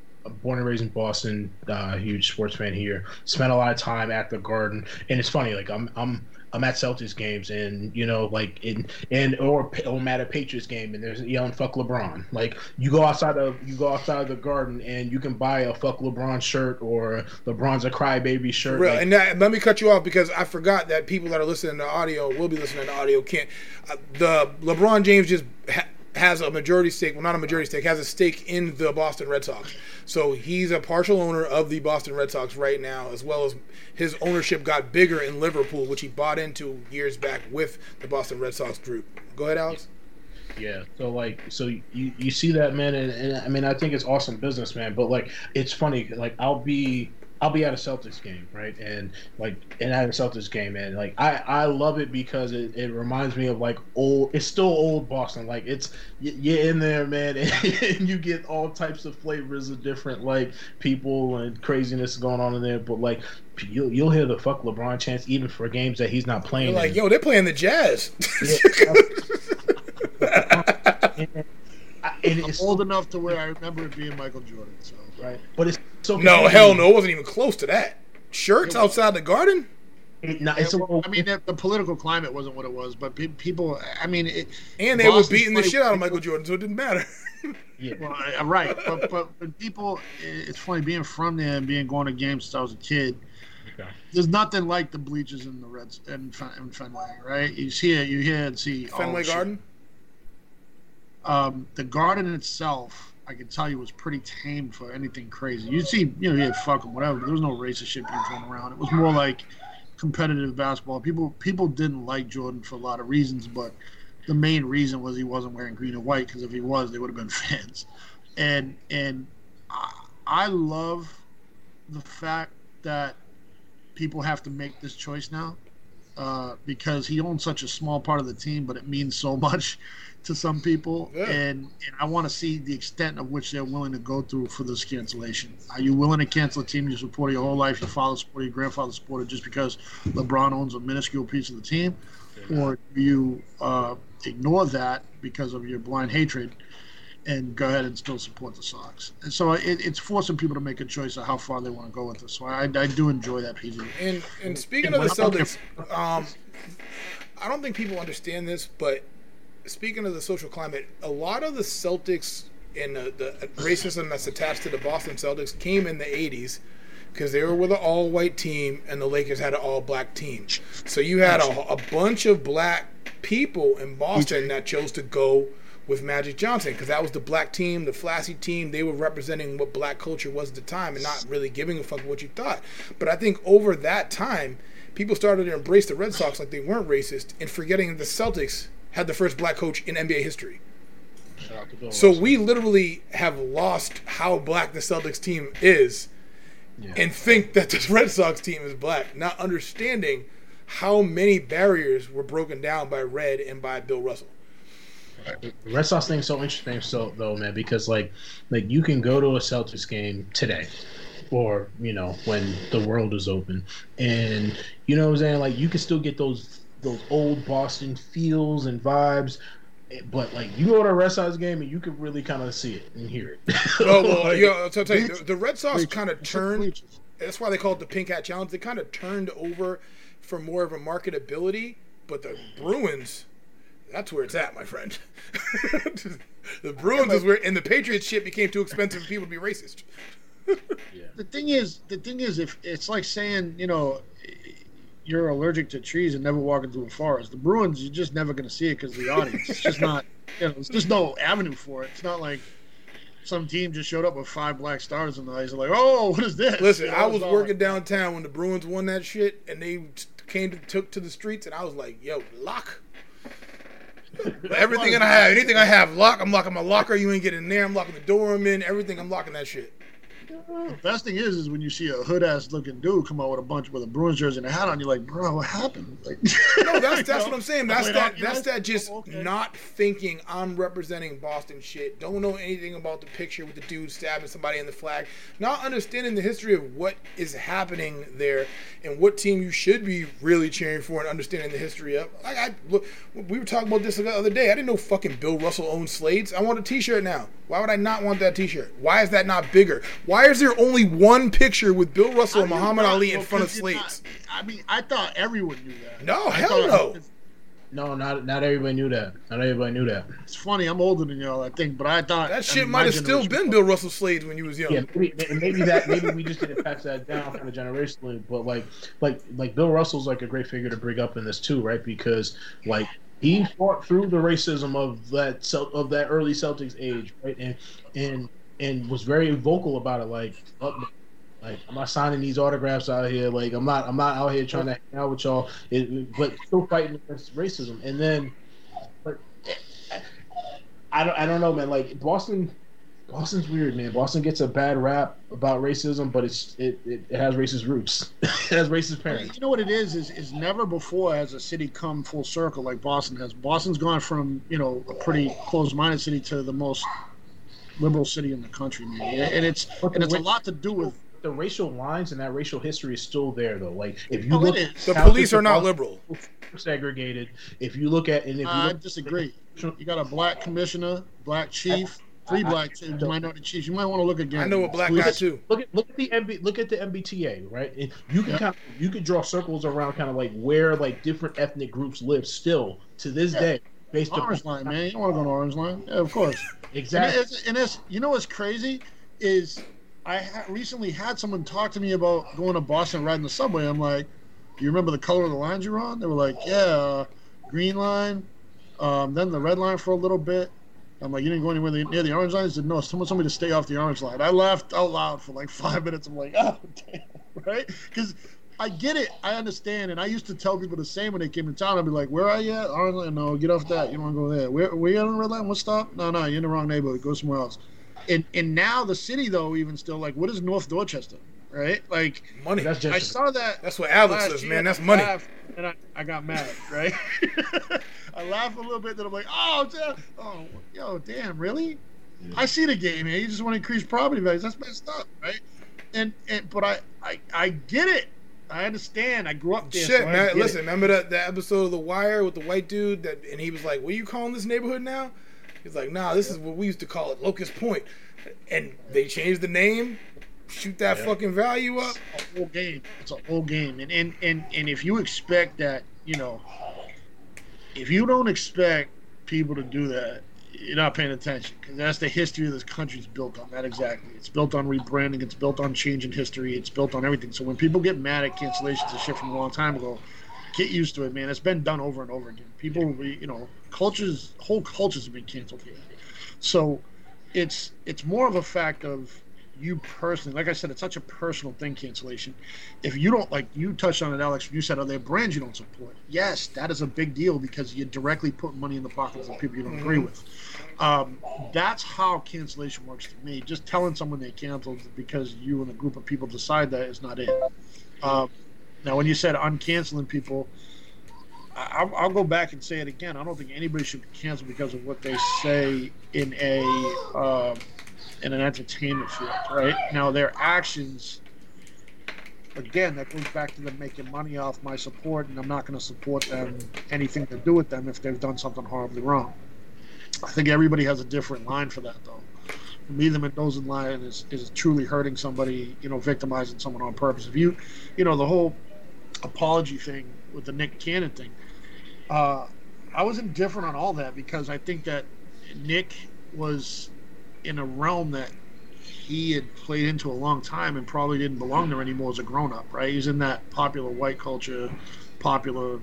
born and raised in Boston, uh, huge sports fan here. Spent a lot of time at the Garden, and it's funny. Like, I'm I'm I'm at Celtics games, and you know, like in and or or I'm at a Patriots game, and there's yelling "fuck LeBron." Like, you go outside of you go outside of the Garden, and you can buy a "fuck LeBron" shirt or LeBron's a crybaby shirt. Real. Like, and that, let me cut you off because I forgot that people that are listening to audio will be listening to audio can't. Uh, the LeBron James just ha- has a majority stake. Well, not a majority stake. Has a stake in the Boston Red Sox. So he's a partial owner of the Boston Red Sox right now, as well as his ownership got bigger in Liverpool, which he bought into years back with the Boston Red Sox group. Go ahead, Alix. Yeah. So like, so you you see that man, and, and I mean, I think it's awesome business, man. But like, it's funny. Like, I'll be I'll be at a Celtics game, right? And like, and at a Celtics game, and like, I I love it because it, it reminds me of like old. It's still old Boston. Like it's you're in there, man, and you get all types of flavors of different like people and craziness going on in there. But like, you'll you'll hear the fuck LeBron chants even for games that he's not playing. You're like, in. yo, they're playing the Jazz. and, and I'm it's old enough to where I remember it being Michael Jordan. So right, but it's so no, confusing. hell no, it wasn't even close to that. Shirts outside the garden. It- no, it's a well, I mean, the, the political climate wasn't what it was, but pe- people. I mean, it, And they Boston's were beating the shit out of Michael Jordan, so it didn't matter. yeah. Well, I, right, but but when people, it's funny being from there and being going to games since I was a kid. Okay. There's nothing like the bleachers in the Reds and in Fenway, right? You see it, you hear and see. Fenway shit. Garden. Um, the garden itself, I can tell you, was pretty tame for anything crazy. You'd see, you know, yeah, fuck 'em, whatever. But there was no racist shit being thrown around. It was more like competitive basketball. People people didn't like Jordan for a lot of reasons, but the main reason was he wasn't wearing green and white. Because if he was, they would have been fans. And and I, I love the fact that people have to make this choice now uh, because he owns such a small part of the team, but it means so much to some people. Yeah. And, and I want to see the extent of which they're willing to go through for this cancellation. Are you willing to cancel a team you supported your whole life, your father supported, your grandfather supported, just because LeBron owns a minuscule piece of the team? Or do you uh, ignore that because of your blind hatred? And go ahead and still support the Sox. And so it, it's forcing people to make a choice of how far they want to go with this. So I, I do enjoy that piece of it. And and speaking of the Celtics, um, I don't think people understand this, but speaking of the social climate, a lot of the Celtics and the, the racism that's attached to the Boston Celtics came in the '80s because they were with an all-white team and the Lakers had an all-black team. So you had a, a bunch of black people in Boston that chose to go with Magic Johnson because that was the black team, the flashy team. They were representing what black culture was at the time and not really giving a fuck what you thought. But I think over that time, people started to embrace the Red Sox like they weren't racist and forgetting the Celtics had the first black coach in NBA history. Shout out to Bill So we literally have lost how black the Celtics team is Yeah. and think that this Red Sox team is black, not understanding how many barriers were broken down by Red and by Bill Russell. Red Sox thing so interesting, so though, man, because like, like you can go to a Celtics game today, or you know when the world is open, and you know what I'm saying. Like you can still get those those old Boston feels and vibes, but like you go to a Red Sox game and you can really kind of see it and hear it. Oh, well, Like, you know, so I'll tell you, the, the Red Sox kind of It's turned. That's why they call it the Pink Hat Challenge. They kind of turned over for more of a marketability, but the Bruins, that's where it's at, my friend. the Bruins is where, and the Patriots shit became too expensive for people to be racist. the thing is, the thing is, if it's like saying, you know, you're allergic to trees and never walk into a forest. The Bruins, you're just never going to see it because the audience. It's just not, you know, there's just no avenue for it. It's not like some team just showed up with five black stars in the eyes. Like, oh, what is this? Listen, You know, I was working like- downtown when the Bruins won that shit, and they came to took to the streets, and I was like, "Yo, lock." Everything I have, anything I have, lock. I'm locking my locker. You ain't getting in there. I'm locking the door I'm in. Everything. I'm locking that shit. The best thing is, is when you see a hood ass looking dude come out with a bunch with a Bruins jersey and a hat on, you're like, bro, what happened? Like, No, that's that's what I'm saying. That's Wait, that that's know? that just oh, Okay. not thinking I'm representing Boston shit. Don't know anything about the picture with the dude stabbing somebody in the flag. Not understanding the history of what is happening there and what team you should be really cheering for and understanding the history of. Like I look, we were talking about this the other day. I didn't know fucking Bill Russell owned Slades. I want a T-shirt now. Why would I not want that T-shirt? Why is that not bigger? Why is there only one picture with Bill Russell and How do you Muhammad not Ali in front of you're not- I mean, I thought everyone knew that. No, I hell no. no, not not everybody knew that. Not everybody knew that. It's funny. I'm older than y'all, I think, but I thought That I shit mean, might have still been Bill Russell Slades when you was young. Yeah, maybe, maybe that maybe we just didn't pass that down kind of generationally, but like like like Bill Russell's like a great figure to bring up in this too, right? Because like he fought through the racism of that Cel- of that early Celtics age, right? And and and was very vocal about it, like. "Fuck, Like I'm not signing these autographs out here. Like I'm not. I'm not out here trying to hang out with y'all. It, but still fighting against racism. And then, but I don't. I don't know, man. Like Boston Boston's weird, man. Boston gets a bad rap about racism, but it's it, it, it has racist roots. it has racist parents. You know what it is? Is is never before has a city come full circle like Boston has. Boston's gone from you know a pretty closed-minded city to the most liberal city in the country, man. And it's and it's a lot to do with the racial lines and that racial history is still there, though. Like if you Oh, look, it is. The police are not liberal. segregated. If you look at and if you I look, disagree. You got a black commissioner, black chief, three black chiefs, minority chiefs. You might want to look again. I know a black Police- guy too. look at look at the MB, look at the MBTA, right? It, you can Yeah. kind of, you can draw circles around kind of like where like different ethnic groups live still to this Yeah. day, based on Orange Line, man. You don't want to go to Orange Line? Yeah, of course. And exactly. it's, and it's you know what's crazy is I ha- recently had someone talk to me about going to Boston and riding the subway. I'm like, do you remember the color of the lines you're on? They were like, yeah, uh, green line, um, then the red line for a little bit. I'm like, you didn't go anywhere near the orange line? He said, no, someone told me to stay off the orange line. I laughed out loud for like five minutes. I'm like, oh, damn, right? Because I get it. I understand. And I used to tell people the same when they came to town. I'd be like, where are you at? Orange line? No, get off that. You don't want to go there. Where, where you on the red line? What stop? No, no, you're in the wrong neighborhood. Go somewhere else. And, and now the city, though, even still, like, what is North Dorchester? Right? Like, Money. That's just, I saw that. That's what Alix last says, man. That's money. laughed, And I, I got mad, right? I laugh a little bit, then I'm like, oh, damn. oh, yo, damn, really? I see the game, man. You just want to increase property values. That's messed up, right? And and but I I, I get it. I understand. I grew up there. Shit, so man. Listen, it. remember that, that episode of The Wire with the white dude that, and he was like, "What are you calling this neighborhood now?" He's like, "Nah, this is what we used to call it, Locust Point," and they changed the name, shoot that Yeah. fucking value up. It's a whole game. It's a whole game. And and and and if you expect that, you know, if you don't expect people to do that, you're not paying attention because that's the history of this country's built on that exactly. It's built on rebranding. It's built on changing history. It's built on everything. So when people get mad at cancellations of shit from a long time ago, get used to it, man. It's been done over and over again. People, we, you know, cultures, whole cultures have been canceled here. So it's it's more of a fact of you personally. Like I said, it's such a personal thing. Cancellation. If you don't like, you touched on it, Alix. You said, "Are there brands you don't support?" Yes, that is a big deal because you directly put money in the pockets of people you don't agree with. Um, that's how cancellation works to me. Just telling someone they canceled because you and a group of people decide that is not it. Um, now, when you said uncanceling people, I- I'll, I'll go back and say it again. I don't think anybody should be canceled because of what they say in a um, in an entertainment field, right? Now, their actions, again, that goes back to them making money off my support, and I'm not going to support them anything to do with them if they've done something horribly wrong. I think everybody has a different line for that, though. For me, the Mendoza line is, is truly hurting somebody, you know, victimizing someone on purpose. If you, you know, the whole apology thing with the Nick Cannon thing, uh, I was indifferent on all that because I think that Nick was in a realm that he had played into a long time and probably didn't belong there anymore as a grown up, right? He's in that popular white culture, popular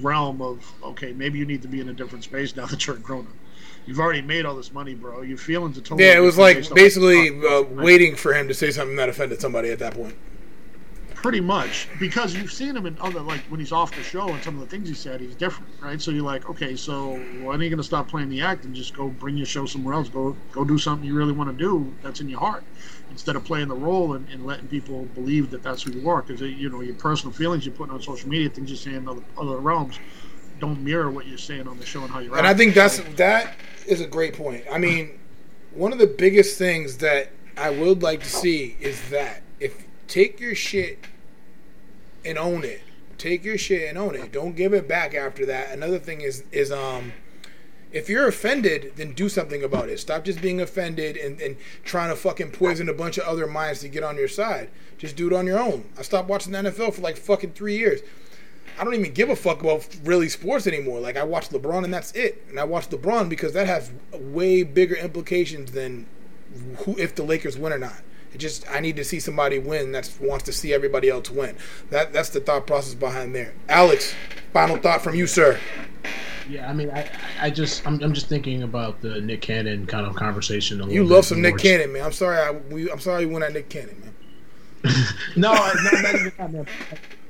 realm of okay, maybe you need to be in a different space now that you're a grown up. You've already made all this money, bro. Your feelings are totally Yeah, it was like basically uh, waiting for him to say something that offended somebody at that point. Pretty much, because you've seen him in other, like when he's off the show and some of the things he said, he's different, right? So you're like, okay, so when are you going to stop playing the act and just go bring your show somewhere else? Go, go do something you really want to do that's in your heart, instead of playing the role and, and letting people believe that that's who you are. Because you know your personal feelings you're putting on social media, things you're saying in other, other realms, don't mirror what you're saying on the show and how you're. And I think that's that is a great point. I mean, one of the biggest things that I would like to see is that if take your shit and own it. Take your shit and own it. Don't give it back after that. Another thing is is um if you're offended, then do something about it. Stop just being offended and, and trying to fucking poison a bunch of other minds to get on your side. Just do it on your own. I stopped watching the NFL for like fucking three years. I don't even give a fuck about really sports anymore. Like I watch LeBron and that's it. And I watch LeBron because that has way bigger implications than who if the Lakers win or not. It just I need to see somebody win that wants to see everybody else win. That that's the thought process behind there. Alix, final thought from you, sir. Yeah, I mean, I, I just, I'm, I'm just thinking about the Nick Cannon kind of conversation. A You love some Nick. Cannon, man. I'm sorry. I we, I'm sorry you went at Nick Cannon, man. No, not, not even that, man.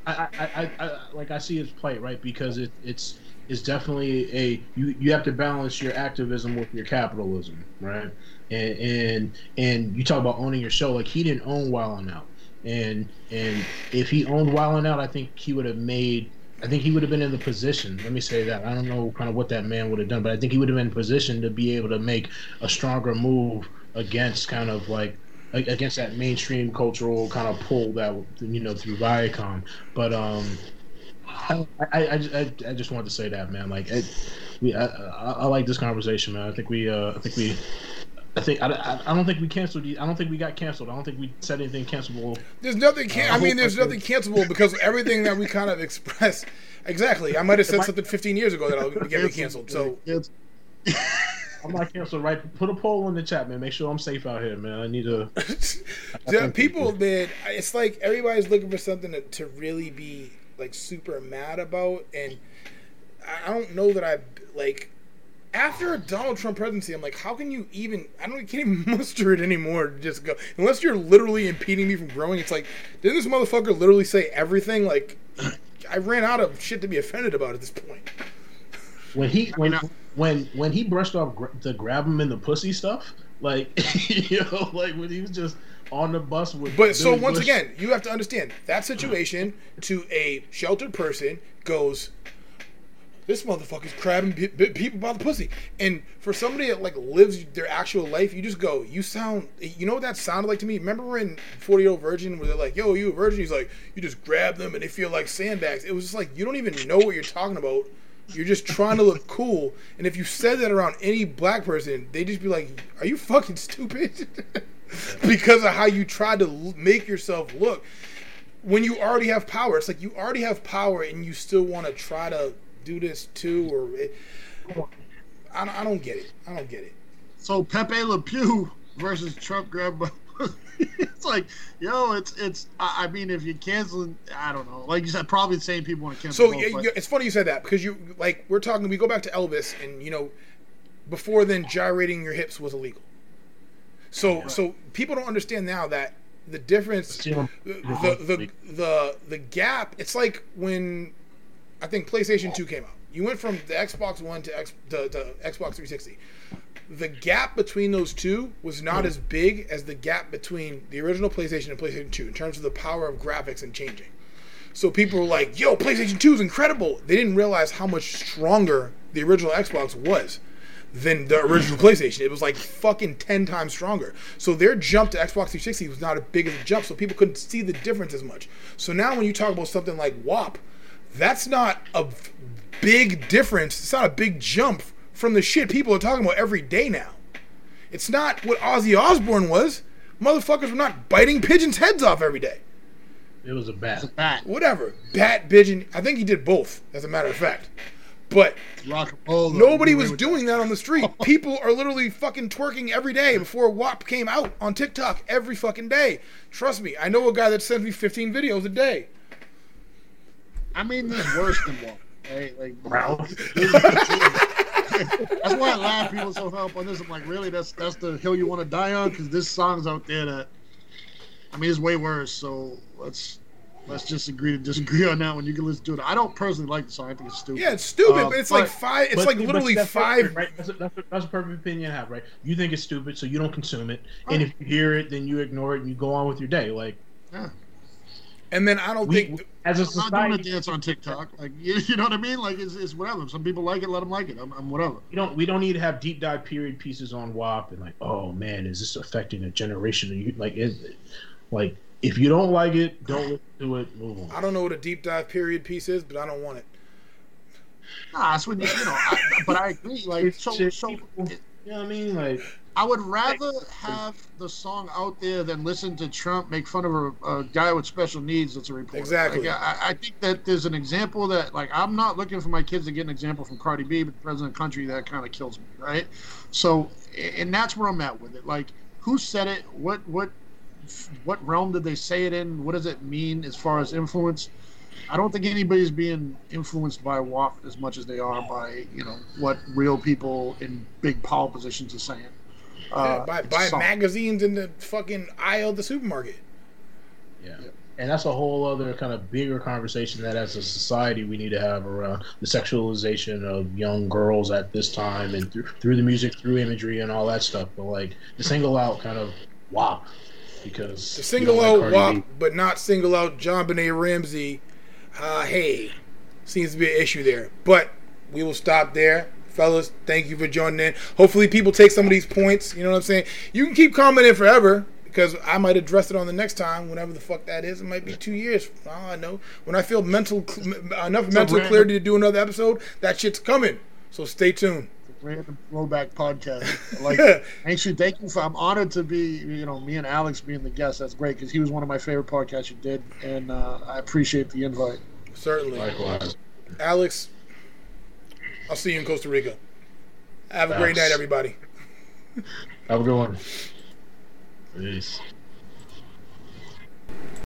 I, I, I, I like I see his plight right because it, it's it's definitely a you you have to balance your activism with your capitalism, right? And and and you talk about owning your show. Like he didn't own Wild 'N Out, and and if he owned Wild 'N Out, I think he would have made. I think he would have been in the position. Let me say that. I don't know kind of what that man would have done, but I think he would have been in position to be able to make a stronger move against kind of like against that mainstream cultural kind of pull that you know through Viacom. But um, I, I, I, I just wanted to say that, man. Like, it, we, I, I, I like this conversation, man. I think we, uh, I think we, I think I, I don't think we canceled. I don't think we got canceled. I don't think we said anything cancelable. There's nothing. Can- uh, I mean, there's nothing cancelable because everything that we kind of expressed. Exactly. I might have said something 15 years ago that I'll get me canceled. So. I'm not canceled, right? Put a poll in the chat, man. Make sure I'm safe out here, man. I need to. yeah, people, man, it's like everybody's looking for something to, to really be like super mad about, and I don't know that I like after a Donald Trump presidency, I'm like, how can you even? I don't, I can't even muster it anymore. To just go unless you're literally impeding me from growing. It's like, didn't this motherfucker literally say everything? Like, I ran out of shit to be offended about at this point. When he when when when he brushed off the grab him in the pussy stuff, like you know, like when he was just on the bus with. But so once Bush. again, you have to understand that situation to a sheltered person goes. This motherfucker's grabbing people by the pussy, and for somebody that like lives their actual life, you just go. You sound. You know what that sounded like to me? Remember in Forty Year Old Virgin, where they're like, "Yo, you a virgin?" He's like, "You just grab them and they feel like sandbags." It was just like you don't even know what you're talking about. You're just trying to look cool, and if you said that around any black person, they just be like, "Are you fucking stupid?" because of how you tried to make yourself look. When you already have power, it's like you already have power and you still want to try to do this too, or it, I, don't, I don't get it. I don't get it. So Pepe Le Pew versus Trump grab. it's like, yo, it's it's. I mean, if you cancel, I don't know. Like you said, probably the same people want to cancel. So both, yeah, it's funny you said that because you like we're talking. We go back to Elvis, and you know, before then, gyrating your hips was illegal. So right. so people don't understand now that the difference, the, the the the gap. It's like when I think PlayStation Two came out. You went from the Xbox One to, X, to, to Xbox 360. The gap between those two was not as big as the gap between the original PlayStation and PlayStation 2 in terms of the power of graphics and changing. So people were like, "Yo, PlayStation 2 is incredible." They didn't realize how much stronger the original Xbox was than the original PlayStation. It was like fucking 10 times stronger. So their jump to Xbox 360 was not as big as a jump, so people couldn't see the difference as much. So now when you talk about something like WAP, that's not a big difference. It's not a big jump from the shit people are talking about every day now. It's not what Ozzy Osbourne was. Motherfuckers were not biting pigeons' heads off every day. It was a bat. A bat. Whatever. Bat, pigeon. I think he did both, as a matter of fact. But Rock roll, nobody was doing that. that on the street. People are literally fucking twerking every day before WAP came out on TikTok every fucking day. Trust me, I know a guy that sends me 15 videos a day. I mean, this worse than WAP. Right? Like, that's why I laugh people so hell up on this. I'm like, really? That's that's the hill you want to die on? Because this song's out there that, I mean, it's way worse. So let's let's just agree to disagree on that one. You can listen to it. I don't personally like the song. I think it's stupid. Yeah, it's stupid, uh, but it's but, like five. It's but, like literally that's five. right? That's a, that's, a, that's a perfect opinion I have, right? You think it's stupid, so you don't consume it, and if you hear it, then you ignore it and you go on with your day. Like, yeah. And then I don't we, think as a society, I'm not doing a dance on TikTok. Like you, you, know what I mean? Like it's, it's whatever. Some people like it, let them like it. I'm, I'm, whatever. We don't we don't need to have deep dive period pieces on WAP and like, oh man, is this affecting a generation? You like is it, like if you don't like it, don't do it. Move on. I don't know what a deep dive period piece is, but I don't want it. Nah, that's when you, you know. I, but I agree. Like so, so. you know what I mean? Like I would rather have the song out there than listen to Trump make fun of a, a guy with special needs that's a reporter. Exactly. Like, I, I, think that there's an example that, like, I'm not looking for my kids to get an example from Cardi B, but the president of the country that kind of kills me, right? So, and that's where I'm at with it. Like, who said it? What what what realm did they say it in? What does it mean as far as influence? I don't think anybody's being influenced by WAP as much as they are by you know what real people in big power positions are saying. Uh, yeah, buy buy magazines in the fucking aisle of the supermarket. Yeah. yeah. and that's a whole other kind of bigger conversation that as a society we need to have around the sexualization of young girls at this time and through, through the music through imagery and all that stuff but like to single out kind of WAP because To you single don't out like Cardi WAP, but not single out JonBenét Ramsey, uh, hey, seems to be an issue there. But we will stop there. Fellas, thank you for joining in. Hopefully, people take some of these points. You know what I'm saying? You can keep commenting forever because I might address it on the next time, whenever the fuck that is. It might be two years. For I know. When I feel mental enough mental clarity to do another episode, that shit's coming. So stay tuned. Random throwback podcast. Like, actually, thank you for. I'm honored to be, you know, me and Alix being the guest. That's great because he was one of my favorite podcasts you did, and uh, I appreciate the invite. Certainly. likewise Alix, I'll see you in Costa Rica. Have a great night, everybody. have a good one peace